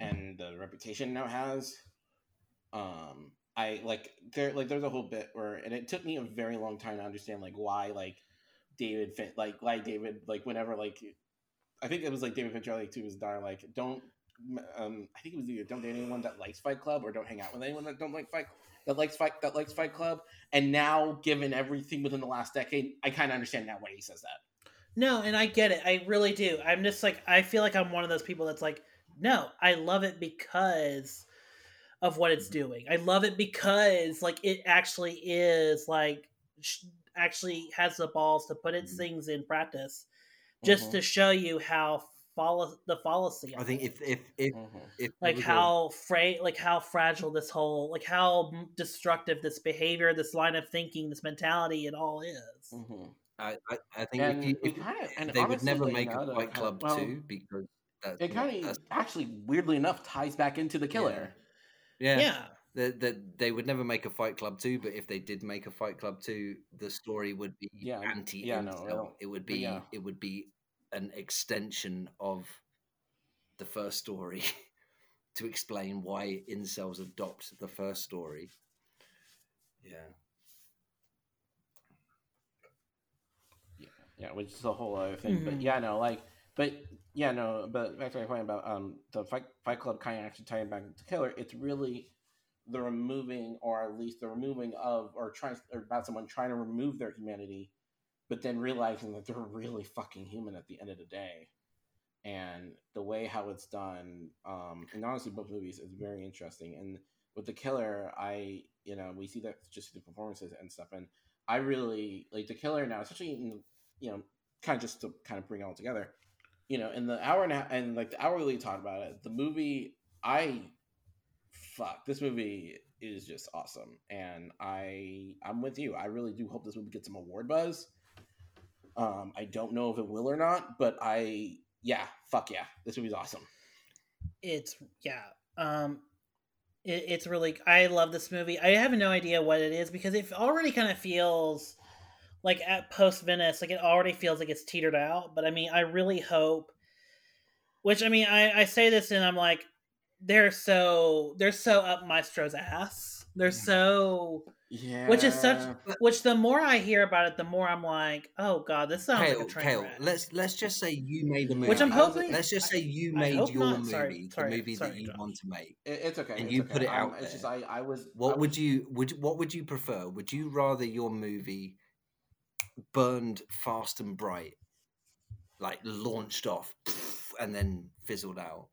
and the reputation now has, um, I like there like there's a whole bit where, and it took me a very long time to understand like why like David fin- like like David like whenever like I think it was like David Fincher like to his daughter like don't um I think it was either don't date anyone that likes Fight Club or don't hang out with anyone that don't like Fight that likes Fight that likes Fight Club, and now given everything within the last decade, I kind of understand now why he says that. No, and I get it. I really do. I'm just like I feel like I'm one of those people that's like, no, I love it because of what it's doing. I love it because like it actually is like sh- actually has the balls to put its things in practice, just Mhm. to show you how follow the fallacy. I think it. if if if, Mhm. if like how fra- like how fragile this whole like how destructive this behavior, this line of thinking, this mentality, it all is. Mhm. I, I, I think And if if, kinda- and they would never make a that I Fight kinda- Club well, two because that's It kind of actually, weirdly enough, ties back into the killer. yeah, yeah. That that they would never make a Fight Club two, but if they did make a Fight Club two, the story would be Yeah, anti yeah, no, incel. it would be yeah. it would be an extension of the first story (laughs) to explain why incels adopt the first story. Yeah. Yeah, which is a whole other thing. But Mhm. yeah, no, like, but yeah, no, but back to my point about um the Fight Fight Club kind of actually tying back to killer. It's really the removing, or at least the removing of, or trying or about someone trying to remove their humanity, but then realizing that they're really fucking human at the end of the day. And the way how it's done, um, and honestly, both movies is very interesting. And with the killer, I you know we see that just through the performances and stuff, and I really like the killer now, especially in you know kind of just to kind of bring it all together. You know, in the hour and a half, and like the hour we talked about it, the movie, I fuck this movie is just awesome, and I I'm with you. I really do hope this movie gets some award buzz. Um, I don't know if it will or not, but I yeah, fuck yeah, this movie's awesome. it's yeah um it, it's really i love this movie i have no idea what it is because it already kind of feels like at post venice like it already feels like it's teetered out but i mean i really hope which i mean i i say this and i'm like they're so they're so up maestro's ass they're so Yeah, which is such which the more i hear about it the more i'm like oh god this sounds Kale, like a train Kale, wreck. let's let's just say you made a movie. which i'm hoping Let's just say you I made hope your not. movie, Sorry, sorry, the movie sorry, that you Josh. want to make. It- it's okay, and it's you okay. put it Um, out It's just there. I I was What I would you would what would you prefer? Would you rather your movie burned fast and bright, like launched off and then fizzled out,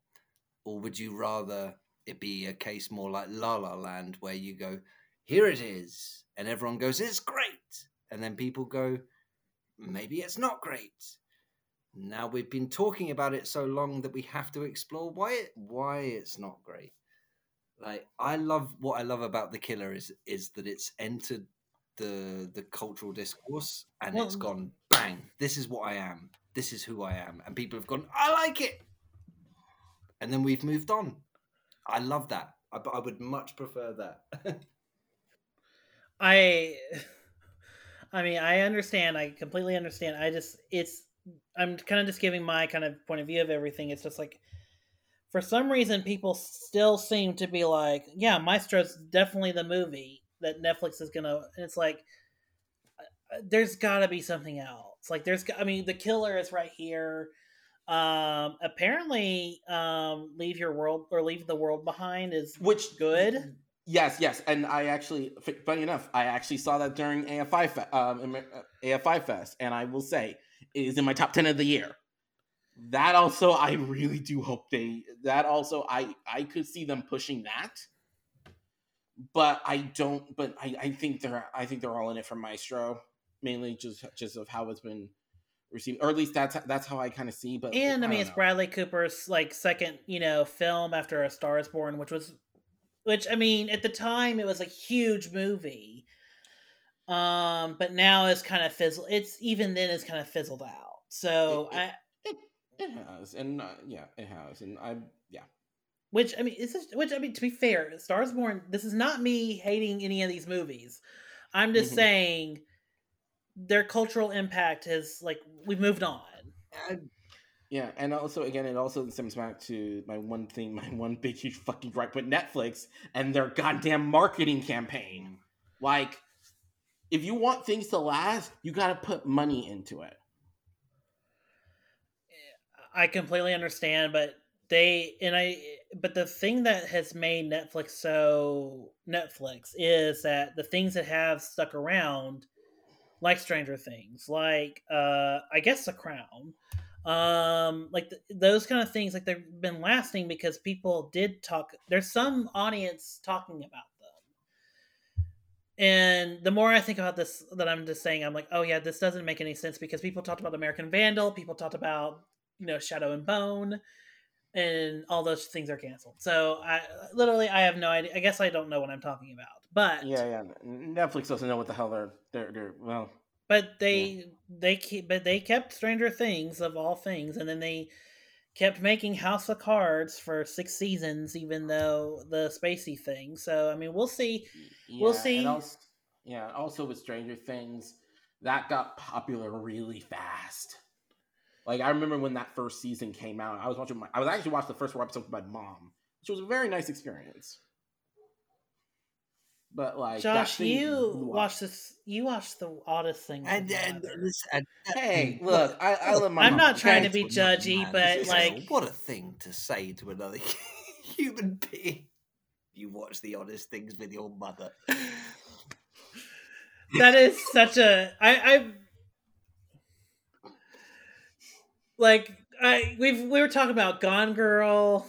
or would you rather it be a case more like La La Land, where you go, "Here it is," and everyone goes, "It's great," and then people go, "Maybe it's not great." Now we've been talking about it so long that we have to explore why it why it's not great like i love what i love about the killer is is that it's entered the the cultural discourse and it's gone bang this is what i am this is who i am and people have gone i like it and then we've moved on i love that i, I would much prefer that (laughs) I (sighs) I mean, I understand. I completely understand. I just it's I'm kind of just giving my kind of point of view of everything. It's just like for some reason people still seem to be like, yeah, Maestro's definitely the movie. That Netflix is gonna. And it's like, uh, there's got to be something else. Like there's, I mean, the killer is right here. Um, apparently, um, leave your world or leave the world behind is Which good. Yes, yes, and I actually, funny enough, I actually saw that during AFI fe- um, uh, AFI Fest, and I will say it is in my top ten of the year. That also, I really do hope they. That also, I I could see them pushing that, but I don't. But I I think they're I think they're all in it for Maestro, mainly just just of how it's been received, or at least that's that's how I kind of see. But And I mean, it's know. Bradley Cooper's like second, you know, film after A Star Is Born, which was, which I mean, at the time it was a huge movie. Um, but now it's kind of fizzled. It's even then it's kind of fizzled out. So It- I, It, it has, and uh, yeah, it has, and I. which I mean, is this, which I mean, to be fair, Stars Born. This is not me hating any of these movies. I'm just Mhm. saying their cultural impact has like we've moved on. Yeah, and also again, it also stems back to my one thing, (laughs) my one big huge fucking gripe with Netflix and their goddamn marketing campaign. Like, if you want things to last, you got to put money into it. I completely understand, but they and I but the thing that has made Netflix so Netflix is that the things that have stuck around like Stranger Things, like uh I guess The Crown, um like th- those kind of things like they've been lasting because people did talk there's some audience talking about them. And the more I think about this that I'm just saying I'm like, "Oh yeah, this doesn't make any sense because people talked about American Vandal, people talked about you know Shadow and Bone, and all those things are canceled. So I literally I have no idea. I guess I don't know what I'm talking about. But Yeah, yeah. Netflix doesn't know what the hell they're they're, they're well. but they they keep but they kept Stranger Things of all things, and then they kept making House of Cards for six seasons, even though the Spacey thing. So I mean, we'll see. We'll see. Also, yeah, also with Stranger Things, that got popular really fast. Like I remember when that first season came out, I was watching my I was actually watching the first four episodes with my mom, which was a very nice experience. But like Josh, you blew up. watched this. You watched the oddest thing. And, with your and, mother. Hey, look, I, I love my I'm mom, not trying to be judgy, Man, but this is- like what a thing to say to another (laughs) human being. You watch the oddest things with your mother. that is such a I I like I we've we were talking about Gone Girl,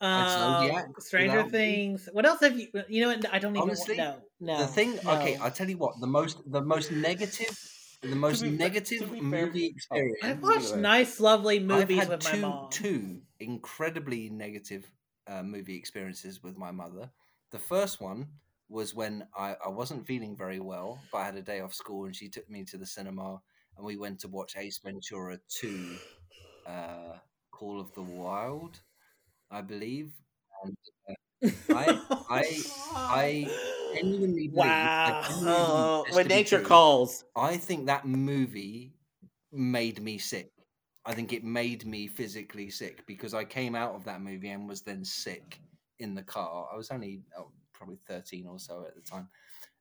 um, Stranger without. Things. What else have you? You know what? I don't even Honestly, know. No, the thing, no. okay, I'll tell you what. The most, the most negative, the most be negative to be fair- movie oh, experience. I I've watched Anyway. nice, lovely I've movies had with my mom. two incredibly negative uh, movie experiences with my mother. The first one was when I, I wasn't feeling very well, but I had a day off school, and she took me to the cinema, and we went to watch Ace Ventura Two, uh, Call of the Wild, I believe. And uh, I- (laughs) I- I genuinely believe, Wow. Oh, when nature true. calls. I think that movie made me sick. I think it made me physically sick because I came out of that movie and was then sick in the car. I was only oh, probably 13 or so at the time.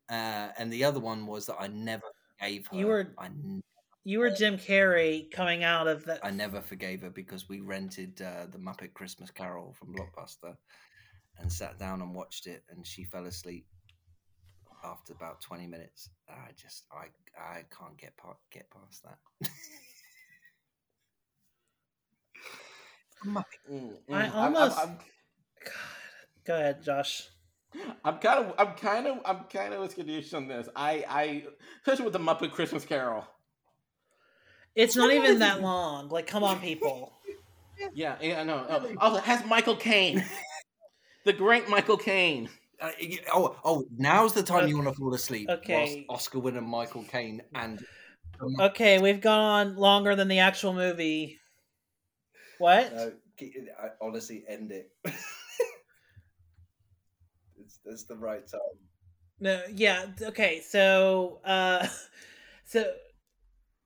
Uh, and the other one was that I never gave her. You were- I, n- you were Jim Carrey coming out of that. I never forgave her because we rented uh, the Muppet Christmas Carol from Blockbuster and sat down and watched it, and she fell asleep after about 20 minutes. I just, I, I can't get pa- get past that. Muppet. Mm, I mm, I'm- almost- I'm, God. Go ahead, Josh. I'm, I'm kind of, I'm kind of, I'm kind of with Skadoosh on this. I, I, especially with the Muppet Christmas Carol. It's not even that long. Like, come on, people. (laughs) Yeah, yeah, I know. Oh, also, has Michael Caine, the great Michael Caine. Uh, oh, oh! Now's the time you want to fall asleep. Okay. Oscar winner Michael Caine and Okay, we've gone on longer than the actual movie. What? No, honestly end it. (laughs) it's, it's the right time. No, yeah, okay, so uh (laughs) so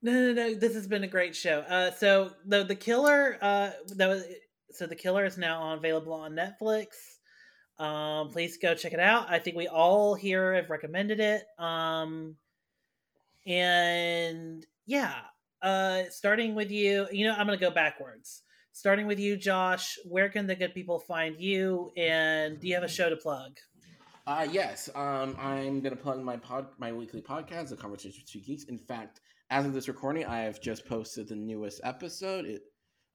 no no no this has been a great show. Uh so the the killer uh that was so the killer is now available on Netflix. Um, please go check it out. I think we all here have recommended it. Um, and yeah, uh, starting with you, you know, I'm going to go backwards. Starting with you, Josh, where can the good people find you? And do you have a show to plug? Uh, yes, um, I'm gonna plug my pod, my weekly podcast, The Conversation with Two Geeks. In fact, as of this recording, I have just posted the newest episode. It,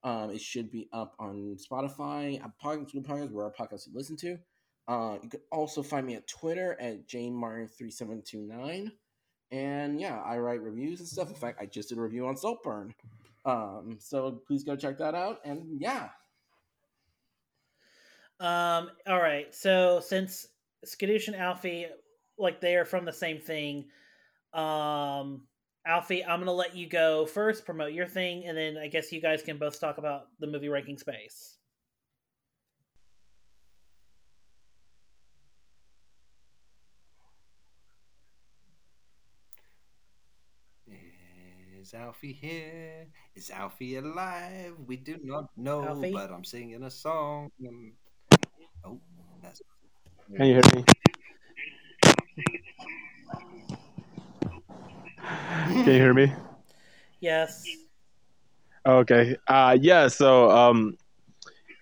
um, it should be up on Spotify, podcast, podcast, where our podcast you listen to. Uh, you can also find me at Twitter at jmartin3729. And yeah, I write reviews and stuff. In fact, I just did a review on Saltburn. Um, so please go check that out. And yeah, Um, all right. So since Skadoosh and Alfie, like they are from the same thing, um, Alfie, I'm gonna let you go first, promote your thing, and then I guess you guys can both talk about the movie ranking space. Is Alfie here? Is Alfie alive? We do not know, Alfie? but I'm singing a song. Um, Oh, that's Can you hear me? Can you hear me? Yes. Okay. Uh, yeah. So, um,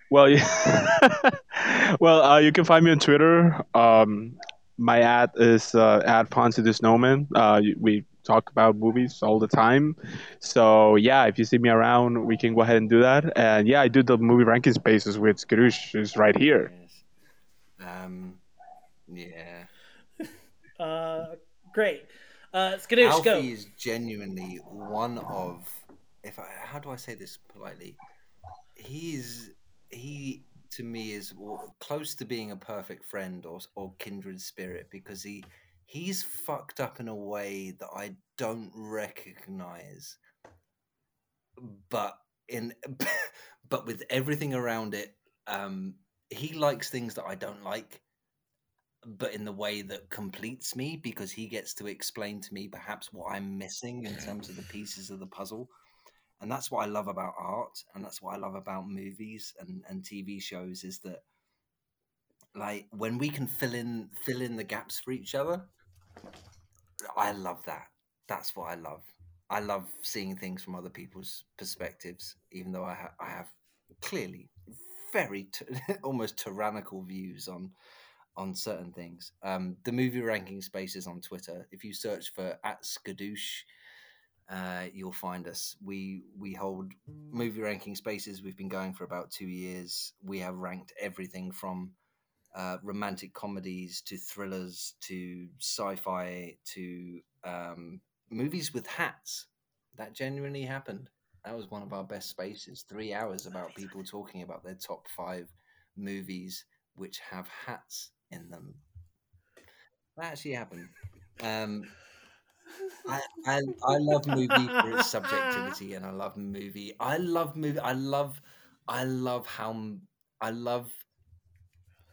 well, yeah. (laughs) well, uh, you can find me on Twitter. Um, my ad is uh, at Fonsy the Snowman. Uh, we talk about movies all the time. So, yeah, if you see me around, we can go ahead and do that. And yeah, I do the movie ranking spaces with Skadoosh is right here. yes. Um, yeah. (laughs) Uh, great. Uh, Skadoosh, Alfie go. is genuinely one of, if I, how do I say this politely? He's he to me is close to being a perfect friend or or kindred spirit because he he's fucked up in a way that I don't recognize, but in (laughs) but with everything around it, um, he likes things that I don't like but in the way that completes me because he gets to explain to me perhaps what I'm missing in terms of the pieces of the puzzle. And that's what I love about art and that's what I love about movies and, and TV shows is that like when we can fill in fill in the gaps for each other, I love that. That's what I love. I love seeing things from other people's perspectives, even though I, ha- I have clearly very t- (laughs) almost tyrannical views on on certain things. Um, the movie ranking spaces on Twitter. If you search for at Skadoosh, uh, you'll find us. We we hold movie ranking spaces. We've been going for about two years. We have ranked everything from uh, romantic comedies to thrillers to sci-fi to um, movies with hats. That genuinely happened. That was one of our best spaces. Three hours about people talking about their top five movies which have hats in them. That actually happened. Um, I, I I love movie for its subjectivity, and I love movie. I love movie. I love I love how I love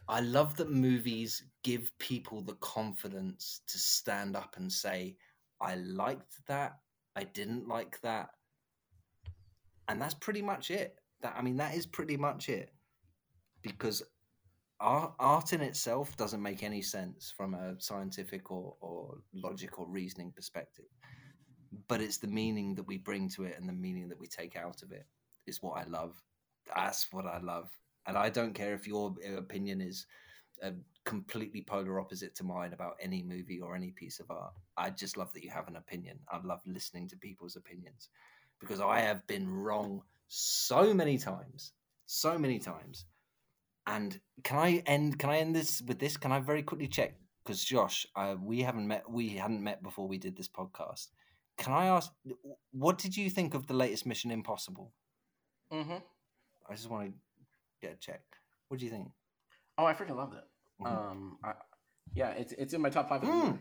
I love that movies give people the confidence to stand up and say, "I liked that. I didn't like that," and that's pretty much it. That I mean, that is pretty much it, because art, art in itself doesn't make any sense from a scientific or, or logical reasoning perspective. But it's the meaning that we bring to it and the meaning that we take out of it is what i love. That's what i love. And i don't care if your uh, opinion is a completely polar opposite to mine about any movie or any piece of art. I just love that you have an opinion. I love listening to people's opinions because i have been wrong so many times so many times and can I end? Can I end this with this? Can I very quickly check? Because Josh, uh, we haven't met. We hadn't met before we did this podcast. Can I ask, what did you think of the latest Mission Impossible? Mm-hmm. I just want to get a check. What do you think? Oh, I freaking loved it. Mhm. Um, I, yeah, it's it's in my top five. Of Mm.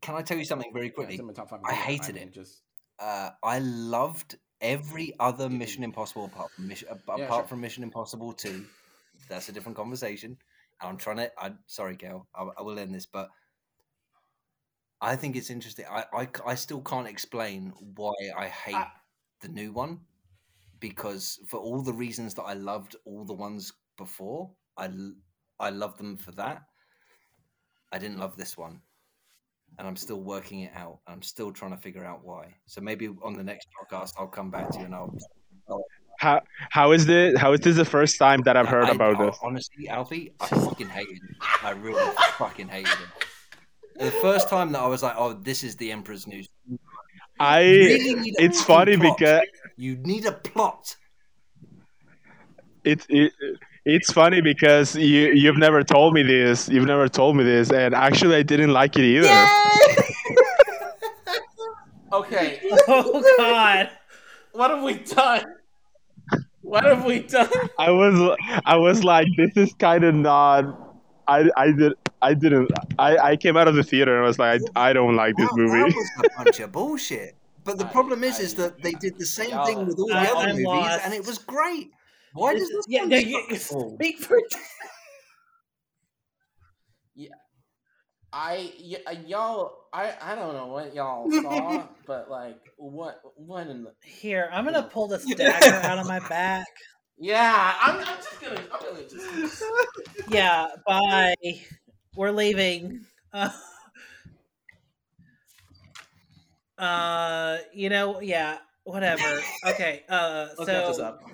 Can I tell you something very Yeah, quickly? it's in my top five. of I hated mean, it. Just uh, I loved every other Mission Impossible apart from Mission, apart Yeah, sure. from Mission Impossible Two. That's a different conversation. I'm trying to. I'm sorry, Kale. I, I will end this, but I think it's interesting. I I still can't explain why I hate I- the new one because for all the reasons that I loved all the ones before. I I love them for that. I didn't love this one, and I'm still working it out. I'm still trying to figure out why. So maybe on the next podcast, I'll come back to you and I'll. How how is this? How is this the first time that I've heard I- about I- this? Honestly, Alfie, I fucking hated it. I really fucking hated it. The first time that I was like, "Oh, this is the Emperor's News." I really it's funny plot. because You need a plot. it's it, it's funny because you you've never told me this. You've never told me this, and actually I didn't like it either. (laughs) Okay, Oh God. what have we done? What have we done? I was I was like, this is kind of not. I I did I didn't I I came out of the theater and I was like, I, I don't like this That, movie. that was a bunch of bullshit. But the (laughs) I- problem is, is I- that they did the same thing with all the other I'm movies, lost. and it was great. Why does this yeah, one no, suck? you, (laughs) Oh. speak for (laughs) I y- uh, y'all I I don't know what y'all (laughs) saw, but like what what in the here. I'm gonna pull this dagger out of my back. yeah I'm, I'm just gonna I'm gonna just Yeah, bye. We're leaving. Uh, uh, you know, yeah, whatever. Okay, uh, look this so up.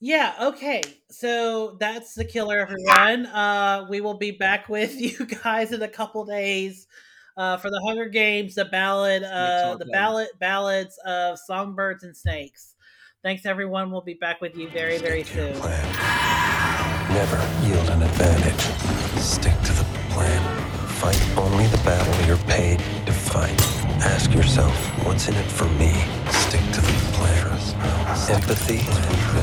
Yeah, okay. So that's the killer, everyone. Uh, we will be back with (laughs) you guys in a couple days. Uh, for the Hunger Games, the ballad, uh, the time. ballad, ballads of songbirds and snakes. Thanks, everyone. We'll be back with you very, very soon. plan. Never yield an advantage. Stick to the plan. Fight only the battle you're paid to fight. Ask yourself, what's in it for me? Stick to the plan. Empathy,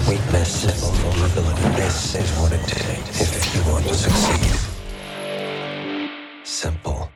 weakness, vulnerability. This is what it takes if you want to succeed. Simple.